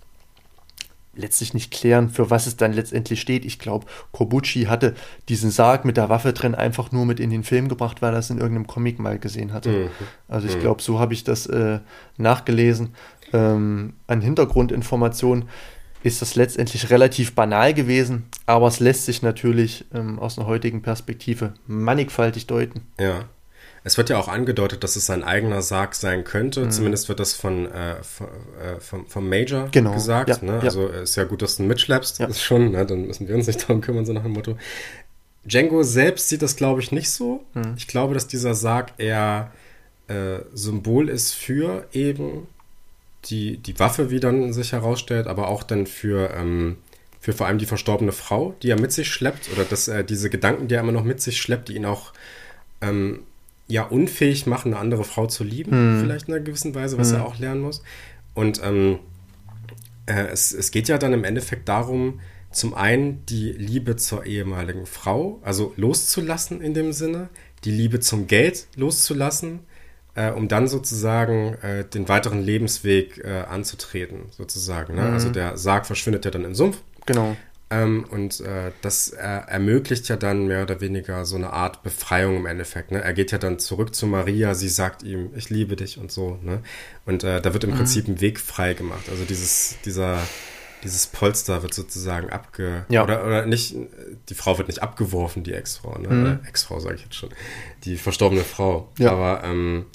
letztlich nicht klären, für was es dann letztendlich steht. Ich glaube, Kobuchi hatte diesen Sarg mit der Waffe drin einfach nur mit in den Film gebracht, weil er es in irgendeinem Comic mal gesehen hatte. Mhm. Also ich mhm. glaube, so habe ich das äh, nachgelesen. Ähm, an Hintergrundinformationen ist das letztendlich relativ banal gewesen, aber es lässt sich natürlich ähm, aus einer heutigen Perspektive mannigfaltig deuten. Ja. Es wird ja auch angedeutet, dass es sein eigener Sarg sein könnte. Mhm. Zumindest wird das von, äh, von äh, vom, vom, Major genau. gesagt. Ja, ne? ja. Also ist ja gut, dass du ihn mitschleppst. Ja. Das ist schon, ne? dann müssen wir uns nicht darum kümmern, so nach dem Motto. Django selbst sieht das, glaube ich, nicht so. Mhm. Ich glaube, dass dieser Sarg eher äh, Symbol ist für eben die, die Waffe, wie dann sich herausstellt, aber auch dann für, ähm, für vor allem die verstorbene Frau, die er mit sich schleppt, oder dass er diese Gedanken, die er immer noch mit sich schleppt, die ihn auch ähm, ja unfähig machen, eine andere Frau zu lieben, hm. vielleicht in einer gewissen Weise, was hm. er auch lernen muss. Und ähm, äh, es, es geht ja dann im Endeffekt darum, zum einen die Liebe zur ehemaligen Frau, also loszulassen in dem Sinne, die Liebe zum Geld loszulassen, äh, um dann sozusagen äh, den weiteren Lebensweg äh, anzutreten, sozusagen. Ne? Mhm. Also der Sarg verschwindet ja dann im Sumpf. Genau. Ähm, und äh, das äh, ermöglicht ja dann mehr oder weniger so eine Art Befreiung im Endeffekt. Ne? Er geht ja dann zurück zu Maria, sie sagt ihm, ich liebe dich und so. Ne? Und äh, da wird im mhm. Prinzip ein Weg frei gemacht. Also dieses, dieser, dieses Polster wird sozusagen abge... Ja. Oder, oder nicht, die Frau wird nicht abgeworfen, die Ex-Frau. Ne? Mhm. Ex-Frau sage ich jetzt schon. Die verstorbene Frau. Ja. Aber ähm,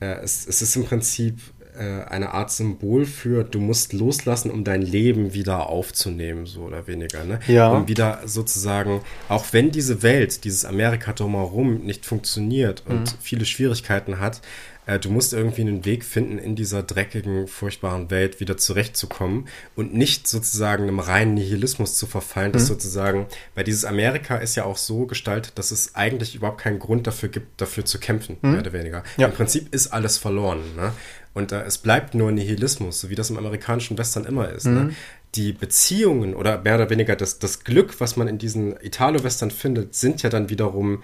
äh, es, es ist im Prinzip äh, eine Art Symbol für, du musst loslassen, um dein Leben wieder aufzunehmen, so oder weniger. Ne? Ja. Um wieder sozusagen, auch wenn diese Welt, dieses Amerika drumherum nicht funktioniert und mhm. viele Schwierigkeiten hat, äh, du musst irgendwie einen Weg finden, in dieser dreckigen, furchtbaren Welt wieder zurechtzukommen und nicht sozusagen einem reinen Nihilismus zu verfallen, mhm. dass sozusagen, weil dieses Amerika ist ja auch so gestaltet, dass es eigentlich überhaupt keinen Grund dafür gibt, dafür zu kämpfen, mhm. mehr oder weniger. Ja. Im Prinzip ist alles verloren. Ne? Und äh, es bleibt nur Nihilismus, so wie das im amerikanischen Western immer ist. Ne? Mhm. Ne? Die Beziehungen oder mehr oder weniger das, das Glück, was man in diesen Italo-Western findet, sind ja dann wiederum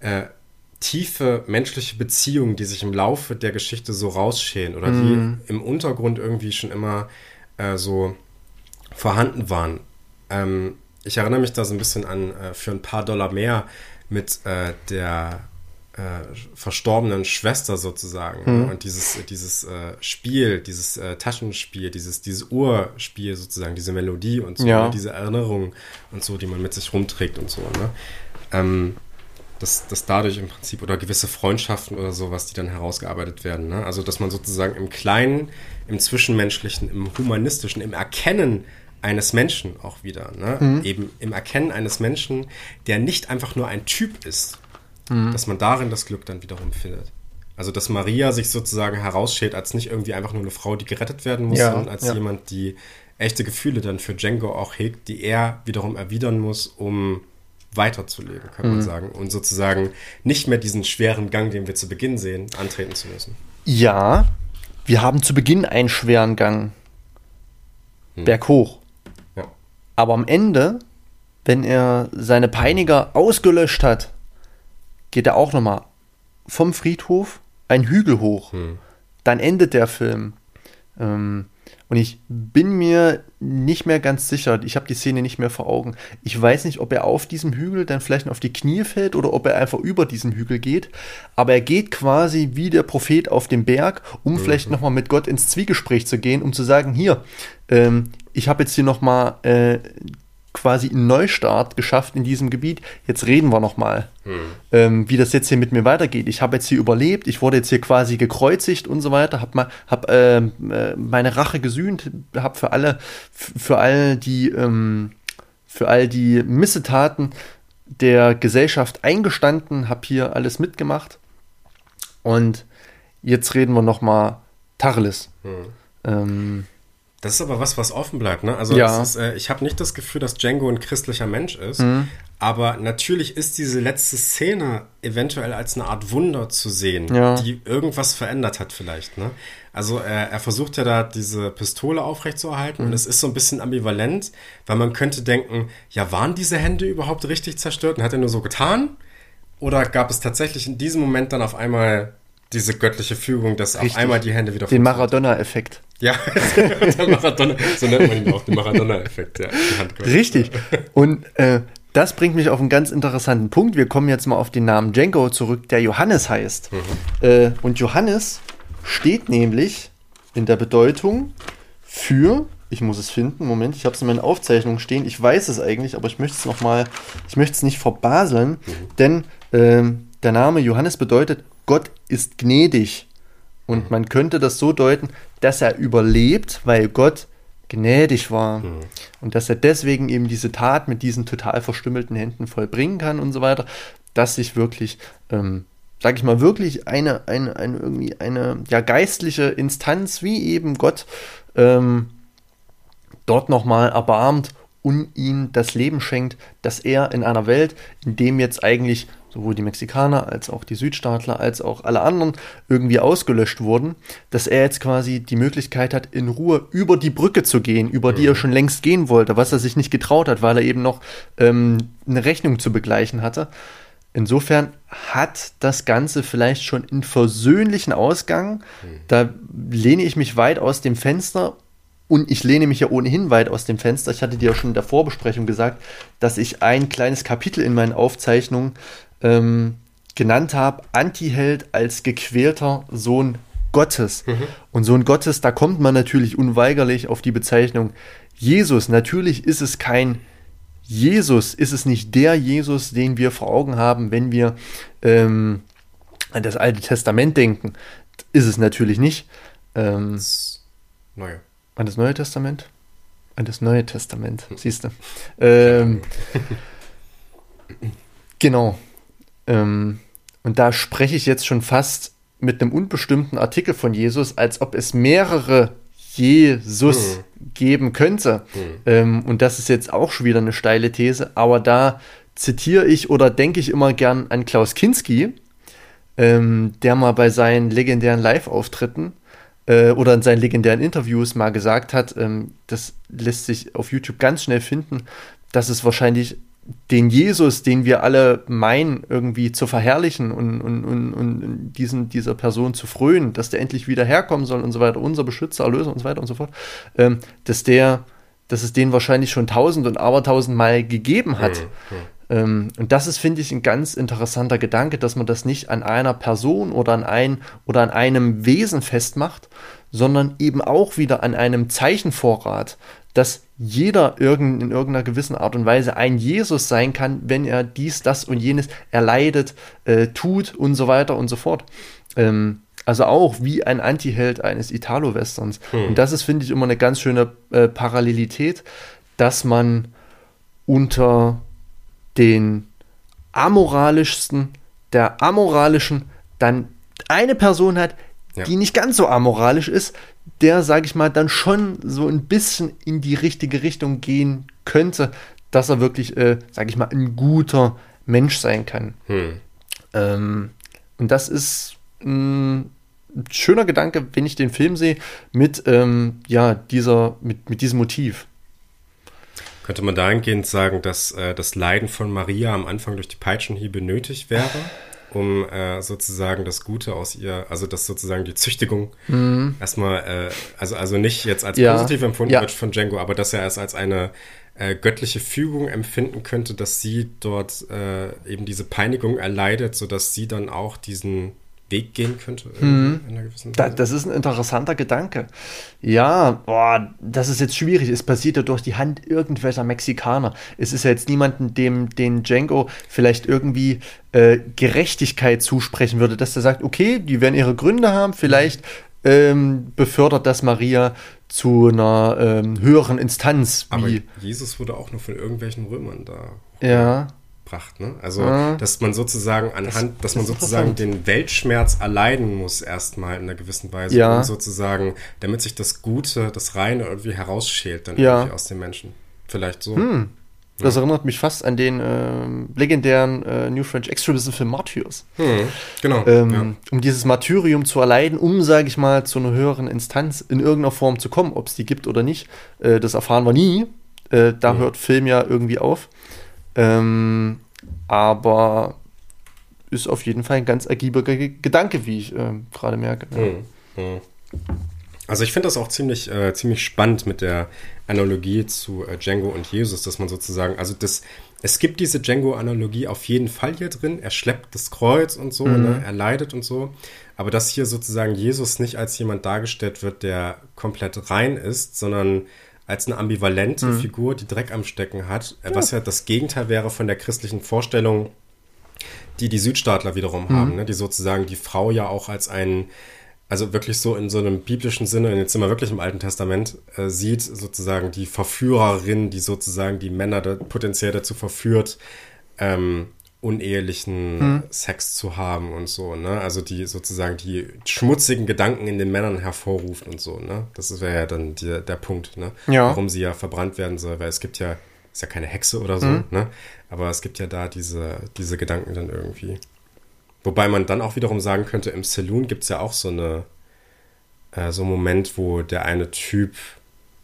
äh, tiefe menschliche Beziehungen, die sich im Laufe der Geschichte so rausschälen oder mhm. die im Untergrund irgendwie schon immer äh, so vorhanden waren. Ähm, ich erinnere mich da so ein bisschen an äh, für ein paar Dollar mehr mit äh, der verstorbenen Schwester sozusagen. Mhm. Und dieses, dieses äh, Spiel, dieses äh, Taschenspiel, dieses, dieses Urspiel sozusagen, diese Melodie und so, ja. ne? diese Erinnerung und so, die man mit sich rumträgt und so. Ne? Ähm, dass, dass dadurch im Prinzip oder gewisse Freundschaften oder sowas, die dann herausgearbeitet werden. Ne? Also, dass man sozusagen im Kleinen, im Zwischenmenschlichen, im Humanistischen, im Erkennen eines Menschen auch wieder, ne? Mhm. eben im Erkennen eines Menschen, der nicht einfach nur ein Typ ist, mhm. dass man darin das Glück dann wiederum findet. Also, dass Maria sich sozusagen herausschält als nicht irgendwie einfach nur eine Frau, die gerettet werden muss, ja, sondern als ja. jemand, die echte Gefühle dann für Django auch hegt, die er wiederum erwidern muss, um weiterzuleben, kann mhm. man sagen. Und sozusagen nicht mehr diesen schweren Gang, den wir zu Beginn sehen, antreten zu müssen. Ja, wir haben zu Beginn einen schweren Gang. Hm. Berghoch. Ja. Aber am Ende, wenn er seine Peiniger ausgelöscht hat, geht er auch nochmal vom Friedhof einen Hügel hoch. Hm. Dann endet der Film. Ähm, und ich bin mir nicht mehr ganz sicher, ich habe die Szene nicht mehr vor Augen. Ich weiß nicht, ob er auf diesem Hügel dann vielleicht auf die Knie fällt oder ob er einfach über diesen Hügel geht. Aber er geht quasi wie der Prophet auf den Berg, um mhm. vielleicht nochmal mit Gott ins Zwiegespräch zu gehen, um zu sagen, hier, ähm, ich habe jetzt hier nochmal äh, quasi einen Neustart geschafft in diesem Gebiet. Jetzt reden wir nochmal, hm. ähm, wie das jetzt hier mit mir weitergeht. Ich habe jetzt hier überlebt, ich wurde jetzt hier quasi gekreuzigt und so weiter, habe hab, ähm, äh, meine Rache gesühnt, habe für alle, für all die, ähm, für all die Missetaten der Gesellschaft eingestanden, habe hier alles mitgemacht. Und jetzt reden wir nochmal Tacheles. Hm. Ähm, das ist aber was, was offen bleibt, ne? Also ja. ist, äh, ich habe nicht das Gefühl, dass Django ein christlicher Mensch ist, mhm. Aber natürlich ist diese letzte Szene eventuell als eine Art Wunder zu sehen, Ja. die irgendwas verändert hat vielleicht. Ne? Also er, er versucht ja da diese Pistole aufrechtzuerhalten Mhm. und es ist so ein bisschen ambivalent, weil man könnte denken, ja, waren diese Hände überhaupt richtig zerstört und hat er nur so getan? Oder gab es tatsächlich in diesem Moment dann auf einmal diese göttliche Fügung, dass auf Richtig. einmal die Hände wieder Den? Maradona-Effekt. Ja, der Maradona, so nennt man ihn auch, den Maradona-Effekt, ja. Richtig. Und äh, das bringt mich auf einen ganz interessanten Punkt. Wir kommen jetzt mal auf den Namen Django zurück, der Johannes heißt. Äh, und Johannes steht nämlich in der Bedeutung für, ich muss es finden, Moment, ich habe es in meinen Aufzeichnungen stehen, ich weiß es eigentlich, aber ich möchte es nochmal, ich möchte es nicht verbaseln, denn ähm, der Name Johannes bedeutet, Gott ist gnädig. Und man könnte das so deuten, dass er überlebt, weil Gott gnädig war. Und dass er deswegen eben diese Tat mit diesen total verstümmelten Händen vollbringen kann und so weiter, dass sich wirklich, ähm, sag ich mal, wirklich eine, eine, eine irgendwie eine ja, geistliche Instanz wie eben Gott ähm, dort nochmal erbarmt und ihm das Leben schenkt, dass er in einer Welt, in dem jetzt eigentlich sowohl die Mexikaner als auch die Südstaatler als auch alle anderen irgendwie ausgelöscht wurden, dass er jetzt quasi die Möglichkeit hat, in Ruhe über die Brücke zu gehen, über die er schon längst gehen wollte, was er sich nicht getraut hat, weil er eben noch ähm, eine Rechnung zu begleichen hatte. Insofern hat das Ganze vielleicht schon einen versöhnlichen Ausgang. Da lehne ich mich weit aus dem Fenster und ich lehne mich ja ohnehin weit aus dem Fenster. Ich hatte dir ja schon in der Vorbesprechung gesagt, dass ich ein kleines Kapitel in meinen Aufzeichnungen ähm, genannt habe, Antiheld als gequälter Sohn Gottes. Und Sohn Gottes, da kommt man natürlich unweigerlich auf die Bezeichnung Jesus. Natürlich ist es kein Jesus, ist es nicht der Jesus, den wir vor Augen haben, wenn wir ähm, an das Alte Testament denken. Ist es natürlich nicht. Ähm, Das Neue. an das Neue Testament? An das Neue Testament, siehst du. Ähm, genau. Ähm, und da spreche ich jetzt schon fast mit einem unbestimmten Artikel von Jesus, als ob es mehrere Jesus geben könnte. Ähm, und das ist jetzt auch schon wieder eine steile These, aber da zitiere ich oder denke ich immer gern an Klaus Kinski, ähm, der mal bei seinen legendären Live-Auftritten äh, oder in seinen legendären Interviews mal gesagt hat, ähm, das lässt sich auf YouTube ganz schnell finden, dass es wahrscheinlich den Jesus, den wir alle meinen, irgendwie zu verherrlichen und, und, und, und diesen, dieser Person zu frönen, dass der endlich wieder herkommen soll und so weiter, unser Beschützer, Erlöser und so weiter und so fort, ähm, dass der, dass es den wahrscheinlich schon tausend und abertausend Mal gegeben hat. Ähm, und das ist, finde ich, ein ganz interessanter Gedanke, dass man das nicht an einer Person oder an ein oder an einem Wesen festmacht, sondern eben auch wieder an einem Zeichenvorrat, dass jeder irgend, in irgendeiner gewissen Art und Weise ein Jesus sein kann, wenn er dies, das und jenes erleidet, äh, tut und so weiter und so fort. Ähm, also auch wie ein Antiheld eines Italo-Westerns. Und das ist, finde ich, immer eine ganz schöne äh, Parallelität, dass man unter den amoralischsten der amoralischen dann eine Person hat, Ja. die nicht ganz so amoralisch ist, der, sage ich mal, dann schon so ein bisschen in die richtige Richtung gehen könnte, dass er wirklich, äh, sage ich mal, ein guter Mensch sein kann. Hm. Ähm, und das ist ein schöner Gedanke, wenn ich den Film sehe, mit, ähm, ja, dieser, mit, mit diesem Motiv. Könnte man dahingehend sagen, dass äh, das Leiden von Maria am Anfang durch die Peitschenhiebe nötig wäre, um äh, sozusagen das Gute aus ihr, also dass sozusagen die Züchtigung erstmal, äh, also, also nicht jetzt als Mhm. Ja. positiv empfunden Ja. wird von Django, aber dass er es als eine äh, göttliche Fügung empfinden könnte, dass sie dort äh, eben diese Peinigung erleidet, sodass sie dann auch diesen Weg gehen könnte irgendwie in einer gewissen Mhm. Da, das ist ein interessanter Gedanke. Ja, boah, das ist jetzt schwierig. Es passiert ja durch die Hand irgendwelcher Mexikaner. Es ist ja jetzt niemanden, dem den Django vielleicht irgendwie äh, Gerechtigkeit zusprechen würde, dass er sagt, okay, die werden ihre Gründe haben, vielleicht ähm, befördert das Maria zu einer ähm, höheren Instanz. aber Jesus wurde auch nur von irgendwelchen Römern da ja, gebracht, ne? Also, Ja. dass man sozusagen anhand, dass man das sozusagen den Weltschmerz erleiden muss erstmal in einer gewissen Weise, Ja. sozusagen, damit sich das Gute, das Reine irgendwie herausschält dann Ja. irgendwie aus den Menschen. Vielleicht so. Hm. Das ja. erinnert mich fast an den äh, legendären äh, New French Extremism-Film Martyrs. Hm, genau. Ähm, ja. Um dieses Martyrium zu erleiden, um, sage ich mal, zu einer höheren Instanz in irgendeiner Form zu kommen. Ob es die gibt oder nicht, äh, das erfahren wir nie. Äh, da mhm. hört Film ja irgendwie auf. Ähm, aber ist auf jeden Fall ein ganz ergiebiger Gedanke, wie ich äh, gerade merke. Mhm. Mhm. Also ich finde das auch ziemlich, äh, ziemlich spannend mit der Analogie zu äh, Django und Jesus, dass man sozusagen, also das, es gibt diese Django-Analogie auf jeden Fall hier drin. Er schleppt das Kreuz und so, mhm. ne? er leidet und so. Aber dass hier sozusagen Jesus nicht als jemand dargestellt wird, der komplett rein ist, sondern als eine ambivalente mhm. Figur, die Dreck am Stecken hat, ja. was ja das Gegenteil wäre von der christlichen Vorstellung, die die Südstaatler wiederum mhm. haben, ne? die sozusagen die Frau ja auch als ein also wirklich so in so einem biblischen Sinne, jetzt sind wir wirklich im Alten Testament, äh, sieht sozusagen die Verführerin, die sozusagen die Männer da potenziell dazu verführt, ähm, unehelichen hm. Sex zu haben und so, ne? Also die sozusagen die schmutzigen Gedanken in den Männern hervorruft und so, ne? Das wäre ja dann die, der Punkt, ne? Ja. Warum sie ja verbrannt werden soll, weil es gibt ja, ist ja keine Hexe oder so, hm. ne? Aber es gibt ja da diese, diese Gedanken dann irgendwie. Wobei man dann auch wiederum sagen könnte, im Saloon gibt es ja auch so eine äh, so einen Moment, wo der eine Typ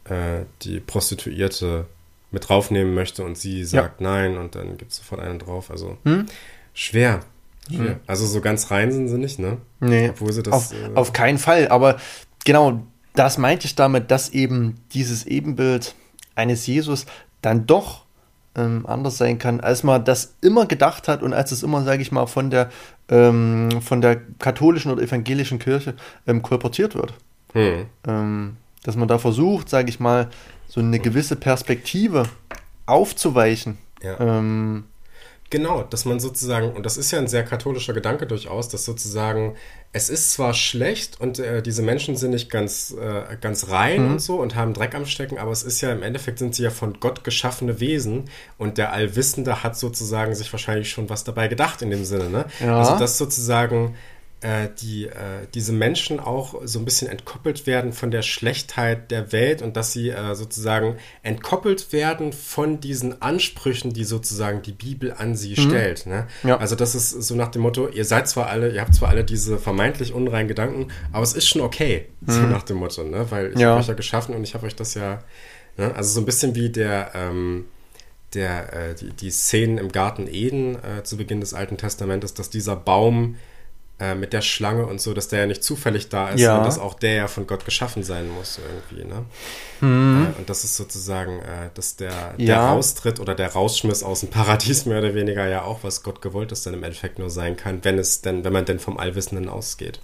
äh, die Prostituierte mit draufnehmen möchte und sie sagt ja. nein und dann gibt es sofort einen drauf. Also hm? schwer. schwer. Hm. Also so ganz rein sind sie nicht, ne? Nee. Obwohl sie das. Auf, äh, auf keinen Fall, aber genau, das meinte ich damit, dass eben dieses Ebenbild eines Jesus dann doch ähm, anders sein kann, als man das immer gedacht hat und als es immer, sage ich mal, von der, ähm, von der katholischen oder evangelischen Kirche ähm, kolportiert wird. Hm. Ähm, dass man da versucht, sage ich mal, so eine gewisse Perspektive aufzuweichen. Ja. Ähm, Genau, dass man sozusagen, und das ist ja ein sehr katholischer Gedanke durchaus, dass sozusagen, es ist zwar schlecht und äh, diese Menschen sind nicht ganz, äh, ganz rein mhm. und so und haben Dreck am Stecken, aber es ist ja im Endeffekt sind sie ja von Gott geschaffene Wesen und der Allwissende hat sozusagen sich wahrscheinlich schon was dabei gedacht in dem Sinne, ne? Ja. Also dass sozusagen die, äh, diese Menschen auch so ein bisschen entkoppelt werden von der Schlechtheit der Welt und dass sie äh, sozusagen entkoppelt werden von diesen Ansprüchen, die sozusagen die Bibel an sie mhm. stellt. Ne? Ja. Also das ist so nach dem Motto, ihr seid zwar alle, ihr habt zwar alle diese vermeintlich unreinen Gedanken, aber es ist schon okay, mhm. so nach dem Motto, ne? weil ich ja. habe euch ja geschaffen und ich habe euch das ja, ne? also so ein bisschen wie der, ähm, der, äh, die, die Szenen im Garten Eden äh, zu Beginn des Alten Testamentes, dass dieser Baum äh, mit der Schlange und so, dass der ja nicht zufällig da ist, ja. sondern dass auch der ja von Gott geschaffen sein muss irgendwie, ne? Hm. Äh, und das ist sozusagen, äh, dass der, der ja. Raustritt oder der Rausschmiss aus dem Paradies mehr oder weniger ja auch was Gott gewollt ist, dann im Endeffekt nur sein kann, wenn es denn, wenn man denn vom Allwissenden ausgeht.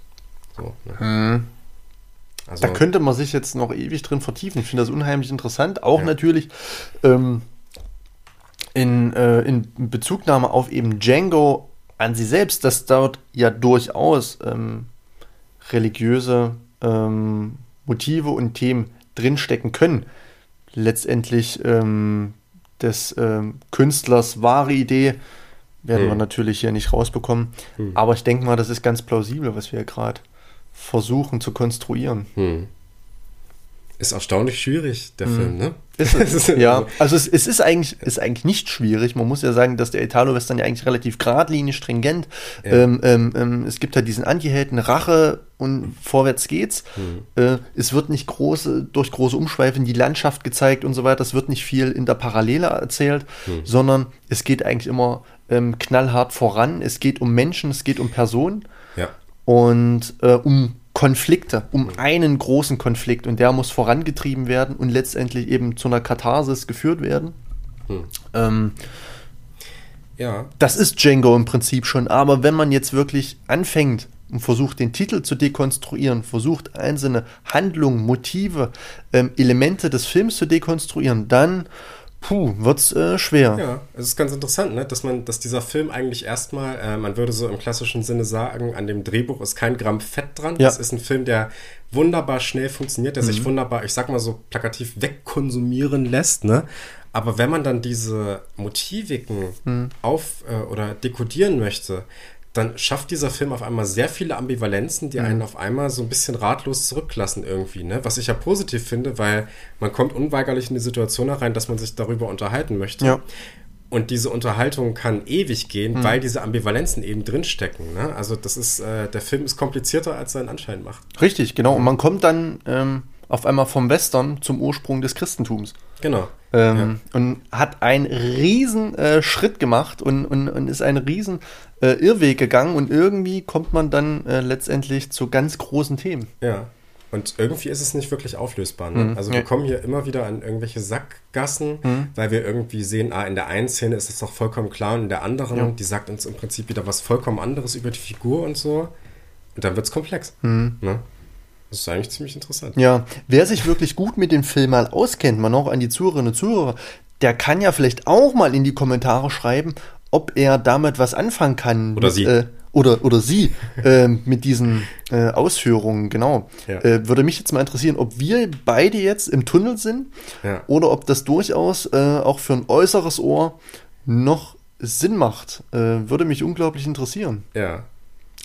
So, ne? hm. also, da könnte man sich jetzt noch ewig drin vertiefen. Ich finde das unheimlich interessant. Auch ja. natürlich ähm, in, äh, in Bezugnahme auf eben Django an sie selbst, dass dort ja durchaus ähm, religiöse ähm, Motive und Themen drinstecken können. Letztendlich ähm, des ähm, Künstlers wahre Idee werden hm. wir natürlich hier nicht rausbekommen. Hm. Aber ich denke mal, das ist ganz plausibel, was wir gerade versuchen zu konstruieren. Hm. Ist erstaunlich schwierig, der mhm. Film, ne? Ist es, ja, also es, es, ist, eigentlich, ist eigentlich nicht schwierig. Man muss ja sagen, dass der Italo-Western ja eigentlich relativ geradlinig, stringent. Ja. Ähm, ähm, ähm, es gibt ja diesen Anti-Helden Rache und vorwärts geht's. Mhm. Äh, es wird nicht große, durch große Umschweife in die Landschaft gezeigt und so weiter. Es wird nicht viel in der Parallele erzählt, mhm. sondern es geht eigentlich immer ähm, knallhart voran. Es geht um Menschen, es geht um Personen. Ja. Und äh, um Konflikte, um einen großen Konflikt und der muss vorangetrieben werden und letztendlich eben zu einer Katharsis geführt werden. Hm. Ähm, ja. Das ist Django im Prinzip schon, aber wenn man jetzt wirklich anfängt und versucht, den Titel zu dekonstruieren, versucht, einzelne Handlungen, Motive, ähm, Elemente des Films zu dekonstruieren, dann Puh, wird's äh, schwer. Ja, es ist ganz interessant, ne? dass man, dass dieser Film eigentlich erstmal, äh, man würde so im klassischen Sinne sagen, an dem Drehbuch ist kein Gramm Fett dran. Ja. Das ist ein Film, der wunderbar schnell funktioniert, der mhm. sich wunderbar, ich sag mal so plakativ wegkonsumieren lässt, ne? Aber wenn man dann diese Motiviken mhm. auf äh, oder dekodieren möchte, dann schafft dieser Film auf einmal sehr viele Ambivalenzen, die mhm. einen auf einmal so ein bisschen ratlos zurücklassen irgendwie. Ne? Was ich ja positiv finde, weil man kommt unweigerlich in die Situation herein, dass man sich darüber unterhalten möchte. Ja. Und diese Unterhaltung kann ewig gehen, mhm. weil diese Ambivalenzen eben drinstecken. Ne? Also das ist, äh, der Film ist komplizierter, als seinen Anschein macht. Richtig, genau. Und man kommt dann ähm, auf einmal vom Western zum Ursprung des Christentums. Genau. Ähm, ja. Und hat einen riesen äh, Schritt gemacht und, und, und ist einen riesen äh, Irrweg gegangen und irgendwie kommt man dann äh, letztendlich zu ganz großen Themen. Ja. Und irgendwie ist es nicht wirklich auflösbar. Ne? Mhm. Also wir ja. kommen hier immer wieder an irgendwelche Sackgassen, mhm. weil wir irgendwie sehen, ah, in der einen Szene ist es doch vollkommen klar und in der anderen, ja. die sagt uns im Prinzip wieder was vollkommen anderes über die Figur und so. Und dann wird es komplex. Mhm. Ne? Das ist eigentlich ziemlich interessant. Ja, wer sich wirklich gut mit dem Film mal auskennt, man auch an die Zuhörerinnen und Zuhörer, der kann ja vielleicht auch mal in die Kommentare schreiben, ob er damit was anfangen kann. Oder mit, sie. Äh, oder, oder sie äh, mit diesen äh, Ausführungen, genau. Ja. Äh, würde mich jetzt mal interessieren, ob wir beide jetzt im Tunnel sind ja. oder ob das durchaus äh, auch für ein äußeres Ohr noch Sinn macht. Äh, würde mich unglaublich interessieren. Ja.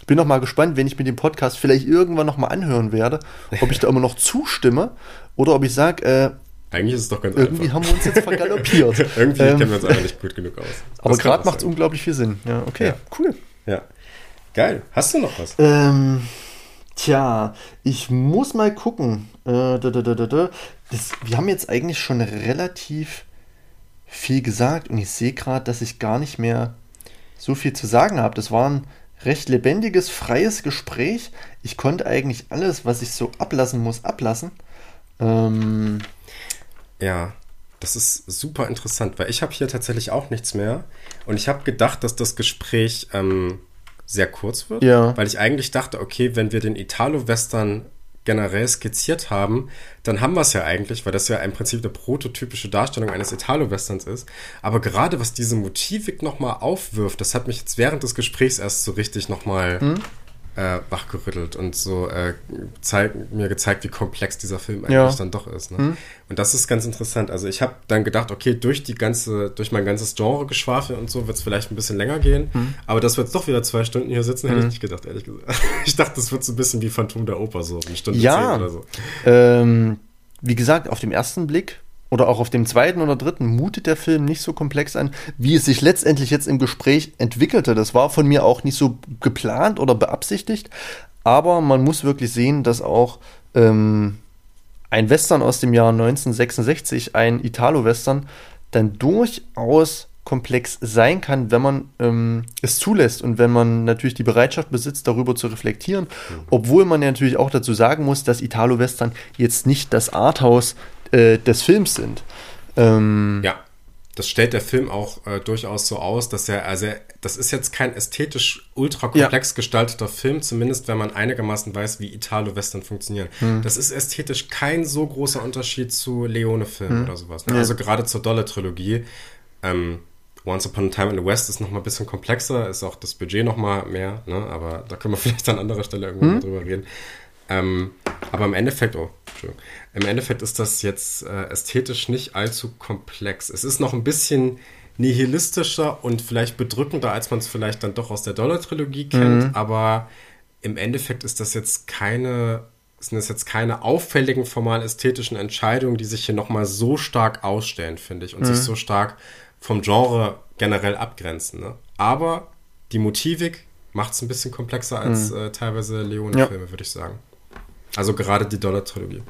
Bin noch mal gespannt, wenn ich mir den Podcast vielleicht irgendwann noch mal anhören werde, ob ich da immer noch zustimme oder ob ich sage, äh, eigentlich ist es doch ganz Irgendwie einfach. haben wir uns jetzt vergaloppiert. Irgendwie ähm, kennen wir uns einfach nicht gut genug aus. Aber gerade macht es unglaublich viel Sinn. Ja, okay, ja. cool. Ja. Geil. Hast du noch was? Ähm, tja, ich muss mal gucken. Äh, da, da, da, das, wir haben jetzt eigentlich schon relativ viel gesagt und ich sehe gerade, dass ich gar nicht mehr so viel zu sagen habe. Das war ein recht lebendiges, freies Gespräch. Ich konnte eigentlich alles, was ich so ablassen muss, ablassen. Ähm, ja, das ist super interessant, weil ich habe hier tatsächlich auch nichts mehr. Und ich habe gedacht, dass das Gespräch ähm, sehr kurz wird. Ja. Weil ich eigentlich dachte, okay, wenn wir den Italo-Western generell skizziert haben, dann haben wir es ja eigentlich, weil das ja im Prinzip eine prototypische Darstellung eines Italo-Westerns ist. Aber gerade was diese Motivik nochmal aufwirft, das hat mich jetzt während des Gesprächs erst so richtig nochmal mhm äh, wachgerüttelt und so äh, zeig, mir gezeigt, wie komplex dieser Film eigentlich ja. dann doch ist. Ne? Mhm. Und das ist ganz interessant. Also ich habe dann gedacht, okay, durch die ganze, durch mein ganzes Genre-Geschwafel und so wird es vielleicht ein bisschen länger gehen. Mhm. Aber dass wir jetzt doch wieder zwei Stunden hier sitzen, hätte ich mhm. nicht gedacht, ehrlich gesagt. Ich dachte, das wird so ein bisschen wie Phantom der Oper, so eine Stunde ja. zehn oder so. Ähm, wie gesagt, auf dem ersten Blick oder auch auf dem zweiten oder dritten mutet der Film nicht so komplex an, wie es sich letztendlich jetzt im Gespräch entwickelte. Das war von mir auch nicht so geplant oder beabsichtigt, aber man muss wirklich sehen, dass auch ähm, ein Western aus dem Jahr 1966, ein Italo-Western, dann durchaus komplex sein kann, wenn man ähm, es zulässt und wenn man natürlich die Bereitschaft besitzt, darüber zu reflektieren. Mhm. Obwohl man ja natürlich auch dazu sagen muss, dass Italo-Western jetzt nicht das Arthouse äh, des Films sind. Ähm, ja, das stellt der Film auch äh, durchaus so aus, dass er, also das ist jetzt kein ästhetisch ultra komplex ja. gestalteter Film, zumindest wenn man einigermaßen weiß, wie Italo-Western funktionieren. Hm. Das ist ästhetisch kein so großer Unterschied zu Leone-Filmen hm. oder sowas. Ne? Ja. Also gerade zur Dolle-Trilogie. Ähm, Once Upon a Time in the West ist noch mal ein bisschen komplexer, ist auch das Budget noch mal mehr, ne? aber da können wir vielleicht an anderer Stelle irgendwann hm. mal drüber reden. Ähm, aber im Endeffekt, oh, Entschuldigung. Im Endeffekt ist das jetzt äh, ästhetisch nicht allzu komplex. Es ist noch ein bisschen nihilistischer und vielleicht bedrückender, als man es vielleicht dann doch aus der Dollar-Trilogie kennt, mhm. aber im Endeffekt ist das jetzt keine, sind das jetzt keine auffälligen formal ästhetischen Entscheidungen, die sich hier nochmal so stark ausstellen, finde ich, und mhm. sich so stark vom Genre generell abgrenzen. Ne? Aber die Motivik macht es ein bisschen komplexer als mhm. äh, teilweise Leone-Filme, ja. würde ich sagen. Also gerade die Dollar-Trilogie.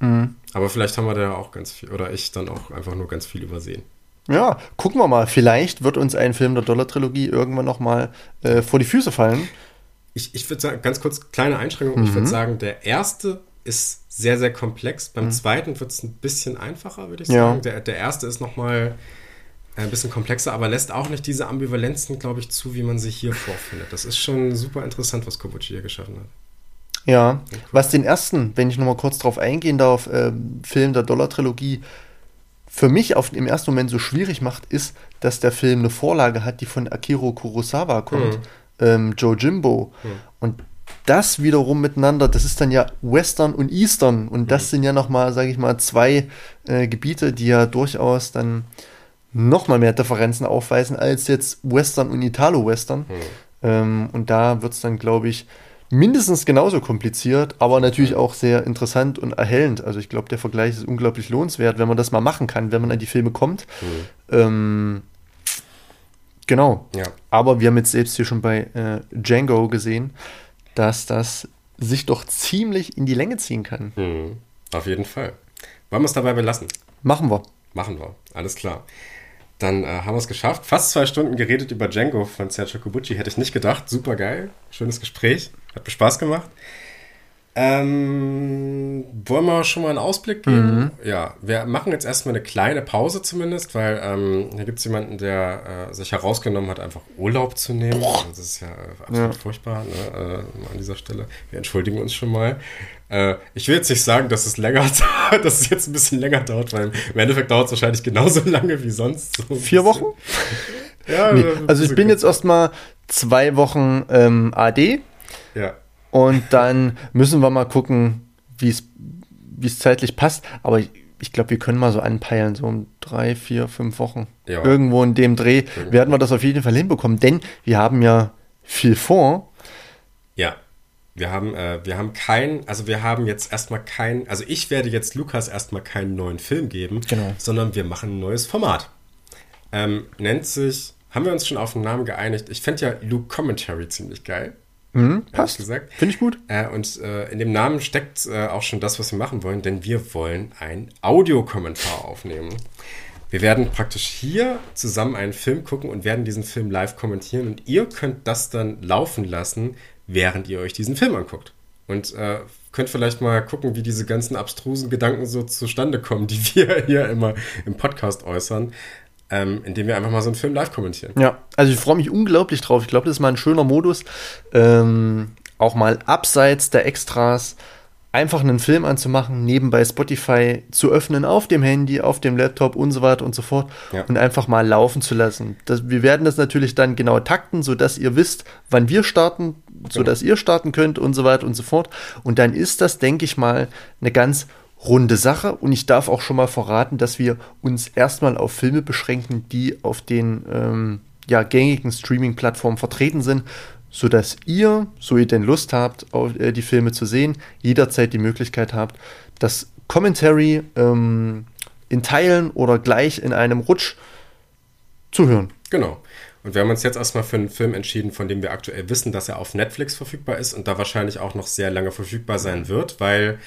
Mhm. Aber vielleicht haben wir da auch ganz viel, oder ich dann auch einfach nur ganz viel übersehen. Ja, gucken wir mal. Vielleicht wird uns ein Film der Dollar-Trilogie irgendwann noch mal äh, vor die Füße fallen. Ich, ich würde sagen, ganz kurz, kleine Einschränkung. Mhm. Ich würde sagen, der erste ist sehr, sehr komplex. Beim mhm. zweiten wird es ein bisschen einfacher, würde ich sagen. Ja. Der, der erste ist noch mal äh, ein bisschen komplexer, aber lässt auch nicht diese Ambivalenzen, glaube ich, zu, wie man sie hier vorfindet. Das ist schon super interessant, was Kobuchi hier geschaffen hat. Ja, was den ersten, wenn ich nochmal kurz drauf eingehen darf, äh, Film der Dollar-Trilogie für mich auf, im ersten Moment so schwierig macht, ist, dass der Film eine Vorlage hat, die von Akiro Kurosawa kommt, mhm. ähm, Joe Jimbo. Mhm. Und das wiederum miteinander, das ist dann ja Western und Eastern. Und das mhm. sind ja nochmal, sage ich mal, zwei äh, Gebiete, die ja durchaus dann nochmal mehr Differenzen aufweisen als jetzt Western und Italo-Western. Mhm. Ähm, und da wird es dann, glaube ich, mindestens genauso kompliziert, aber natürlich auch sehr interessant und erhellend. Also ich glaube, der Vergleich ist unglaublich lohnenswert, wenn man das mal machen kann, wenn man an die Filme kommt. Mhm. Ähm, genau. Ja. Aber wir haben jetzt selbst hier schon bei äh, Django gesehen, dass das sich doch ziemlich in die Länge ziehen kann. Mhm. Auf jeden Fall. Wollen wir es dabei belassen? Machen wir. Machen wir. Alles klar. Dann äh, haben wir es geschafft. Fast zwei Stunden geredet über Django von Sergio Kobucci. Hätte ich nicht gedacht. Super geil. Schönes Gespräch. Hat mir Spaß gemacht. Ähm, wollen wir schon mal einen Ausblick geben? Mhm. Ja, wir machen jetzt erstmal eine kleine Pause zumindest, weil ähm, hier gibt es jemanden, der äh, sich herausgenommen hat, einfach Urlaub zu nehmen. Also das ist ja äh, absolut ja. furchtbar ne? äh, an dieser Stelle. Wir entschuldigen uns schon mal. Äh, ich will jetzt nicht sagen, dass es länger dass es jetzt ein bisschen länger dauert, weil im Endeffekt dauert es wahrscheinlich genauso lange wie sonst. So Vier Wochen? ja. Nee. Also ich bin jetzt erstmal zwei Wochen ähm, AD. Ja. Und dann müssen wir mal gucken, wie es zeitlich passt. Aber ich, ich glaube, wir können mal so anpeilen, so um drei, vier, fünf Wochen. Ja. Irgendwo in dem Dreh Irgendwo. werden wir das auf jeden Fall hinbekommen, denn wir haben ja viel vor. Ja. Wir haben, äh, wir haben kein, also wir haben jetzt erstmal kein, also ich werde jetzt Lukas erstmal keinen neuen Film geben, genau. sondern wir machen ein neues Format. Ähm, nennt sich, haben wir uns schon auf einen Namen geeinigt? Ich fände ja Luke Commentary ziemlich geil. Mhm, passt. Finde ich gut. Äh, und äh, in dem Namen steckt äh, auch schon das, was wir machen wollen, denn wir wollen einen Audiokommentar aufnehmen. Wir werden praktisch hier zusammen einen Film gucken und werden diesen Film live kommentieren und ihr könnt das dann laufen lassen, während ihr euch diesen Film anguckt. Und äh, könnt vielleicht mal gucken, wie diese ganzen abstrusen Gedanken so zustande kommen, die wir hier immer im Podcast äußern ähm, indem wir einfach mal so einen Film live kommentieren. Ja, also ich freue mich unglaublich drauf. Ich glaube, das ist mal ein schöner Modus. Ähm, auch mal abseits der Extras einfach einen Film anzumachen, nebenbei Spotify zu öffnen auf dem Handy, auf dem Laptop und so weiter und so fort ja. und einfach mal laufen zu lassen. Das, wir werden das natürlich dann genau takten, sodass ihr wisst, wann wir starten, sodass genau. ihr starten könnt und so weiter und so fort. Und dann ist das, denke ich mal, eine ganz runde Sache und ich darf auch schon mal verraten, dass wir uns erstmal auf Filme beschränken, die auf den ähm, ja, gängigen Streaming-Plattformen vertreten sind, sodass ihr, so ihr denn Lust habt, auf, äh, die Filme zu sehen, jederzeit die Möglichkeit habt, das Commentary ähm, in Teilen oder gleich in einem Rutsch zu hören. Genau. Und wir haben uns jetzt erstmal für einen Film entschieden, von dem wir aktuell wissen, dass er auf Netflix verfügbar ist und da wahrscheinlich auch noch sehr lange verfügbar sein wird, weil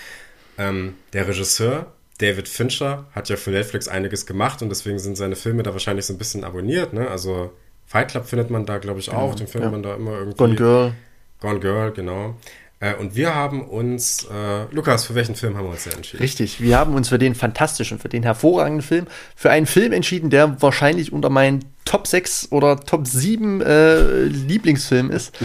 ähm, der Regisseur David Fincher hat ja für Netflix einiges gemacht und deswegen sind seine Filme da wahrscheinlich so ein bisschen abonniert. Ne? Also Fight Club findet man da, glaube ich, auch. Genau, Den findet ja. man da immer irgendwie. Gone Girl. Gone Girl, genau. Äh, und wir haben uns, äh, Lukas, für welchen Film haben wir uns denn entschieden? Richtig, wir haben uns für den fantastischen, für den hervorragenden Film, für einen Film entschieden, der wahrscheinlich unter meinen Top 6 oder Top 7 äh, Lieblingsfilmen ist.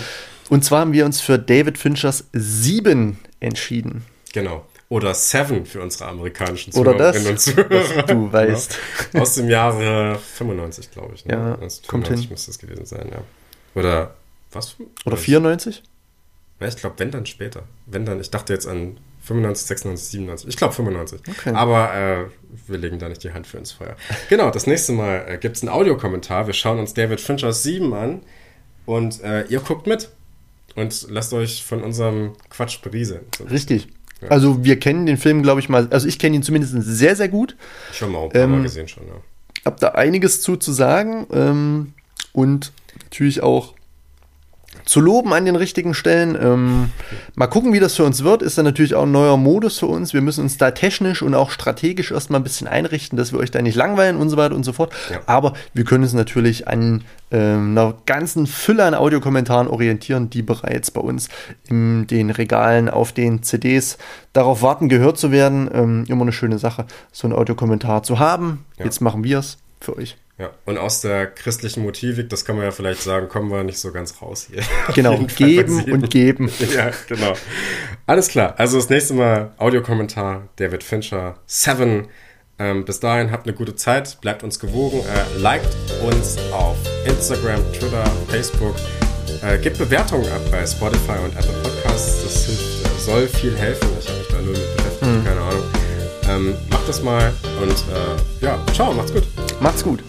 Und zwar haben wir uns für David Finchers Sieben entschieden. Genau. Oder Seven für unsere amerikanischen Zuhörerinnen und Zuhörer. du weißt. Ja. Aus dem Jahre 95, glaube ich. Ne? Ja, kommt hin. müsste es gewesen sein, ja. Oder was? Oder 94? Ja, ich glaube, wenn dann später. Wenn dann, ich dachte jetzt an 95, 96, 97. Ich glaube 95. Okay. Aber äh, wir legen da nicht die Hand für ins Feuer. Genau, das nächste Mal äh, gibt es einen Audiokommentar. Wir schauen uns David Finchers 7 an und äh, ihr guckt mit und lasst euch von unserem Quatsch berieseln. Richtig. Also wir kennen den Film, glaube ich mal, also ich kenne ihn zumindest sehr, sehr gut. Schon mal, auch ähm, mal gesehen schon, ja. Hab da einiges zu, zu sagen ähm, und natürlich auch zu loben an den richtigen Stellen. Ähm, mal gucken, wie das für uns wird. Ist dann natürlich auch ein neuer Modus für uns. Wir müssen uns da technisch und auch strategisch erstmal ein bisschen einrichten, dass wir euch da nicht langweilen und so weiter und so fort. Ja. Aber wir können uns natürlich an ähm, einer ganzen Fülle an Audiokommentaren orientieren, die bereits bei uns in den Regalen auf den CDs darauf warten, gehört zu werden. Ähm, immer eine schöne Sache, so einen Audiokommentar zu haben. Ja. Jetzt machen wir es für euch. Ja, und aus der christlichen Motivik, das kann man ja vielleicht sagen, kommen wir nicht so ganz raus hier. Genau, geben und geben. Ja, genau. Alles klar. Also das nächste Mal Audiokommentar David Fincher, Seven. Ähm, bis dahin habt eine gute Zeit, bleibt uns gewogen, äh, liked uns auf Instagram, Twitter, Facebook, äh, gebt Bewertungen ab bei Spotify und Apple Podcasts. Das hilft, soll viel helfen. Ich habe mich da nur mit ähm, macht das mal und äh, ja, ciao, macht's gut. Macht's gut.